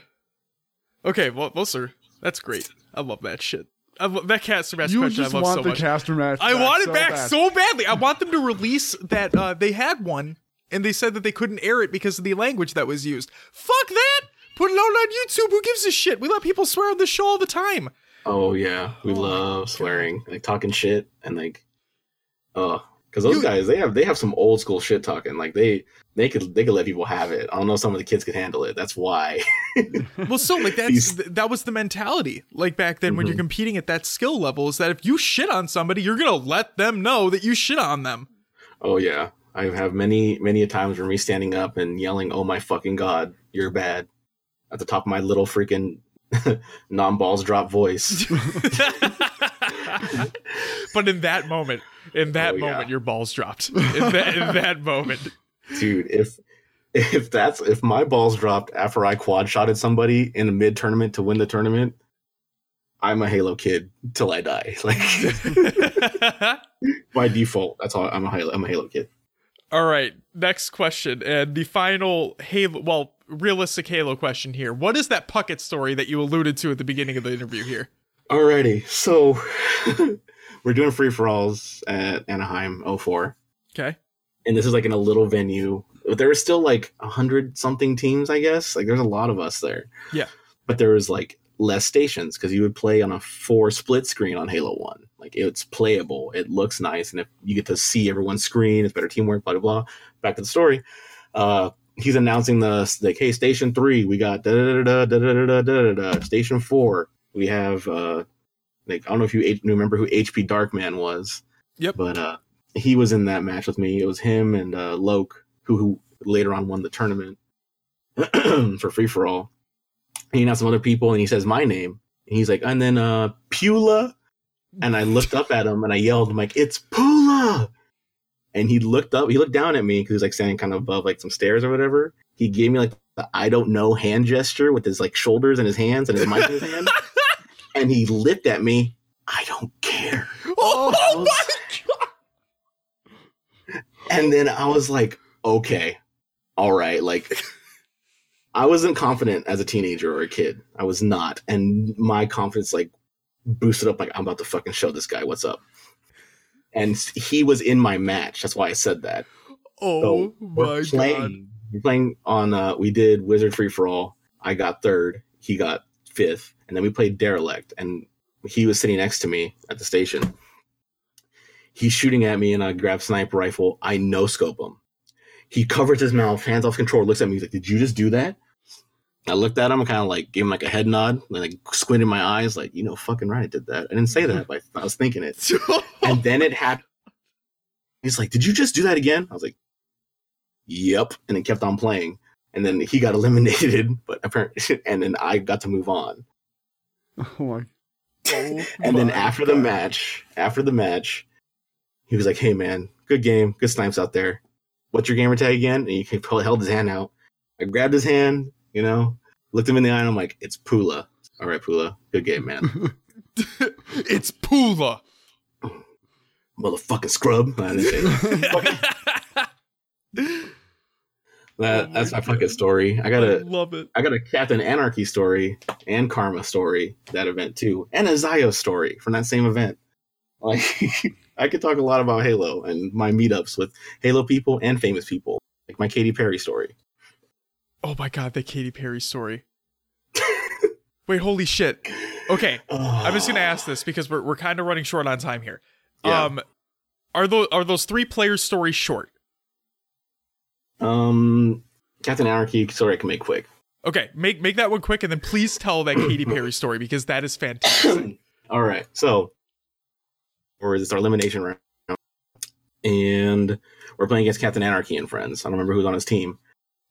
Okay, well, well, sir, that's great. I love that shit. I love that caster match You question. I just love want so the much. caster match. I back want it so back bad. so badly. I want them to release that. Uh, they had one, and they said that they couldn't air it because of the language that was used. Fuck that. Put it out on YouTube. Who gives a shit? We let people swear on this show all the time. Oh yeah, we Oh love swearing, like talking shit, and like, oh, because those You- guys they have they have some old school shit talking. Like they they could they could let people have it. I don't know if some of the kids could handle it. That's why. Well, so like that's These- that was the mentality like back then when you're Mhm. competing at that skill level is that if you shit on somebody, you're gonna let them know that you shit on them. Oh yeah, I have many many a times where me standing up and yelling, "Oh my fucking god, you're bad," at the top of my little freaking non balls drop voice. but in that moment, in that Oh, yeah. moment, your balls dropped. In that, in that moment, Dude, if if that's if my balls dropped after I quad shotted somebody in a mid tournament to win the tournament, I'm a Halo kid till I die. Like by default, that's all. I'm a Halo. I'm a Halo kid. All right, next question, and the final Halo, well, realistic Halo question here. What is that Puckett story that you alluded to at the beginning of the interview here? Alrighty, so we're doing free for alls at Anaheim 04. Okay. and this is like in a little venue. but There are still like a hundred something teams, I guess. Like there's a lot of us there. Yeah. but there was like less stations because you would play on a four split screen on Halo One. Like it's playable, it looks nice, and if you get to see everyone's screen, it's better teamwork. Blah blah blah. Back to the story. Uh, he's announcing the like, hey, station three, we got da da da da da da da da da. Station four, we have uh, like I don't know if you h- remember who HP Darkman was. Yep. But uh, he was in that match with me. It was him and uh, Loke, who who later on won the tournament for free for all. And he announced some other people, and he says my name, and he's like, and then uh, Pula, and I looked up at him and I yelled, I'm like, it's Pula. And he looked up, he looked down at me because he was like standing kind of above like some stairs or whatever. He gave me like the I don't know hand gesture with his like shoulders and his hands and his mic in his hand. And he looked at me, I don't care. Oh, I was- my god! And then I was like, okay, all right. Like, I wasn't confident as a teenager or a kid. I was not. And my confidence, like, boosted up, like, I'm about to fucking show this guy what's up. And he was in my match. That's why I said that. Oh So, my we're god! playing, We're playing on, uh, we did Wizard Free for All. I got third. He got fifth. And then we played Derelict. And he was sitting next to me at the station. He's shooting at me and I grab sniper rifle. I no scope him. He covers his mouth, hands off control, looks at me. He's like, Did you just do that? I looked at him, kind of like gave him like a head nod, then like squinted my eyes, like, you know, fucking right, I did that. I didn't say that, but I was thinking it. And then it happened. He's like, Did you just do that again? I was like, Yep. And it kept on playing. And then he got eliminated, but apparently, and then I got to move on. Oh my. Oh And then my after the match, after the match, he was like, "Hey man, good game, good snipes out there. What's your gamer tag again?" And he probably held his hand out. I grabbed his hand, you know, looked him in the eye, and I'm like, "It's Pula. All right, Pula, good game, man. it's Pula. Motherfucking scrub." I that. Oh that's my God. fucking story. I I got a love it. I got a Captain Anarchy story and Karma story that event too, and a Zio story from that same event. Like I could talk a lot about Halo and my meetups with Halo people and famous people, like my Katy Perry story. Oh my god, the Katy Perry story. Wait, holy shit. Okay, I'm just gonna ask this because we're we're kind of running short on time here. Yeah. Um, are those are those three players stories short? Um, Captain Anarchy sorry, I can make quick. Okay, make make that one quick, and then please tell that Katy Perry story because that is fantastic. All right, so or is this our elimination round? And we're playing against Captain Anarchy and friends. I don't remember who's on his team,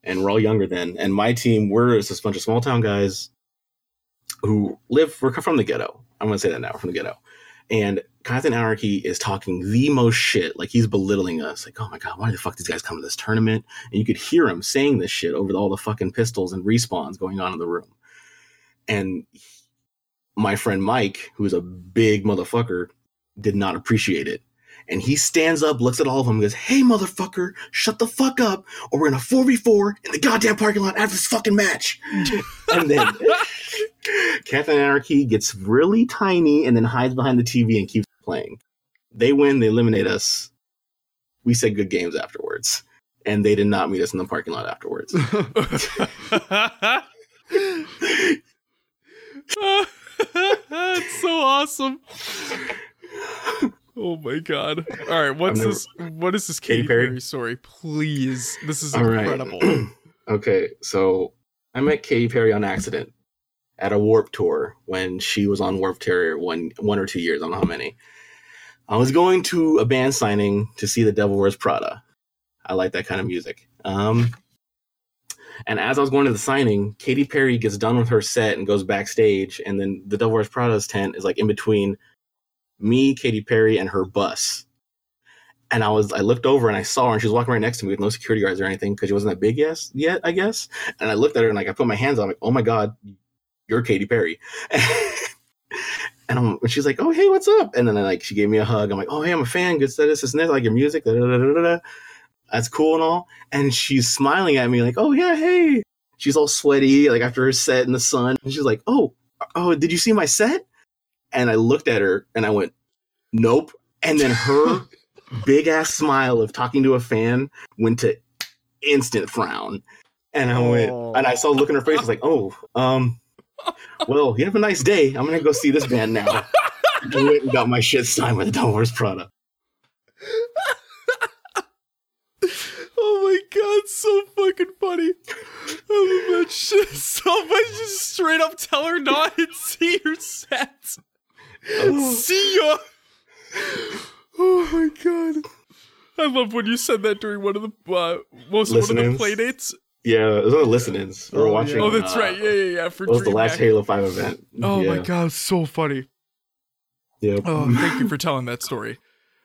and we're all younger then. And my team, we're just a bunch of small town guys who live. We're from the ghetto. I'm gonna say that now. We're from the ghetto. And Captain Anarchy is talking the most shit. Like he's belittling us. Like, oh my god, why the fuck these guys come to this tournament? And you could hear him saying this shit over all the fucking pistols and respawns going on in the room. And my friend Mike, who's a big motherfucker, did not appreciate it. And he stands up, looks at all of them, and goes, Hey, motherfucker, shut the fuck up, or we're in a 4v4 in the goddamn parking lot after this fucking match. and then Captain Anarchy gets really tiny and then hides behind the TV and keeps playing. They win, they eliminate us. We said good games afterwards. And they did not meet us in the parking lot afterwards. That's so awesome. Oh my god! All right, what's never- this? What is this Katy Katy Perry? Perry story? Please, this is All right. incredible. okay, so I met Katy Perry on accident at a Warped Tour when she was on Warped Tour one one or two years. I don't know how many. I was going to a band signing to see The Devil Wears Prada. I like that kind of music. Um, and as I was going to the signing, Katy Perry gets done with her set and goes backstage, and then The Devil Wears Prada's tent is like in between me, Katy Perry, and her bus. And I was, I looked over and I saw her, and she was walking right next to me with no security guards or anything because she wasn't that big yet, I guess. And I looked at her and like I put my hands on, like, oh my god, you're Katy Perry. and, I'm, and she's like, oh hey, what's up? And then like she gave me a hug. I'm like, oh hey, I'm a fan. Good status, this and that, like your music. Da, da, da. That's cool and all. And she's smiling at me like, oh yeah, hey. She's all sweaty, like after her set in the sun. And she's like, oh, oh, did you see my set? And I looked at her and I went, nope. And then her big ass smile of talking to a fan went to instant frown. And I went, Oh. and I saw a look in her face. I was like, oh, um, well, you have a nice day. I'm gonna go see this band now. I went and got my shit signed with the Wears Prada. Oh my god, so fucking funny. I love that shit so much. Just straight up tell her not and see your set. See ya. Oh my god. I love when you said that during one of the uh, most one of the Listen-ins? Play dates. Yeah, it was on the listen-ins. We were Oh, watching. yeah. Oh, that's uh, right. Yeah, yeah, yeah. For It was the last DreamHack. Halo Five event. Oh yeah. my god, so funny. Yeah. Oh, thank you for telling that story.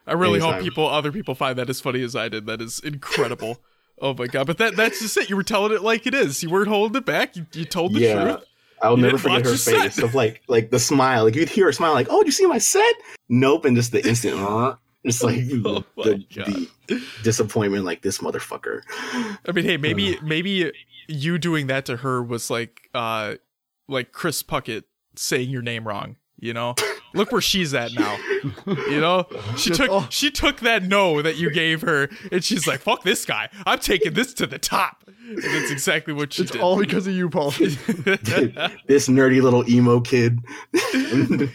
I really hope people, other people, find that as funny as I did. That is incredible. oh my god! But that—that's just it. You were telling it like it is. You weren't holding it back. You, you told the yeah. truth. I'll You never forget her your set. face of like like the smile. Like you'd hear her smile, like, "Oh, did you see my set?" Nope, and just the instant, just like Oh my the, the disappointment, like this motherfucker. I mean, hey, maybe maybe you doing that to her was like, uh, like Chris Puckett saying your name wrong. You know, look where she's at now. You know, she took oh. she took that no that you gave her, and she's like, "Fuck this guy! I'm taking this to the top." And that's exactly what she did. It's did. all because of you, Paul. this nerdy little emo kid,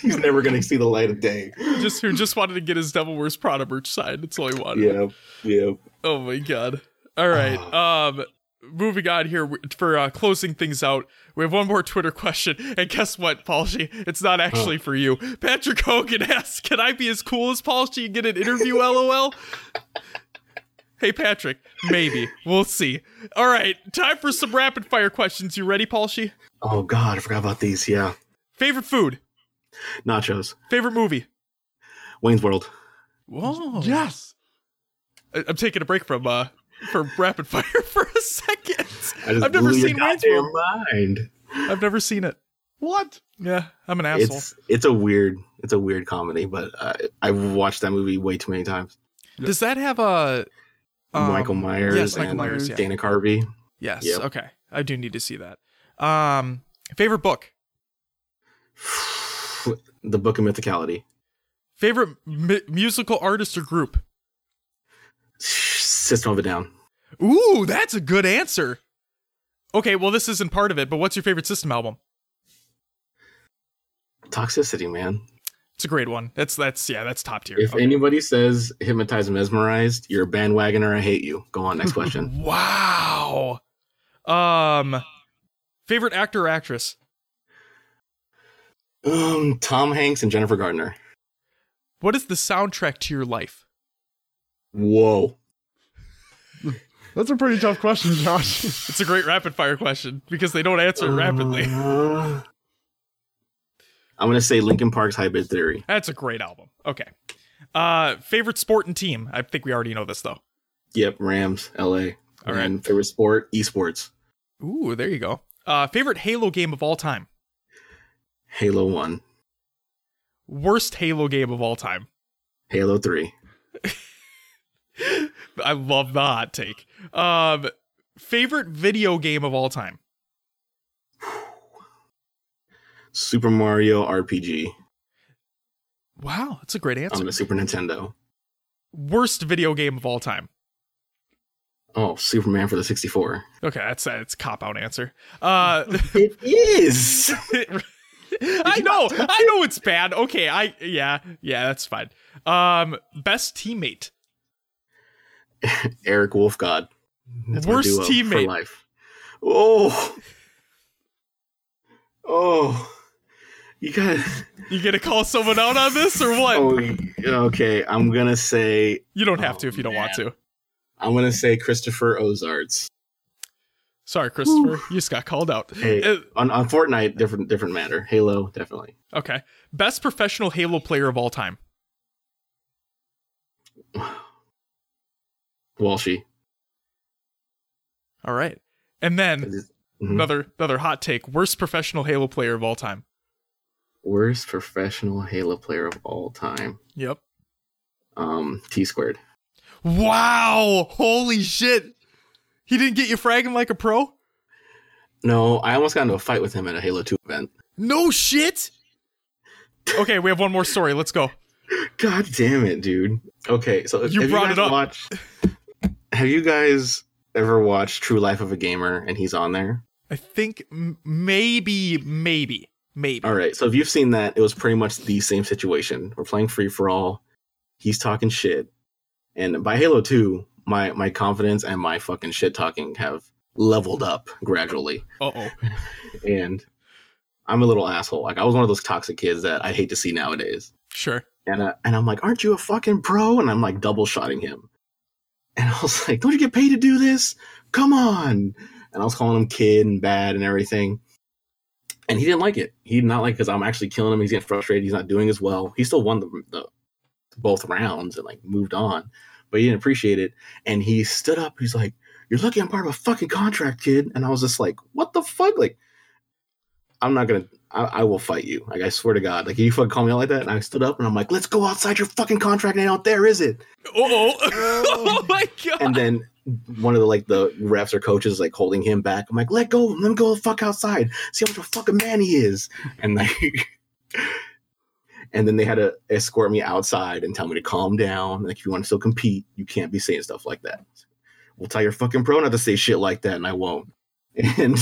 he's never gonna see the light of day. just who just wanted to get his Devil Wears Prada merch signed. That's all he wanted. Yeah, yeah. Oh my god. All right. Um moving on here for uh, closing things out. We have one more Twitter question. And guess what, Paulshy? It's not actually for you. Patrick Hogan asks, "Can I be as cool as Paulshy and get an interview LOL?" Hey Patrick, maybe. We'll see. All right, time for some rapid fire questions. You ready, Paulshy? Oh God, I forgot about these. Yeah, Favorite food? nachos. Favorite movie? Wayne's World. Whoa. yes. I- I'm taking a break from uh from rapid fire for a second. I just I've never seen Wayne's goddamn World. mind. I've never seen it. What? Yeah, I'm an asshole. It's it's a weird it's a weird comedy, but I I've watched that movie way too many times. Does that have a um, Michael Myers Yes, Michael and Myers. Yeah. Dana Carvey. Yes. Yep. Okay, I do need to see that. Um, favorite book. the Book of Mythicality. Favorite mu- musical artist or group. System of a Down. Ooh, that's a good answer. Okay, well this isn't part of it, but what's your favorite System album? Toxicity, man. It's a great one. That's that's yeah, that's top tier. If Okay. anybody says hypnotized, mesmerized, you're a bandwagoner. I hate you. Go on, next question. Wow. Um, favorite actor or actress. um, Tom Hanks and Jennifer Gardner. What is the soundtrack to your life? Whoa. That's a pretty tough question, Josh. It's a great rapid fire question because they don't answer it rapidly. I'm gonna say Linkin Park's Hybrid Theory. That's a great album. Okay. Uh, favorite sport and team. I think we already know this though. Yep, Rams, LA. All right. and favorite sport, esports. Ooh, there you go. Uh, favorite Halo game of all time. Halo One, Worst Halo game of all time. Halo Three, I love the hot take. Um, favorite video game of all time. Super Mario RPG Wow, that's a great answer. on the Super Nintendo. Worst video game of all time. Oh, Superman for the 64. Okay, that's that's a cop out answer. Uh, It is. I know, I know it's bad. Okay, I yeah yeah that's fine. Um, best teammate. Eric Wolfgod. That's Worst duo for life. Oh. Oh. You got. You gonna call someone out on this or what? Oh, okay. I'm gonna say. you don't have oh, to if you don't want to. I'm gonna say Christopher Ozards. Sorry, Christopher, you just got called out. Hey, Uh, on, on Fortnite, different different matter. Halo, definitely. okay, best professional Halo player of all time. Walshy. All right, and then Mhm. another another hot take: worst professional Halo player of all time. Worst professional Halo player of all time. Yep. Um, T squared. Wow! Holy shit! He didn't get you fragging like a pro. No, I almost got into a fight with him at a Halo 2 event. No shit. Okay, we have one more story. Let's go. God damn it, dude. Okay, so if, You have brought guys it up. Watched, have you guys ever watched True Life of a Gamer and he's on there? I think m- maybe, maybe, maybe. All right. So if you've seen that, it was pretty much the same situation. We're playing free for all. He's talking shit, and by Halo Two, my my confidence and my fucking shit talking have leveled up gradually. Uh oh. And I'm a little asshole. Like I was one of those toxic kids that I hate to see nowadays. Sure. And uh, and I'm like, aren't you a fucking pro? And I'm like double shotting him. And I was like, don't you get paid to do this? Come on. And I was calling him kid and bad and everything. And he didn't like it. He did not like because I'm actually killing him. He's getting frustrated. He's not doing as well. He still won the, the both rounds and like moved on, but he didn't appreciate it. And he stood up. He's like, "You're lucky I'm part of a fucking contract, kid." And I was just like, "What the fuck?" Like, I'm not gonna. I, I will fight you. Like, I swear to God. Like, you fucking call me out like that. And I stood up and I'm like, "Let's go outside your fucking contract and out there is it?" Oh, oh my god. And then one of the like the refs or coaches like holding him back. I'm like, "Let go. Let him go the fuck outside. See how much of a fucking man he is." And like. and then they had to escort me outside and tell me to calm down. Like, if you want to still compete, you can't be saying stuff like that. We'll tell your fucking pro not to say shit like that, and I won't. And,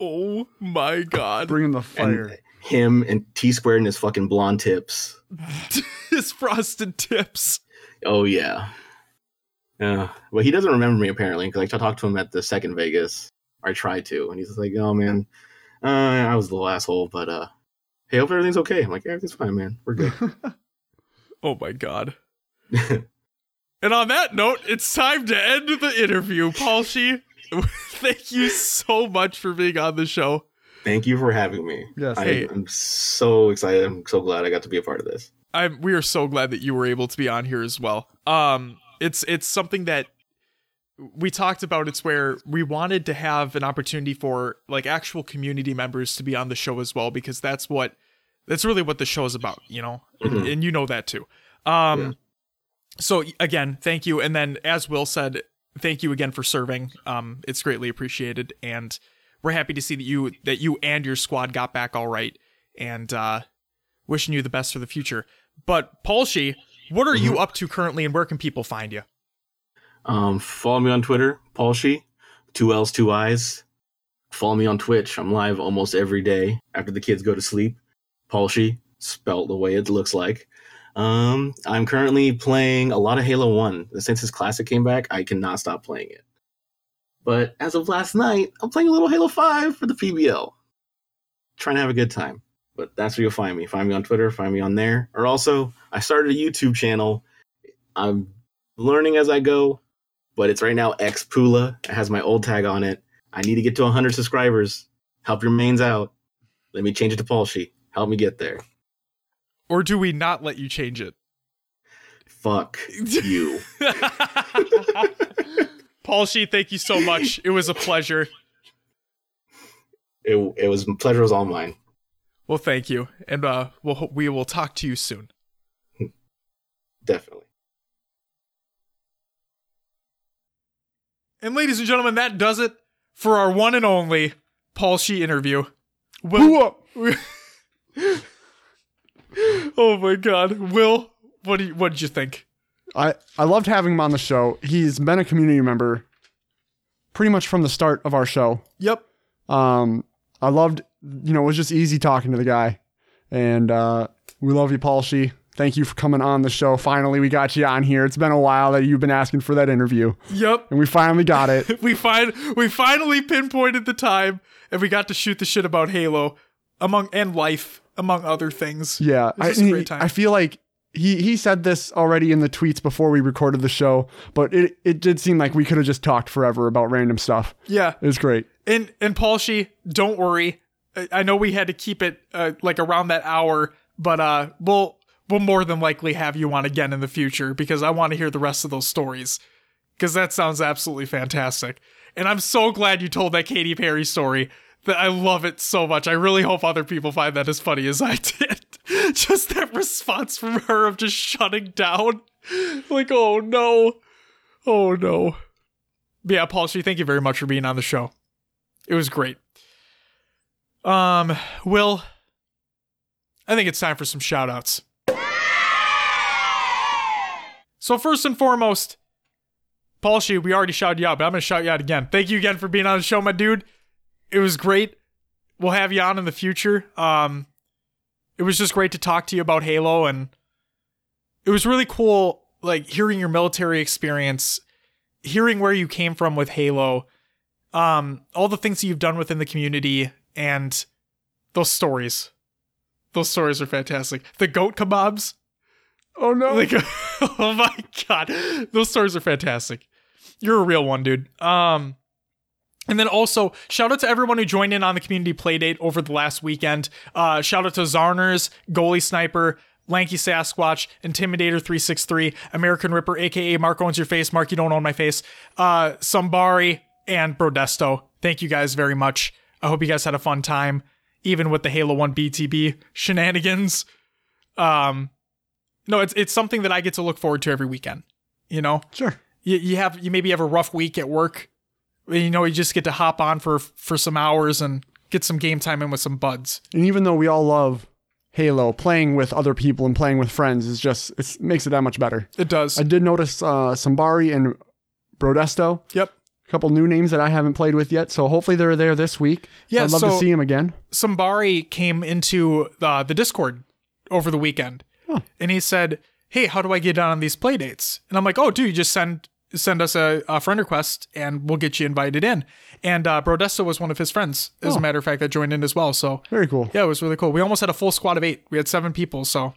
oh my god. Bringing the and fire. him and Tsquared and his fucking blonde tips. His frosted tips. Oh yeah. Yeah. Well, he doesn't remember me apparently because I talked to him at the second Vegas. I tried to, and he's like, "Oh man, uh, I was a little asshole, but uh, hey, hope everything's okay." I'm like, yeah, "Everything's fine, man. We're good." Oh my god. And on that note, it's time to end the interview. Paulshy, thank you so much for being on the show. Thank you for having me. Yes. I, Hey. I'm so excited. I'm so glad I got to be a part of this. I'm we are so glad that you were able to be on here as well. Um it's it's something that we talked about it's where we wanted to have an opportunity for like actual community members to be on the show as well because that's what that's really what the show is about, you know. Mhm. And you know that too. Um Yeah. so again, thank you and then as Will said, thank you again for serving. Um it's greatly appreciated and we're happy to see that you that you and your squad got back all right and uh wishing you the best for the future. But Paulshy, what are you up to currently and where can people find you? Um, follow me on Twitter, Paulshy, two L's, two I's. Follow me on Twitch. I'm live almost every day after the kids go to sleep. Paul spelt the way it looks like. Um, I'm currently playing a lot of Halo 1. Since his classic came back, I cannot stop playing it. But as of last night, I'm playing a little Halo 5 for the PBL. Trying to have a good time. But that's where you'll find me. Find me on Twitter, find me on there. Or also, I started a YouTube channel. I'm learning as I go, but it's right now X Pula. It has my old tag on it. I need to get to 100 subscribers. Help your mains out. Let me change it to Paul Help me get there. Or do we not let you change it? Fuck you. Paulshy, thank you so much. It was a pleasure. It, it was pleasure was all mine. Well, thank you. And uh we'll we will talk to you soon. Definitely. And ladies and gentlemen, that does it for our one and only Paulshy interview. Up? oh my god. Will, what do you, what did you think? I, I loved having him on the show. He's been a community member pretty much from the start of our show. Yep. Um, I loved, you know, it was just easy talking to the guy. And uh, we love you, Paulshy. Thank you for coming on the show. Finally, we got you on here. It's been a while that you've been asking for that interview, Yep. and we finally got it. we find we finally pinpointed the time and we got to shoot the shit about Halo among and life among other things. Yeah, I, great time. I feel like he he said this already in the tweets before we recorded the show, but it it did seem like we could have just talked forever about random stuff. Yeah. It was great. And and Paulshy, don't worry. I- know we had to keep it uh, like around that hour, but uh we'll we'll more than likely have you on again in the future because I want to hear the rest of those stories. Cuz that sounds absolutely fantastic. And I'm so glad you told that Katy Perry story. I love it so much. I really hope other people find that as funny as I did. just that response from her of just shutting down. Like, oh no. Oh no. But yeah, Paulshy, thank you very much for being on the show. It was great. Um, Will, I think it's time for some shout outs. So, first and foremost, Paulshy, we already shouted you out, but I'm going to shout you out again. Thank you again for being on the show, my dude. It was great. We'll have you on in the future. Um, it was just great to talk to you about Halo, and it was really cool, like hearing your military experience, hearing where you came from with Halo, um, all the things that you've done within the community, and those stories. Those stories are fantastic. The goat kebabs. Oh no. Like, oh my god, those stories are fantastic. You're a real one, dude. Um, and then also shout out to everyone who joined in on the community playdate over the last weekend. Uh, shout out to Zarners, Goalie Sniper, Lanky Sasquatch, Intimidator 363, American Ripper, aka Mark owns your face, Mark you don't own my face, uh, Sambari, and Brodesto. Thank you guys very much. I hope you guys had a fun time, even with the Halo 1 BTB shenanigans. Um, no, it's it's something that I get to look forward to every weekend. You know, sure. you, you have you maybe have a rough week at work. You know, you just get to hop on for for some hours and get some game time in with some buds. And even though we all love Halo, playing with other people and playing with friends is just it makes it that much better. It does. I did notice uh, Sambari and Brodesto, yep. a couple new names that I haven't played with yet. So hopefully they're there this week. Yeah, I'd love so- to see them again. Sambari came into the, the Discord over the weekend, Oh. and he said, "Hey, how do I get on these play dates?" And I'm like, "Oh, dude, you just send send us a, a friend request, and we'll get you invited in." And uh, Brodesto was one of his friends, as Oh. a matter of fact, that joined in as well. So Very cool. yeah, it was really cool. We almost had a full squad of eight. We had seven people, so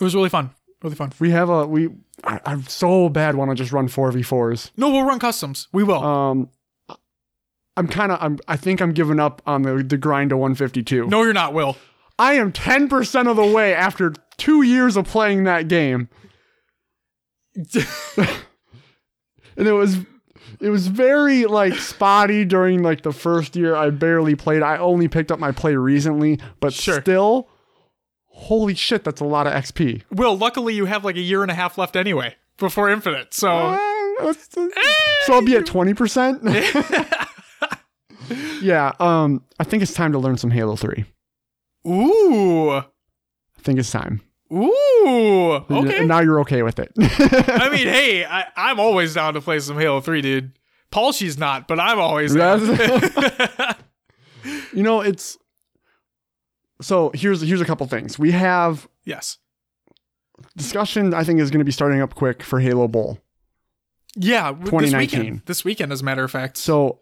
it was really fun. Really fun. We have a we. I, I so bad want to just run four v fours. No, we'll run customs. We will. Um, I'm kind of I'm I think I'm giving up on the the grind to 152. no, you're not, Will. I am 10% of the way after two years of playing that game. and it was it was very like spotty during like the first year I barely played. I only picked up my play recently, but Sure. still holy shit, that's a lot of XP. Will, luckily you have like a year and a half left anyway before Infinite. So Uh, so I'll be at 20%. yeah, um I think it's time to learn some Halo 3. ooh, I think it's time. Ooh, okay. And now you're okay with it. I mean, hey, I, I'm always down to play some Halo 3, dude. Paulshy's not, but I'm always down. You know, it's so here's here's a couple things. We have yes. discussion I think is going to be starting up quick for Halo Bowl. Yeah, w- this 2019. weekend. This weekend, as a matter of fact. So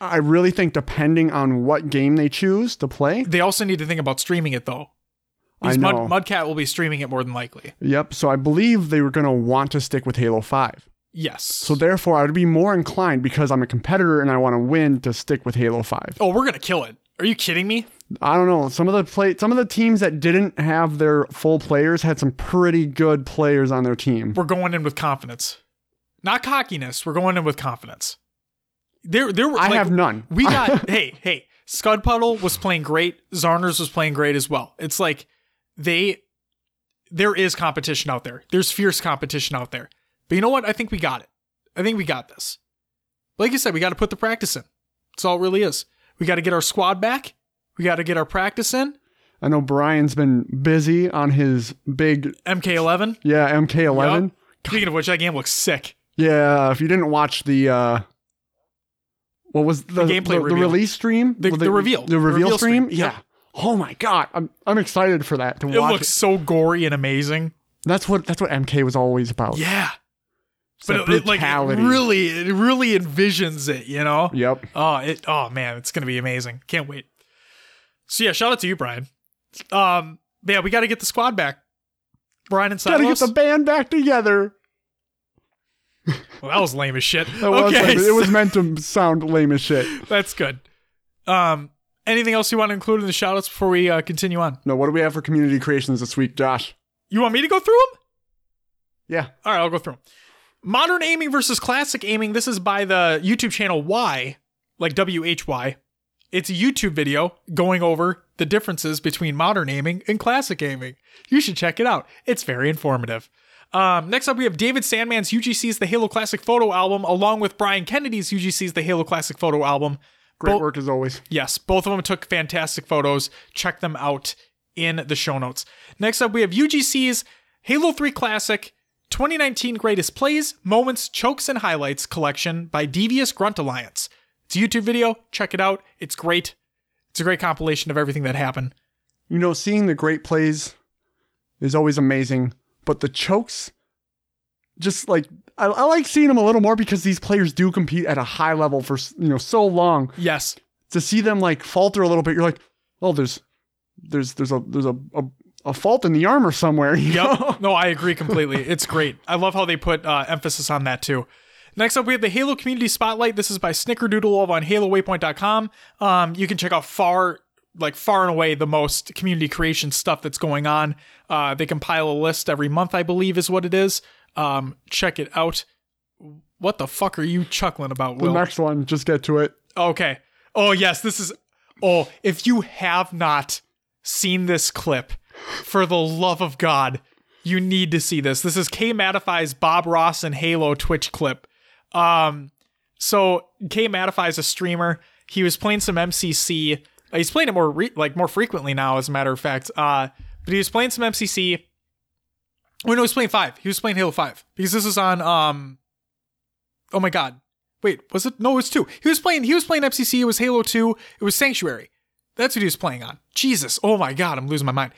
I really think depending on what game they choose to play, They also need to think about streaming it, though. I know. Mud, Mudcat will be streaming it more than likely. yep. So I believe they were going to want to stick with Halo 5. Yes. So therefore I would be more inclined because I'm a competitor and I want to win to stick with Halo 5. oh, we're gonna kill it. Are you kidding me? I don't know. Some of the play some of the teams that didn't have their full players had some pretty good players on their team. We're going in with confidence, not cockiness. We're going in with confidence. There, there. Were, I like, have none. We got hey, hey. Scud Puddle was playing great. Zarners was playing great as well. It's like they there is competition out there. There's fierce competition out there. But you know what? I think we got it. I think we got this. Like you said, we got to put the practice in. That's all it really is. We got to get our squad back. We got to get our practice in. I know Brian's been busy on his big MK11. yeah MK11. Yup. Speaking of which, that game looks sick. Yeah, if you didn't watch the uh what was the, gameplay the, the release stream? The- Well, the reveal. The reveal, Reveal stream? stream. Yeah. Yep. Oh my god. I'm I'm excited for that to It watch. looks so gory and amazing. That's what that's what MK was always about. Yeah. It's But it, like it really, it really envisions it, you know? Yep. Oh, it. Oh man, it's gonna be amazing. Can't wait. So yeah, shout out to you, Brian. Um, yeah, we got to get the squad back. Brian and Gotta get the band back together. well, that was lame as shit. That was okay, lame. it was meant to sound lame as shit. that's good. Um, anything else you want to include in the shout outs before we uh, continue on? No, what do we have for community creations this week, Josh? You want me to go through them? Yeah. All right, I'll go through them. Modern aiming versus classic aiming. This is by the YouTube channel Y, like W H Y. It's a YouTube video going over the differences between modern aiming and classic aiming. You should check it out. It's very informative. Um, next up, we have David Sandman's UGC's The Halo Classic Photo Album, along with Brian Kennedy's UGC's The Halo Classic Photo Album. Great Bo- work as always. Yes, both of them took fantastic photos. Check them out in the show notes. Next up, we have UGC's Halo 3 Classic 2019 Greatest Plays, Moments, Chokes, and Highlights collection by Devious Grunt Alliance. It's a YouTube video. Check it out. It's great. It's a great compilation of everything that happened. You know, seeing the great plays is always amazing, but the chokes, just like I, I like seeing them a little more because these players do compete at a high level for you know so long. Yes. To see them like falter a little bit, you're like, oh, there's there's there's a there's a, a, a fault in the armor somewhere. Yep. No, I agree completely. It's great. I love how they put uh, emphasis on that too. Next up, we have the Halo Community Spotlight. This is by Snickerdoodle over on HaloWaypoint.com. Um, you can check out far, like far and away, the most community creation stuff that's going on. Uh, they compile a list every month, I believe, is what it is. Um, check it out. What the fuck are you chuckling about, The next one, just get to it. Okay. Oh, yes, this is. Oh, if you have not seen this clip, for the love of God, you need to see this. This is K Matify's Bob Ross and Halo Twitch clip. Um, so K Matify is a streamer. He was playing some MCC. He's playing it more re- like more frequently now, as a matter of fact. Uh, but he was playing some MCC. Oh no, he was playing five. He was playing Halo Five because this is on. Um, oh my God, Wait, was it? No, it was two. He was playing. He was playing FCC. It was Halo Two. It was Sanctuary. That's what he was playing on. Jesus. Oh my God, I'm losing my mind.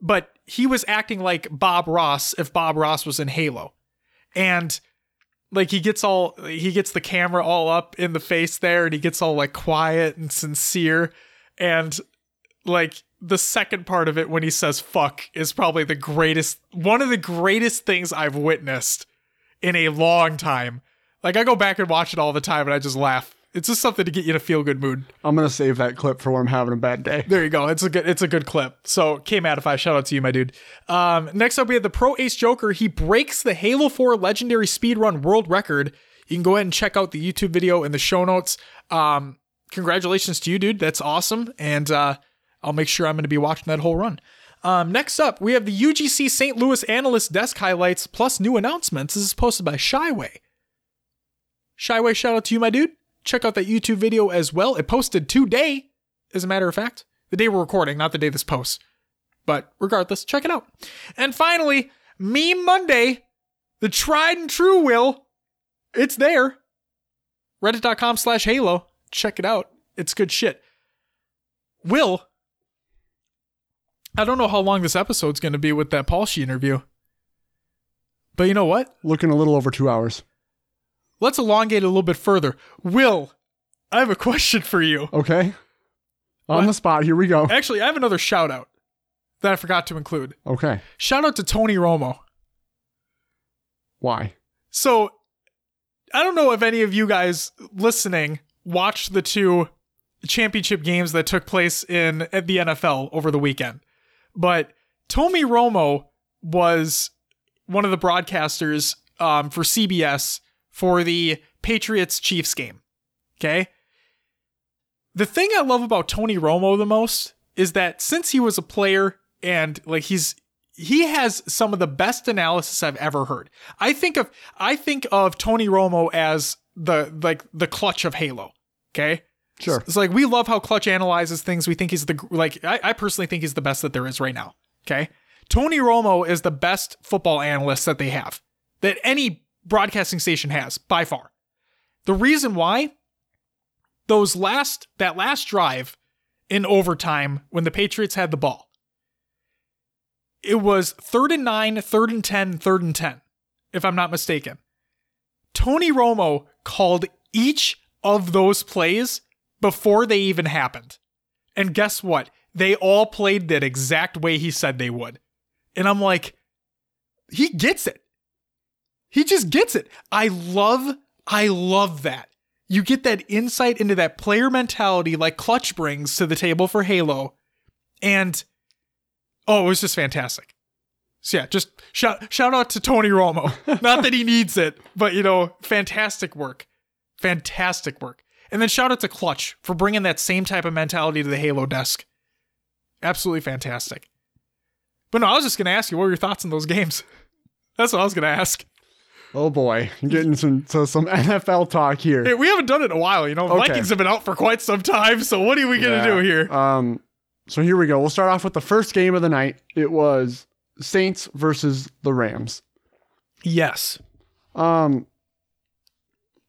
But he was acting like Bob Ross if Bob Ross was in Halo, and like he gets all he gets the camera all up in the face there, and he gets all like quiet and sincere, and like the second part of it when he says fuck is probably the greatest one of the greatest things I've witnessed in a long time. Like I go back and watch it all the time and I just laugh. It's just something to get you in a feel good mood. I'm gonna save that clip for when I'm having a bad day. There you go. It's a good it's a good clip. So K Matify, shout out to you, my dude. Um, next up we have the Pro Ace Joker. He breaks the Halo 4 legendary speedrun world record. You can go ahead and check out the YouTube video in the show notes. Um, congratulations to you, dude. That's awesome. And uh I'll make sure I'm going to be watching that whole run. Um, next up, we have the UGC St. Louis Analyst Desk Highlights plus new announcements. This is posted by Shyway. Shyway, shout out to you, my dude. Check out that YouTube video as well. It posted today, as a matter of fact. The day we're recording, not the day this posts. But regardless, check it out. And finally, Meme Monday, the tried and true will. It's there. Reddit.com slash Halo. Check it out. It's good shit. Will, I don't know how long this episode's going to be with that Paulshy interview. But you know what? Looking a little over two hours. Let's elongate it a little bit further. Will, I have a question for you. Okay. On What? the spot. Here we go. Actually, I have another shout out that I forgot to include. Okay. Shout out to Tony Romo. Why? So, I don't know if any of you guys listening watched the two championship games that took place in at the NFL over the weekend. But Tony Romo was one of the broadcasters um, for CBS for the Patriots Chiefs game. Okay. The thing I love about Tony Romo the most is that since he was a player and like he's he has some of the best analysis I've ever heard. I think of I think of Tony Romo as the like the clutch of Halo. Okay. Sure. It's like we love how Clutch analyzes things. We think he's the like I, I personally think he's the best that there is right now. Okay. Tony Romo is the best football analyst that they have. That any broadcasting station has by far. The reason why those last that last drive in overtime when the Patriots had the ball. It was third and nine, third and ten, third and 10, if I'm not mistaken. Tony Romo called each of those plays before they even happened. And guess what? They all played that exact way he said they would. And I'm like, he gets it. He just gets it. I love, I love that. You get that insight into that player mentality like Clutch brings to the table for Halo. And oh, it was just fantastic. So yeah, just shout shout out to Tony Romo. Not that he needs it, but you know, fantastic work. Fantastic work. And then shout out to Clutch for bringing that same type of mentality to the Halo desk. Absolutely fantastic. But no, I was just going to ask you, what were your thoughts on those games? That's what I was going to ask. Oh boy. Getting some so some NFL talk here. Hey, we haven't done it in a while, you know. Okay. Vikings have been out for quite some time, so what are we going to Yeah. do here? Um, so here we go. We'll start off with the first game of the night. It was Saints versus the Rams. Yes. Um,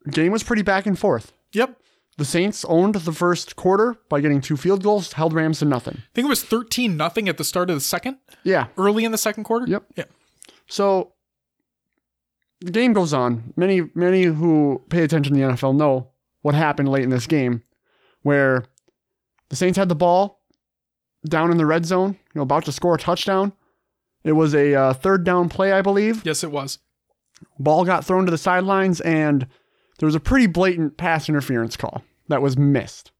game was pretty back and forth. Yep. The Saints owned the first quarter by getting two field goals, held Rams to nothing. I think it was 13 nothing at the start of the second, Yeah. early in the second quarter. Yep. Yeah. So the game goes on. Many many who pay attention to the NFL know what happened late in this game, where the Saints had the ball down in the red zone, you know, about to score a touchdown. It was a uh, third down play, I believe. Yes, it was. Ball got thrown to the sidelines, and there was a pretty blatant pass interference call that was missed.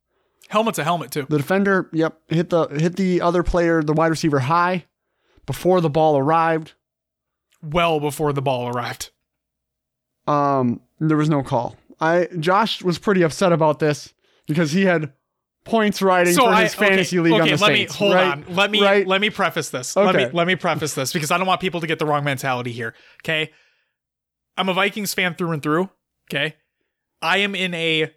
Helmet to helmet, too. The defender, yep, hit the hit the other player, the wide receiver, high before the ball arrived. Well before the ball arrived. Um, there was no call. I Josh was pretty upset about this because he had points riding for his fantasy league okay, on the let Saints. me hold right? on. Let me Right? let me preface this. Let me Okay. let me preface this because I don't want people to get the wrong mentality here. Okay. I'm a Vikings fan through and through. Okay. I am in a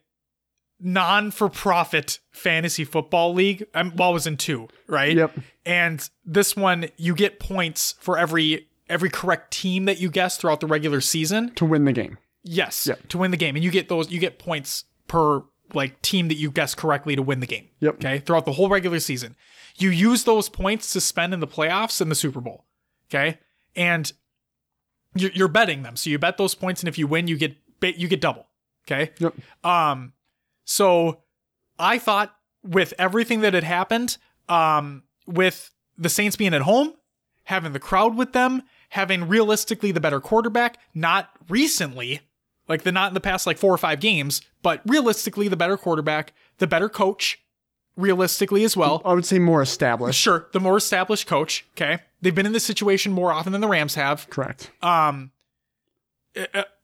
non-for-profit fantasy football league. I'm well, I was in two, right? Yep. And this one, you get points for every every correct team that you guess throughout the regular season. to win the game. Yes, Yep. to win the game, and you get those. You get points per like team that you guess correctly to win the game. Yep. Okay, throughout the whole regular season, you use those points to spend in the playoffs and the Super Bowl. Okay, and you're, you're betting them, so you bet those points, and if you win, you get you get double. Okay. Yep. Um, so I thought with everything that had happened, um, with the Saints being at home, having the crowd with them, having realistically the better quarterback, not recently, like the not in the past like four or five games, but realistically the better quarterback, the better coach, realistically as well. I would say more established. Sure, the more established coach. Okay, they've been in this situation more often than the Rams have. Correct. Um,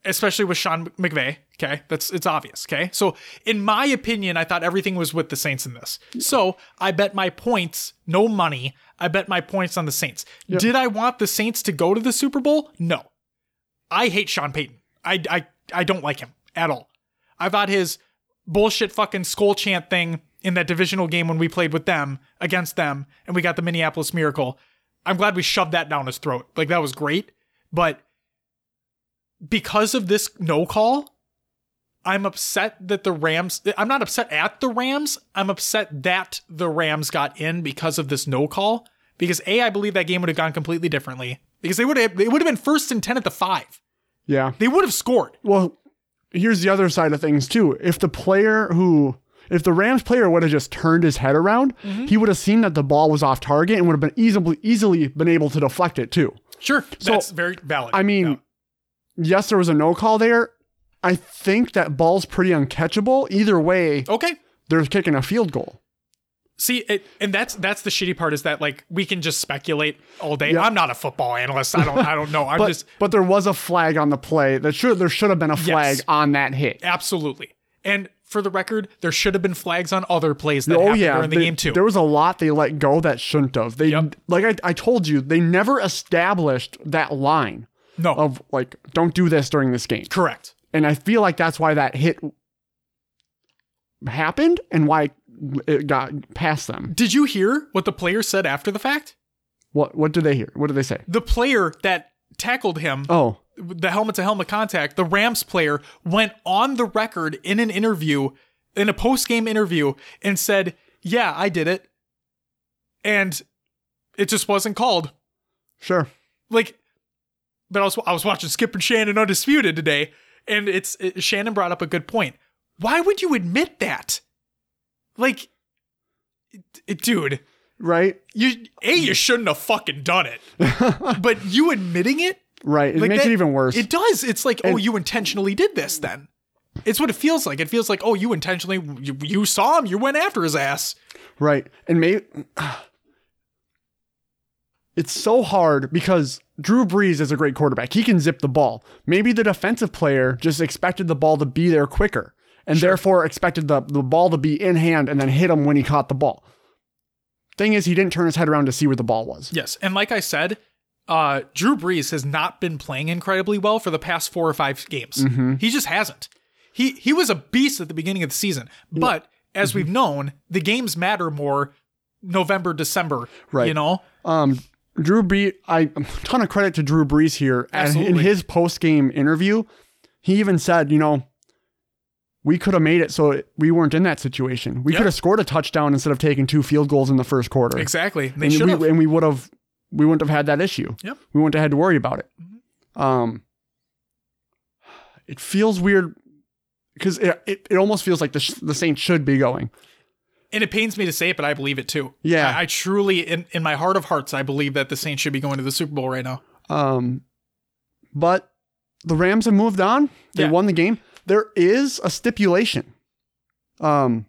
especially with Sean McVay. Okay, that's it's obvious. Okay, so in my opinion, I thought everything was with the Saints in this. So I bet my points, no money. I bet my points on the Saints. Did I want the Saints to go to the Super Bowl? No. I hate Sean Payton. I I I don't like him at all. I thought his bullshit fucking skull chant thing in that divisional game when we played with them against them and we got the Minneapolis Miracle. I'm glad we shoved that down his throat. Like that was great, but because of this no call, I'm upset that the Rams I'm not upset at the Rams. I'm upset that the Rams got in because of this no call because A I believe that game would have gone completely differently because they would have they would have been first and 10 at the 5. Yeah. They would have scored. Well, here's the other side of things too. If the player who if the Rams player would have just turned his head around, Mm-hmm. he would have seen that the ball was off target and would have been easily easily been able to deflect it too. Sure. So, That's very valid. I mean, yes, there was a no call there. I think that ball's pretty uncatchable. Either way, okay. they're kicking a field goal. See, it, and that's that's the shitty part is that like we can just speculate all day. Yeah. I'm not a football analyst. I don't I don't know. I'm But just but there was a flag on the play. That should there should have been a flag Yes. on that hit. absolutely. And for the record, there should have been flags on other plays that oh happened yeah, during the they- game too. There was a lot they let go that shouldn't have. They Yep. like I, I told you, they never established that line no, of like don't do this during this game. correct. And I feel like that's why that hit happened and why it got past them. Did you hear what the player said after the fact? What what did they hear? What did they say? The player that tackled him, Oh, the helmet to helmet contact, the Rams player went on the record in an interview, in a post game interview, and said, "Yeah, I did it," and it just wasn't called. sure. like but I was I was watching Skip and Shannon Undisputed today, and it's it, Shannon brought up a good point. Why would you admit that? Like, it- it- dude, Right? you a you shouldn't have fucking done it, but you admitting it, Right. It like makes that- it even worse. It does. It's like, oh, you intentionally did this. Then it's what it feels like. It feels like, oh, you intentionally you, you saw him, you went after his ass. Right. And maybe it's so hard because Drew Brees is a great quarterback. He can zip the ball. Maybe the defensive player just expected the ball to be there quicker and therefore expected the, the ball to be in hand and then hit him when he caught the ball. Thing is, he didn't turn his head around to see where the ball was. Yes, and like I said, uh, Drew Brees has not been playing incredibly well for the past four or five games. Mm-hmm. He just hasn't. He he was a beast at the beginning of the season, but as Mm-hmm. we've known, the games matter more November, December. Right. You know, Um, Drew Brees, I a ton of credit to Drew Brees here. And in his post game interview, he even said, you know, we could have made it so we weren't in that situation. We Yeah. could have scored a touchdown instead of taking two field goals in the first quarter. Exactly. They and should we, have. and we would have we wouldn't have had that issue. Yep. Mm-hmm. We wouldn't have had to worry about it. Um, it feels weird because it, it, it almost feels like the, sh- the Saints should be going. And it pains me to say it, but I believe it too. Yeah. I, I truly, in, in my heart of hearts, I believe that the Saints should be going to the Super Bowl right now. Um, but the Rams have moved on. They Yeah. won the game. There is a stipulation. Um,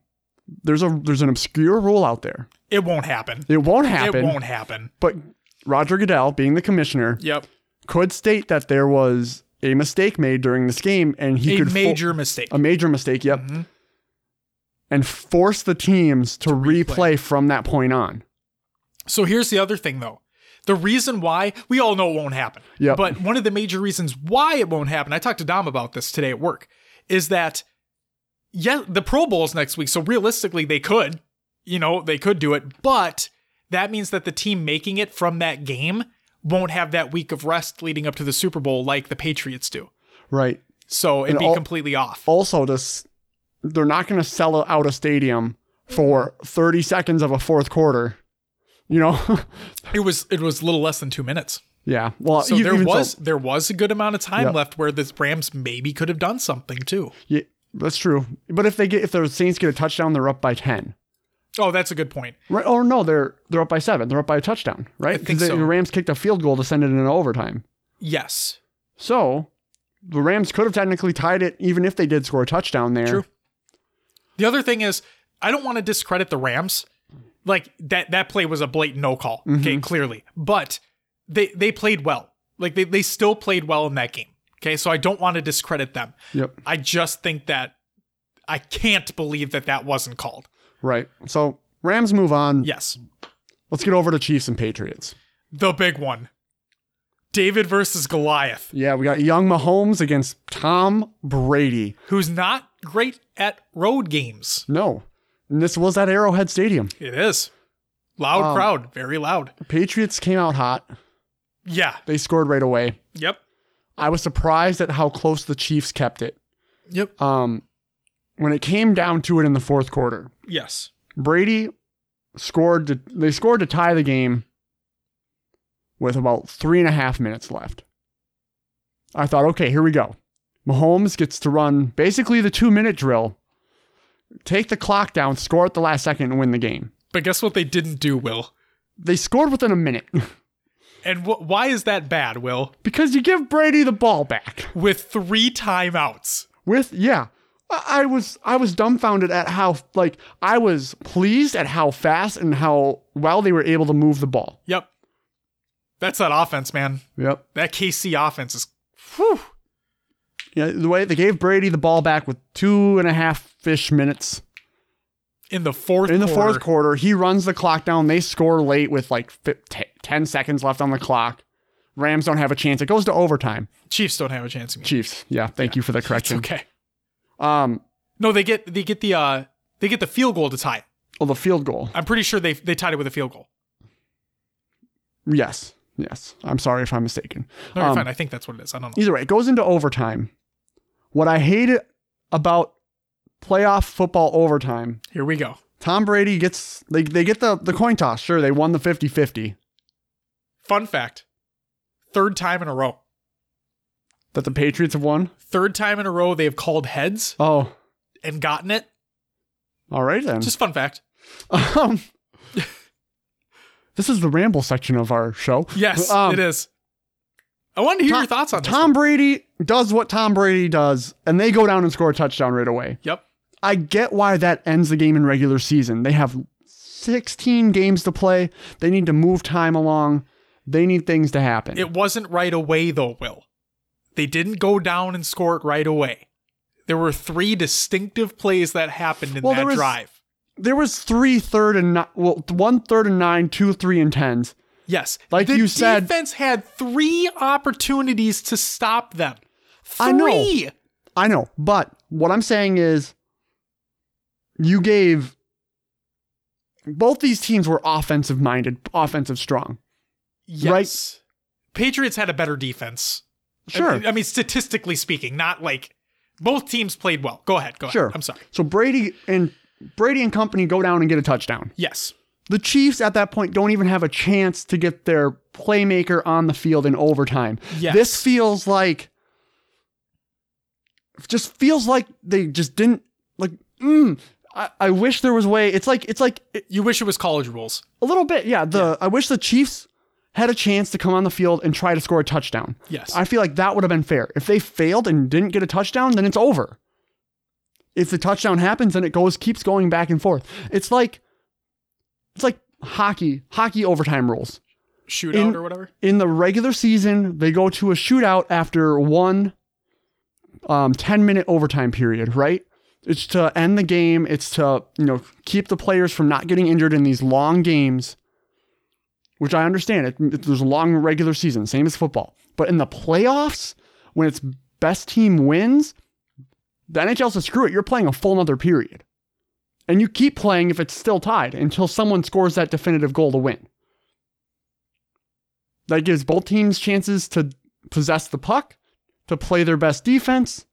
there's a there's an obscure rule out there. It won't happen. It won't happen. It won't happen. But Roger Goodell, being the commissioner, Yep. could state that there was a mistake made during this game, and he a could fo- major mistake. a major mistake. Yep. Mhm. And force the teams to, replay. replay. from that point on. So here's the other thing, though. The reason why we all know it won't happen. Yep. But one of the major reasons why it won't happen, I talked to Dom about this today at work, is that yeah, the Pro Bowl's next week. So realistically, they could, you know, they could do it, but that means that the team making it from that game won't have that week of rest leading up to the Super Bowl like the Patriots do. Right. So it'd And be all- completely off. Also, this they're not going to sell out a stadium for 30 seconds of a fourth quarter. You know. It was it was a little less than two minutes. yeah. Well, So there was so- there was a good amount of time Yep. left where the Rams maybe could have done something too. yeah, that's true. But if they get if the Saints get a touchdown, they're up by 10. Oh, that's a good point. Right? Oh no, they're they're up by seven. They're up by a touchdown, right? I think 'Cause the, so. the Rams kicked a field goal to send it into overtime. Yes. So the Rams could have technically tied it, even if they did score a touchdown there. True. The other thing is, I don't want to discredit the Rams. Like that that play was a blatant no call. Okay, mm-hmm. clearly. But they they played well. Like they, they still played well in that game. Okay, so I don't want to discredit them. Yep. I just think that I can't believe that that wasn't called. Right. So Rams move on. Yes. Let's get over to Chiefs and Patriots. The big one. David versus Goliath, Yeah, we got young Mahomes against Tom Brady. who's not great at road games. No. And this was at Arrowhead Stadium. It is. Loud Um, crowd, very loud. Patriots came out hot. Yeah. They scored right away. Yep. I was surprised at how close the Chiefs kept it. Yep. Um, when it came down to it in the fourth quarter, Yes. Brady scored. To, they scored to tie the game with about three and a half minutes left. I thought, okay, here we go. Mahomes gets to run basically the two minute drill, take the clock down, score at the last second, and win the game. But guess what they didn't do, Will? They scored within a minute And wh- why is that bad, Will? because you give Brady the ball back. With three timeouts. With yeah, I I was I was dumbfounded at how like I was pleased at how fast and how well they were able to move the ball. Yep. That's that offense, man. Yep. That KC offense is. Whew. Yeah, the way they gave Brady the ball back with two and a half fish minutes In the fourth in the quarter. fourth quarter. He runs the clock down. They score late with like t- ten seconds left on the clock. Rams don't have a chance. It goes to overtime. Chiefs don't have a chance again. Chiefs. Yeah, thank you for the It's correction. okay. Um, No, they get they get the uh they get the field goal to tie. it. well, the field goal. I'm pretty sure they they tied it with a field goal. Yes, yes. I'm sorry if I'm mistaken. No, Um, fine. I think that's what it is. I don't know. Either way, it goes into overtime. What I hate about playoff football overtime, Here we go. Tom Brady gets they they get the the coin toss. Sure, they won the 50-50 Fun fact. Third time in a row. that the Patriots have won. Third time in a row they have called heads Oh, and gotten it. all right then. Just fun fact. Um, this is the ramble section of our show. Yes, Um, it is. I wanted to hear Tom- your thoughts on this. Tom Brady does what Tom Brady does, and they go down and score a touchdown right away. Yep. I get why that ends the game in regular season. They have 16 games to play. They need to move time along. They need things to happen. It wasn't right away though, Will. They didn't go down and score it right away. There were three distinctive plays that happened in Well, that drive. There was three third and ni- well, one third and nine, two three and tens. Yes. Like the you said- defense had three opportunities to stop them. Three. I know. I know, but what I'm saying is, you gave both these teams were offensive minded, offensive strong. Yes. Patriots had a better defense. Sure. I, I mean, statistically speaking, not like Both teams played well. Go ahead. Go Sure. ahead. I'm sorry. So Brady and Brady and company go down and get a touchdown. Yes. The Chiefs at that point don't even have a chance to get their playmaker on the field in overtime. Yes. This feels like just feels like they just didn't like mm, I, I wish there was a way. It's like it's like You wish it was college rules. a little bit, yeah. The I wish the Chiefs had a chance to come on the field and try to score a touchdown. Yes. I feel like that would have been fair. If they failed and didn't get a touchdown, then it's over. If the touchdown happens, and it goes keeps going back and forth. It's like it's like hockey, hockey overtime rules. Shootout In- or whatever. In the regular season, they go to a shootout after one um, 10 minute overtime period, right? It's to end the game. It's to, you know, keep the players from not getting injured in these long games, which I understand. It, it- there's a long regular season, same as football. But in the playoffs, when it's best team wins, the NHL says, screw it, you're playing a full another period. And you keep playing if it's still tied until someone scores that definitive goal to win. That gives both teams chances to possess the puck, to play their best defense,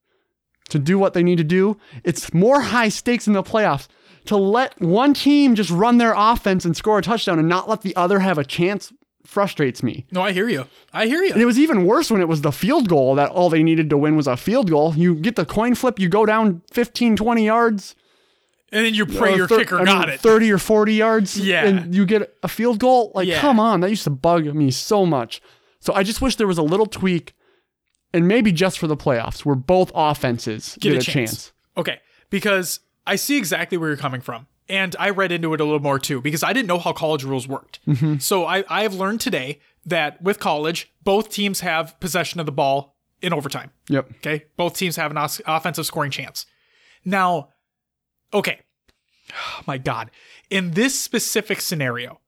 to do what they need to do. It's more high stakes in the playoffs. To let one team just run their offense and score a touchdown and not let the other have a chance frustrates me. No, I hear you. I hear you. And it was even worse when it was the field goal that all they needed to win was a field goal. You get the coin flip, you go down 15, 20 yards. And then you pray uh, your thir- kicker I mean, got it. 30 or 40 yards. Yeah. And you get a field goal. Like, Yeah. come on. That used to bug me so much. So I just wish there was a little tweak and maybe just for the playoffs where both offenses get, a, chance. Okay, because I see exactly where you're coming from. And I read into it a little more too, because I didn't know how college rules worked. Mm-hmm. So I, I have learned today that with college, both teams have possession of the ball in overtime. Yep. Okay. Both teams have an os- offensive scoring chance. Now, okay. Oh my God. In this specific scenario,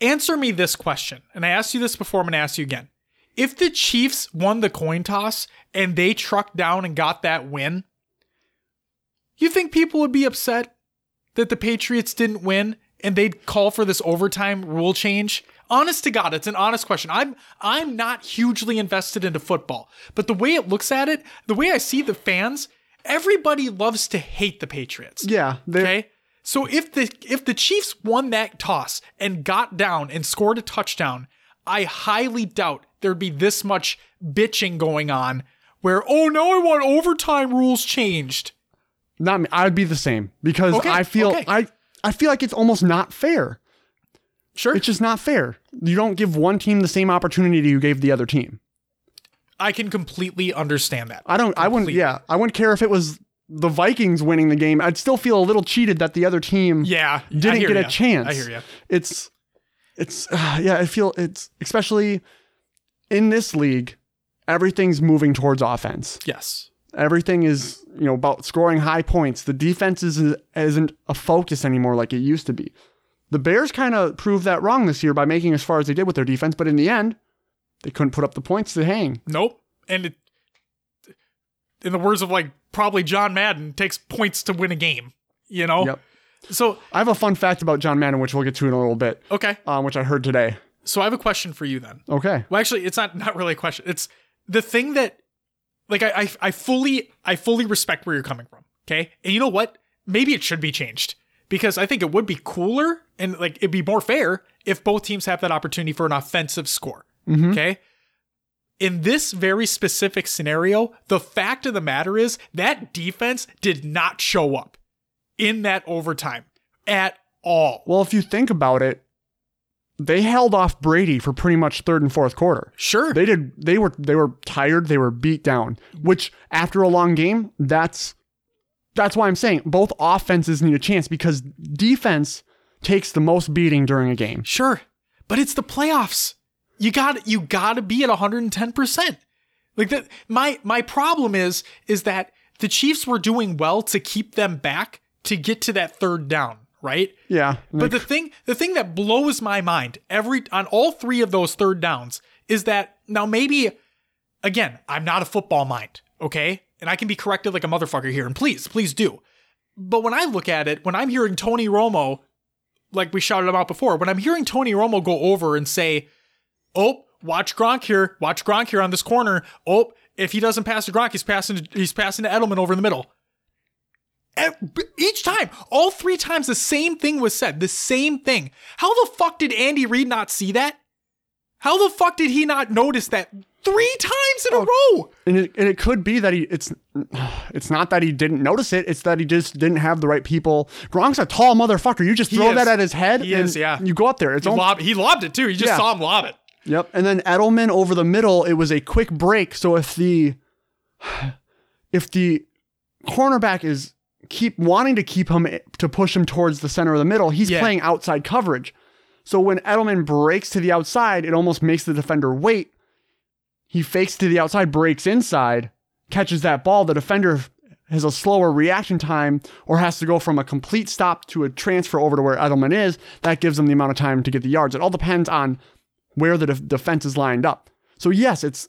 answer me this question. And I asked you this before, I'm going to ask you again. If the Chiefs won the coin toss and they trucked down and got that win, you think people would be upset that the Patriots didn't win and they'd call for this overtime rule change? Honest to God, it's an honest question. I'm I'm not hugely invested into football, but the way it looks at it, the way I see the fans, everybody loves to hate the Patriots. Yeah. Okay. So if the if the Chiefs won that toss and got down and scored a touchdown, I highly doubt there'd be this much bitching going on where oh no, I want overtime rules changed. Not me. I'd be the same because Okay, I feel okay. I I feel like it's almost not fair. Sure. It's just not fair. You don't give one team the same opportunity you gave the other team. I can completely understand that. I don't. I wouldn't. Yeah, I wouldn't care if it was the Vikings winning the game. I'd still feel a little cheated that the other team Yeah. Didn't get a chance. I hear you. It's, it's. Uh, yeah, I feel it's especially in this league. Everything's moving towards offense. Yes. Everything is you know about scoring high points. The defense is, isn't a focus anymore like it used to be. The Bears kind of proved that wrong this year by making as far as they did with their defense, but in the end, they couldn't put up the points to hang. Nope. And it, in the words of like probably John Madden, takes points to win a game. You know. Yep. So I have a fun fact about John Madden, which we'll get to in a little bit, okay. um, which I heard today. So I have a question for you then. Okay. Well, actually, it's not not really a question. It's the thing that, like, I, I I fully I fully respect where you're coming from. Okay, and you know what? Maybe it should be changed because I think it would be cooler and like it'd be more fair if both teams have that opportunity for an offensive score. Mm-hmm. Okay. In this very specific scenario, the fact of the matter is that defense did not show up in that overtime at all. Well, if you think about it, they held off Brady for pretty much third and fourth quarter. Sure. They did. They were. They were tired. They were beat down. Which, after a long game, that's that's why I'm saying both offenses need a chance because defense takes the most beating during a game. Sure, but it's the playoffs. You got you got to be at 110%. Like that my my problem is is that the Chiefs were doing well to keep them back to get to that third down, right? Yeah. But the thing the thing that blows my mind every on all three of those third downs is that now maybe again, I'm not a football mind, okay? And I can be corrected like a motherfucker here and please, please do. But when I look at it, when I'm hearing Tony Romo like we shouted him out before, when I'm hearing Tony Romo go over and say, "Oh, watch Gronk here, watch Gronk here on this corner. Oh, If he doesn't pass to Gronk, he's passing to, he's passing to Edelman over in the middle. Each time, all three times, the same thing was said. The same thing. How the fuck did Andy Reid not see that? How the fuck did he not notice that three times in a oh, row? And it, and it could be that he it's it's not that he didn't notice it, it's that he just didn't have the right people. Gronk's a tall motherfucker. You just throw that at his head He and is, yeah. you go up there. It's He, lobbed, he lobbed it too. He just Yeah. saw him lob it. Yep. And then Edelman over the middle, it was a quick break. So if the if the cornerback is keep wanting to keep him to push him towards the center of the middle, he's Yeah. playing outside coverage. So when Edelman breaks to the outside, it almost makes the defender wait. He fakes to the outside, breaks inside, catches that ball. The defender has a slower reaction time or has to go from a complete stop to a transfer over to where Edelman is. That gives them the amount of time to get the yards. It all depends on where the def- defense is lined up. So yes, it's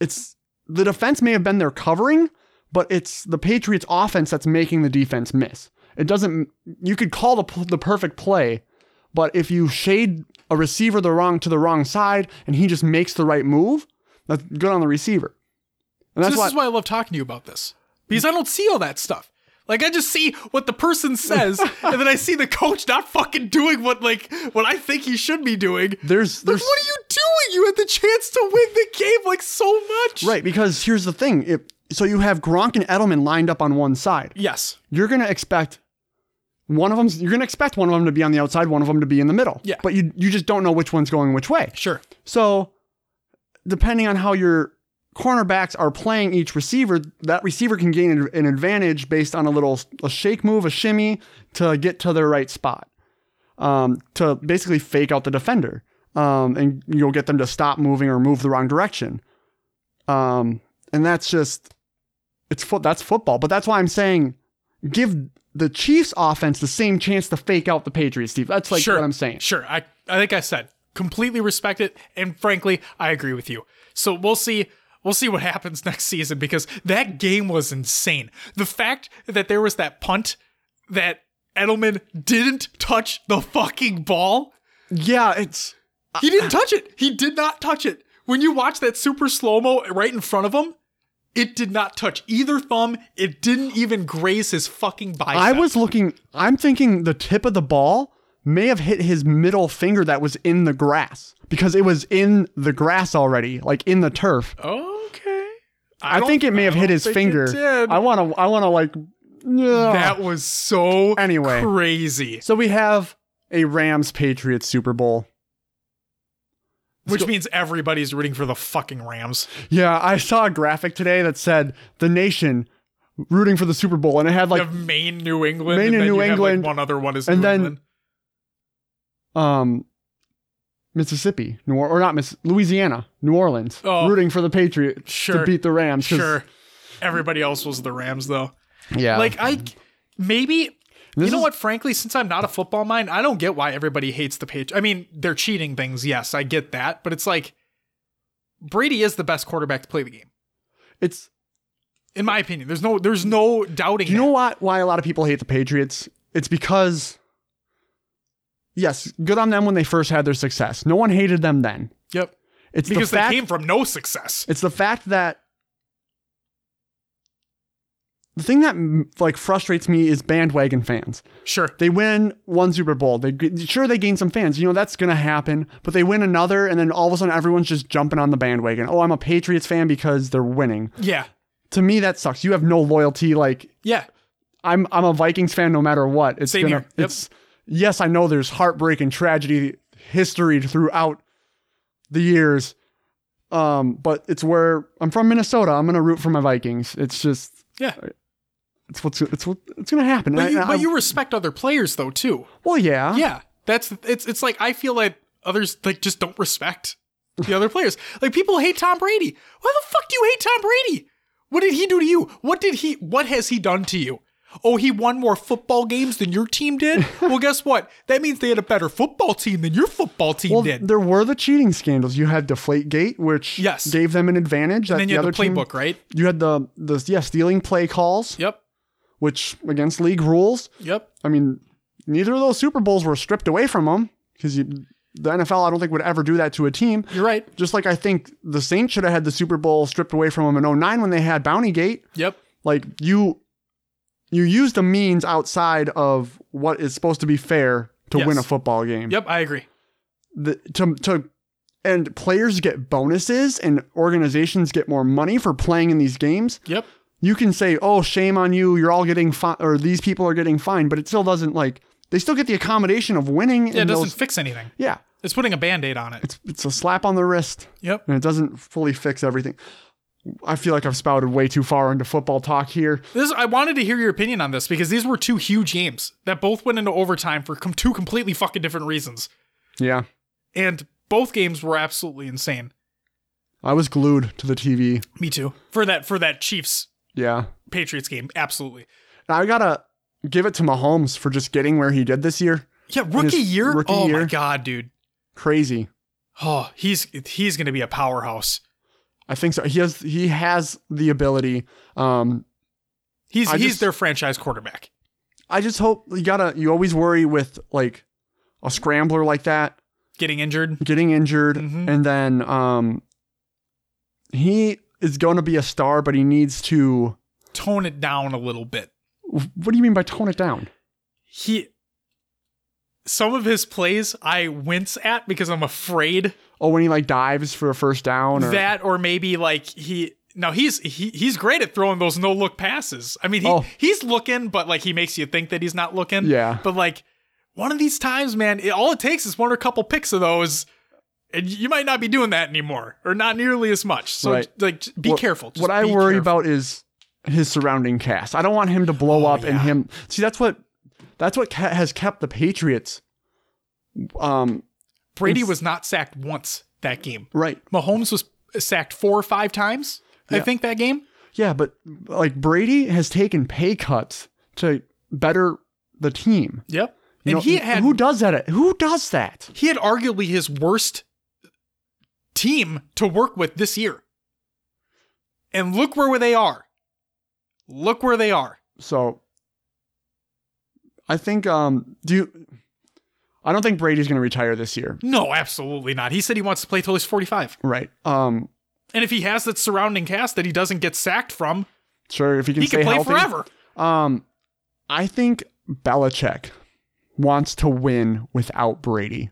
it's the defense may have been there covering, but it's the Patriots offense that's making the defense miss. It doesn't you could call the the perfect play, but if you shade a receiver the wrong to the wrong side and he just makes the right move, that's good on the receiver. And So that's this why is why I love talking to you about this because I don't see all that stuff. Like I just see what the person says, and then I see the coach not fucking doing what like what I think he should be doing. there's Like, there's what are you doing? You had the chance to win the game like so much. right because here's the thing. If so you have Gronk and Edelman lined up on one side. Yes. you're going to expect one of them you're going to expect one of them to be on the outside one of them to be in the middle Yeah. but you you just don't know which one's going which way Sure. so depending on how your cornerbacks are playing each receiver that receiver can gain an- an advantage based on a little a shake move a shimmy to get to their right spot um, to basically fake out the defender um, and you'll get them to stop moving or move the wrong direction um, and that's just it's foot that's football but that's why i'm saying give the Chiefs offense the same chance to fake out the Patriots, Steve. That's like sure. what I'm saying. Sure. I I think I said completely respect it, and frankly, I agree with you. So we'll see. We'll see what happens next season because that game was insane. The fact that there was that punt that Edelman didn't touch the fucking ball. Yeah, it's He didn't touch it. He did not touch it. When you watch that super slow mo right in front of him, it did not touch either thumb. It didn't even graze his fucking bicep. I was looking I'm thinking the tip of the ball may have hit his middle finger that was in the grass because it was in the grass already, like in the turf. okay. I, don't- think it may have hit his finger. I want to I want to like yeah. That was so Anyway. crazy. So we have a Rams Patriots Super Bowl. Which means everybody's rooting for the fucking Rams. Yeah, I saw a graphic today that said the nation rooting for the Super Bowl and it had You like have Maine, New England, Maine and and then New you England, like one other one is and New then- England. um Mississippi, New or, or not Miss Louisiana, New Orleans, Oh. rooting for the Patriots Sure. to beat the Rams. Sure. Everybody else was the Rams though. yeah. Like I maybe This you know is- what? Frankly, since I'm not a football mind, I don't get why everybody hates the Patriots. I mean, they're cheating things. Yes, I get that, but it's like Brady is the best quarterback to play the game, it's in my opinion. There's no, there's no doubting. do you know that. why a lot of people hate the Patriots? It's because yes, good on them when they first had their success. No one hated them then. Yep. It's Because the they came from no success. It's the fact that the thing that mm, like frustrates me is bandwagon fans. Sure. They win one Super Bowl. They sure they gain some fans. You know that's gonna happen. But they win another, and then all of a sudden everyone's just jumping on the bandwagon. Oh, I'm a Patriots fan because they're winning. Yeah. To me, that sucks. You have no loyalty. Like Yeah. I'm, I'm a Vikings fan no matter what. It's Same gonna. here. Yep. It's yes, I know there's heartbreak and tragedy history throughout the years. Um, but it's where I'm from Minnesota. I'm gonna root for my Vikings. It's just Yeah. It's what's it's what it's gonna happen. But you, I- but you respect other players though too. well, yeah, Yeah. That's it's it's like I feel like others like just don't respect the other players. Like people hate Tom Brady. Why the fuck do you hate Tom Brady? What did he do to you? What did he what has he done to you? Oh, he won more football games than your team did? well, guess what? That means they had a better football team than your football team Well, did. there were the cheating scandals. You had Deflategate, which Yes. gave them an advantage. That And then you the had other the team- playbook, right? You had the the yeah stealing play calls, Yep. Which against league rules. Yep. I mean, neither of those Super Bowls were stripped away from them because you the NFL, I don't think would ever do that to a team. You're right. Just like I think the Saints should have had the Super Bowl stripped away from them in 09 when they had Bounty Gate. Yep. Like you, you use the means outside of what is supposed to be fair to Yes. win a football game. Yep. I agree. The, to to and players get bonuses and organizations get more money for playing in these games. Yep. You can say, "Oh, shame on you! You're all getting fined, or these people are getting fined," but it still doesn't like they still get the accommodation of winning. Yeah, it doesn't those, fix anything. yeah, It's putting a band aid on it. it's it's a slap on the wrist. Yep. and it doesn't fully fix everything. I feel like I've spouted way too far into football talk here. This I wanted to hear your opinion on this because these were two huge games that both went into overtime for com- two completely fucking different reasons, Yeah, and both games were absolutely insane. I was glued to the TV. Me too. For that for that Chiefs Yeah, Patriots game, absolutely. now I gotta give it to Mahomes for just getting where he did this year. Yeah, rookie year. rookie oh my god, dude. Crazy. Oh, he's he's gonna be a powerhouse. I think so. He has he has the ability. Um, He's I he's just- their franchise quarterback. I just hope you gotta. You always worry with like a scrambler like that Getting injured. getting injured, Mhm. and then um, he is going to be a star, but he needs to. Tone it down a little bit. What do you mean by tone it down? He some of his plays I wince at because I'm afraid Oh, when he like dives for a first down, or that or maybe like he no he's he, he's great at throwing those no look passes i mean he, Oh. he's looking but like he makes you think that he's not looking Yeah. but like one of these times man it, all it takes is one or a couple picks of those and you might not be doing that anymore or not nearly as much so Right. like be careful Just what I worry careful. about is his surrounding cast. I don't want him to blow Oh, up and him. See, that's what that's what has kept the Patriots. Um, brady was not sacked once that game right. mahomes was sacked four or five times i think that game Yeah, but like Brady has taken pay cuts to better the team. yep You and know, he had who does that? Who does that? he had arguably his worst team to work with this year. And look where they are. Look where they are. So I think um do you I don't think Brady's going to retire this year. No, absolutely not. He said he wants to play till he's 45. Right. Um And if he has that surrounding cast that he doesn't get sacked from, sure if he can he stay can play healthy. forever. Um I think Belichick wants to win without Brady.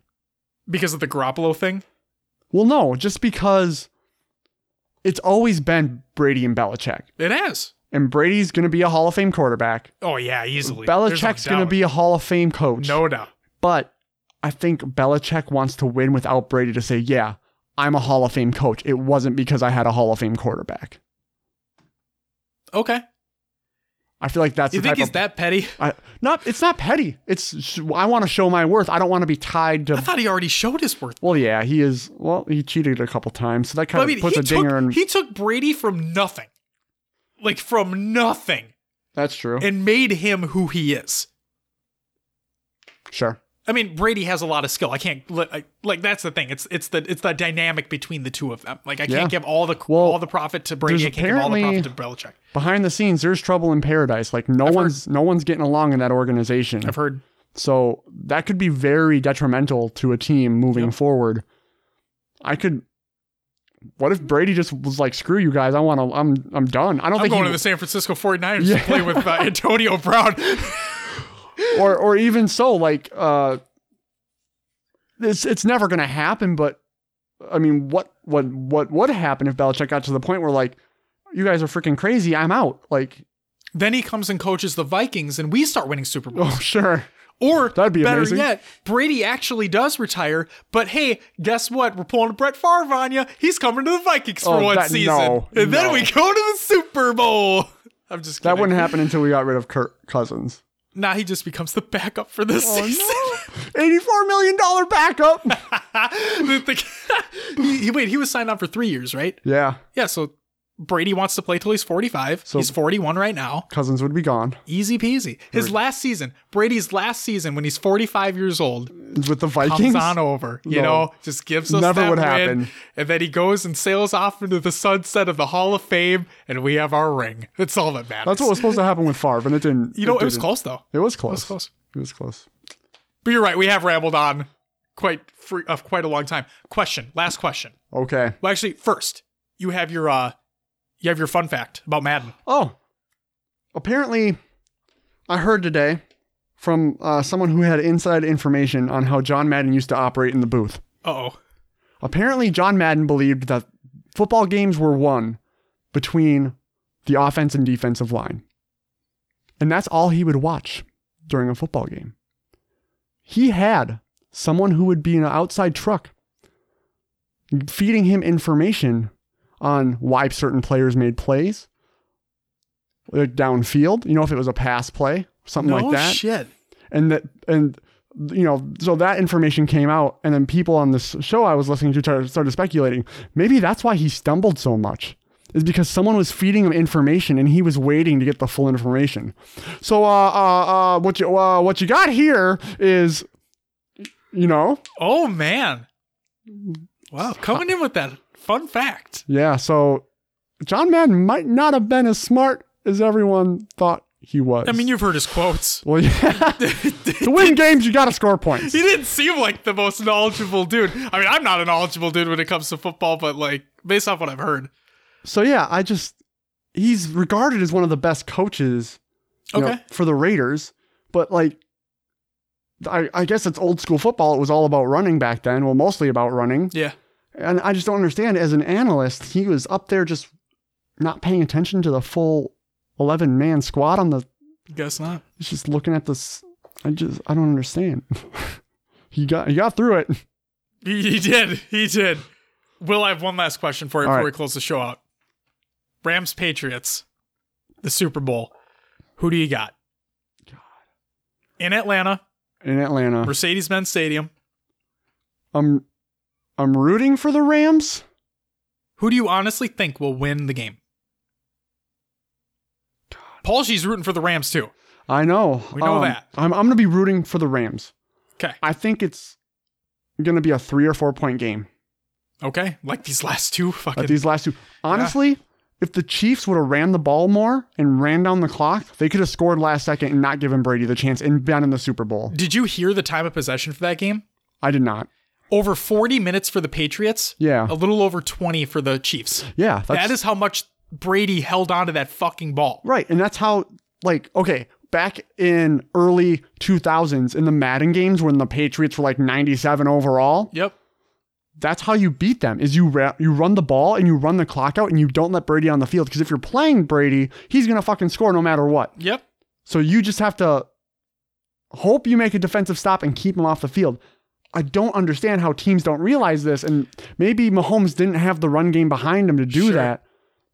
Because of the Garoppolo thing. Well, no, just because it's always been Brady and Belichick. It has. And Brady's going to be a Hall of Fame quarterback. Oh, yeah, easily. There's no Belichick's going to be a Hall of Fame coach. No doubt. But I think Belichick wants to win without Brady to say, yeah, I'm a Hall of Fame coach. It wasn't because I had a Hall of Fame quarterback. Okay. I feel like that's You the think he's of, that petty? I, not. It's not petty. It's I want to show my worth. I don't want to be tied to. I thought he already showed his worth. Well, yeah, he is. Well, he cheated a couple times, so that kind I of mean, puts a dinger in. he took Brady from nothing. Like, from nothing. that's true. And made him who he is. sure. I mean, Brady has a lot of skill. I can't I- like that's the thing. It's it's the it's the dynamic between the two of them. Like I can't give all the Well, all the profit to Brady. I can't give all the profit to Belichick. Behind the scenes, there's trouble in paradise. Like no I've one's no one's getting along in that organization. I've heard. So that could be very detrimental to a team moving Yep. forward. I could. What if Brady just was like, "Screw you guys! I want to. I'm. I'm done. I don't I'm think going he, to the San Francisco 49ers Yeah. to play with uh, Antonio Brown. or or even so, like, uh, it's it's never gonna happen. But I mean, what what what would happen if Belichick got to the point where like, you guys are freaking crazy. I'm out. Like, then he comes and coaches the Vikings, and we start winning Super Bowls. oh sure, Or That'd be better amazing. yet, Brady actually does retire. But hey, guess what? We're pulling a Brett Favre on you. He's coming to the Vikings for Oh, one that- season, no, and then we go to the Super Bowl. I'm just kidding. that wouldn't happen until we got rid of Kirk Cousins. Nah, he just becomes the backup for this Oh season. no, eighty-four million dollar backup. The- the- he, he- wait, he was signed on for three years, right? yeah, Yeah, so Brady wants to play till he's 45. So- he's 41 right now. Cousins would be gone Easy peasy. His last season, Brady's last season when he's 45 years old, with the comes Vikings. on over. You No. know, just gives us Never that would win, happen. And then he goes and sails off into the sunset of the Hall of Fame, and we have our ring. That's all that matters. That's what was supposed to happen with Favre, and it didn't. You know, it was close, though. It was close. It was close. It was close. But you're right, we have rambled on quite free of quite a long time. Question, last question. Okay. Well, actually, first, you have your uh, you have your fun fact about Madden. Oh, apparently, I heard today from uh, someone who had inside information on how John Madden used to operate in the booth. Oh. Apparently, John Madden believed that football games were won between the offense and defensive line. And that's all he would watch during a football game. He had someone who would be in an outside truck feeding him information on why certain players made plays like downfield, you know, if it was a pass play, something No like that shit. and that and you know so that information came out and then people on this show i was listening to started, speculating maybe that's why he stumbled so much is because someone was feeding him information and he was waiting to get the full information so uh uh, uh what you uh, what you got here is you know Oh man. Wow, coming in with that fun fact. yeah so john madden might not have been as smart as everyone thought he was I mean, you've heard his quotes. well yeah to win games you gotta score points He didn't seem like the most knowledgeable dude. I mean, I'm not a knowledgeable dude when it comes to football, but like based off what I've heard. So yeah, I just he's regarded as one of the best coaches you know, Okay. for the Raiders, but like I, I guess it's old school football. It was all about running back then. Well, mostly about running. Yeah. And I just don't understand. As an analyst, he was up there just not paying attention to the full eleven man squad on the Guess not. he's just looking at this I just I don't understand. he got he got through it. He, he did. He did. Will, I have one last question for you All before right. we close the show out. Rams Patriots, the Super Bowl. Who do you got? God. In Atlanta, In Atlanta. Mercedes Benz Stadium. I'm I'm rooting for the Rams. Who do you honestly think will win the game? Paulshy's rooting for the Rams too. I know. We know Um, that. I'm I'm gonna be rooting for the Rams. Okay. I think it's gonna be a three or four point game. Okay. Like these last two fucking. Like these last two. Honestly, if the Chiefs would have ran the ball more and ran down the clock, they could have scored last second and not given Brady the chance and been in the Super Bowl. Did you hear the time of possession for that game? I did not. Over 40 minutes for the Patriots. Yeah. A little over 20 for the Chiefs. Yeah. That is how much Brady held on to that fucking ball. right. And that's how like okay, back in early 2000s in the Madden games when the Patriots were like 97 overall, Yep. that's how you beat them is you ra- you run the ball and you run the clock out and you don't let Brady on the field because if you're playing Brady, he's going to fucking score no matter what. Yep. So you just have to hope you make a defensive stop and keep him off the field. I don't understand how teams don't realize this and maybe Mahomes didn't have the run game behind him to do Sure. that.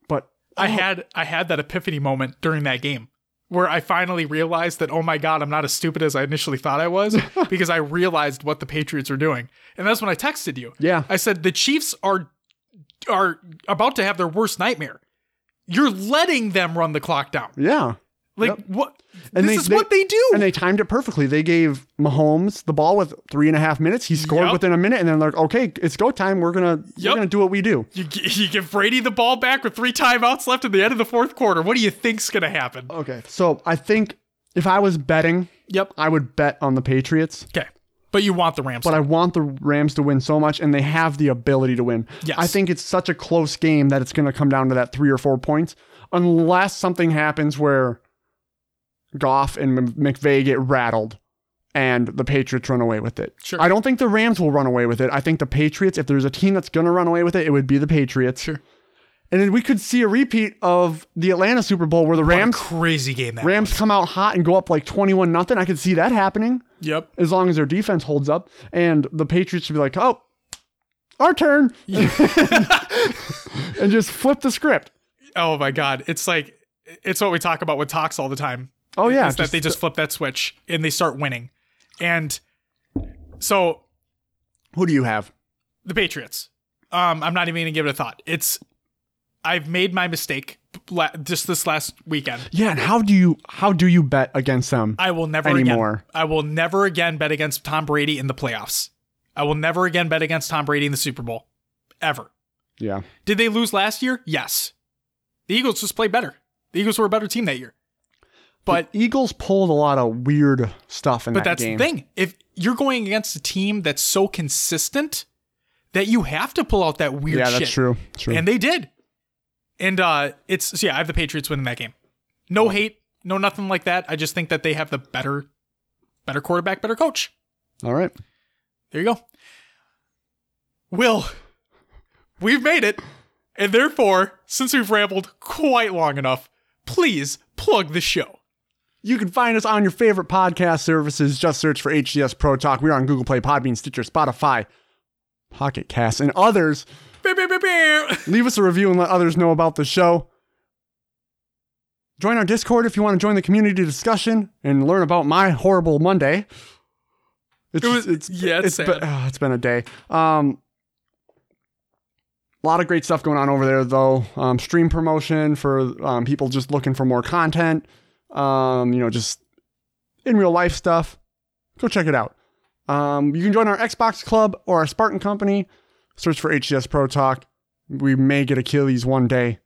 But I oh. had I had that epiphany moment during that game where I finally realized that oh my god, I'm not as stupid as I initially thought I was because I realized what the Patriots were doing. And that's when I texted you. yeah, I said the Chiefs are are about to have their worst nightmare. You're letting them run the clock down. yeah. Like Yep. what And this they- is they- what they do. And they timed it perfectly. They gave Mahomes the ball with three and a half minutes. He scored Yep. within a minute, and then they're like, "Okay, it's go time. We're gonna Yep. we're gonna do what we do." you, you give Brady the ball back with three timeouts left at the end of the fourth quarter. What do you think's going to happen? Okay, so I think if I was betting, Yep. I would bet on the Patriots. Okay. But you want the Rams. But I want the Rams to win so much, and they have the ability to win. Yes. I think it's such a close game that it's going to come down to that three or four points, unless something happens where Goff and McVay get rattled and the Patriots run away with it. Sure. I don't think the Rams will run away with it. I think the Patriots, if there's a team that's going to run away with it, it would be the Patriots. Sure. And then we could see a repeat of the Atlanta Super Bowl where the Rams crazy game that Rams was. come out hot and go up like 21 nothing. I could see that happening Yep. as long as their defense holds up. And the Patriots should be like, oh, our turn. and just flip the script. Oh my god, it's like it's what we talk about with talks all the time. Oh, yeah. is that they just flip that switch and they start winning. And so Who do you have? the Patriots. Um, I'm not even gonna give it a thought. It's I've made my mistake la- just this last weekend. Yeah, and how do you how do you bet against them? I will never Anymore. again. I will never again bet against Tom Brady in the playoffs. I will never again bet against Tom Brady in the Super Bowl, ever. yeah. Did they lose last year? Yes. The Eagles just played better. The Eagles were a better team that year. But Eagles pulled a lot of weird stuff in that. but that that's game. the thing. If you're going against a team that's so consistent that you have to pull out that weird yeah, shit. that's true. True. And they did. And uh it's so yeah, I have the Patriots winning that game. No hate, no nothing like that. I just think that they have the better better quarterback, better coach. All right. There you go. Will, we've made it. And therefore, since we've rambled quite long enough, please plug the show. You can find us on your favorite podcast services. Just search for HCS Pro Talk. We are on Google Play, Podbean, Stitcher, Spotify, Pocket Cast, and others. Beep, beep, beep, beep. Leave us a review and let others know about the show. Join our Discord if you want to join the community discussion and learn about my horrible Monday. It's, It was- it's yeah, it's been, sad. ah, it's been a day. Um, a lot of great stuff going on over there, though. Um, stream promotion for um, people just looking for more content. Um, you know, just in real life stuff. Go check it out. Um, you can join our Xbox Club or our Spartan Company. Search for HCS Pro Talk. We may get Achilles one day.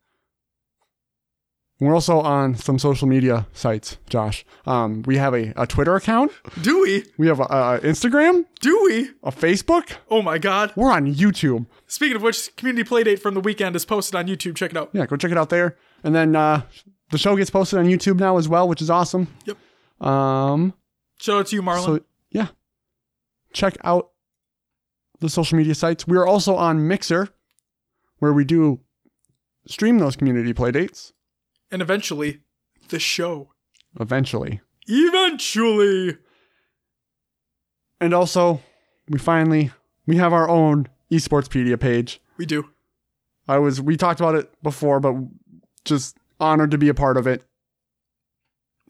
We're also on some social media sites, Josh. Um, we have a, a Twitter account. Do we? We have a, a Instagram, Do we? a Facebook. Oh my god. We're on YouTube. Speaking of which, community playdate from the weekend is posted on YouTube. Check it out. Yeah, go check it out there. And then uh, the show gets posted on YouTube now as well, which is awesome. Yep. Um, Shout out to you, Marlon. so yeah, check out the social media sites. We are also on Mixer, where we do stream those community play dates and eventually, the show. eventually. Eventually. And also, we finally we have our own esportspedia page. We do. I was we talked about it before, but just honored to be a part of it.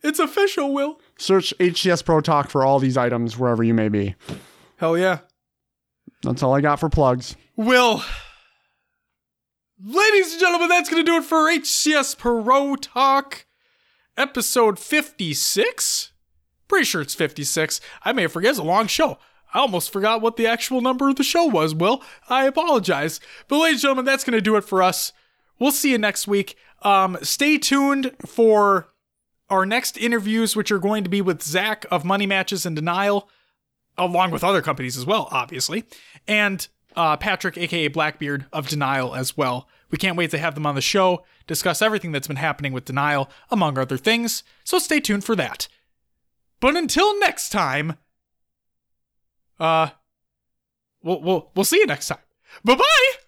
It's official, Will. Search HCS Pro Talk for all these items wherever you may be. Hell yeah. That's all I got for plugs. Will. Ladies and gentlemen, that's going to do it for HCS Pro Talk, episode 56. Pretty sure it's 56. I may forget. It's a long show. I almost forgot what the actual number of the show was, Will. I apologize. But, ladies and gentlemen, that's going to do it for us. We'll see you next week. Um, stay tuned for our next interviews, which are going to be with Zach of Money Matches and Denial, along with other companies as well, obviously, and uh, Patrick, aka Blackbeard of Denial, as well. We can't wait to have them on the show, discuss everything that's been happening with Denial, among other things. So stay tuned for that. But until next time, uh, we'll we'll we'll see you next time. Bye bye.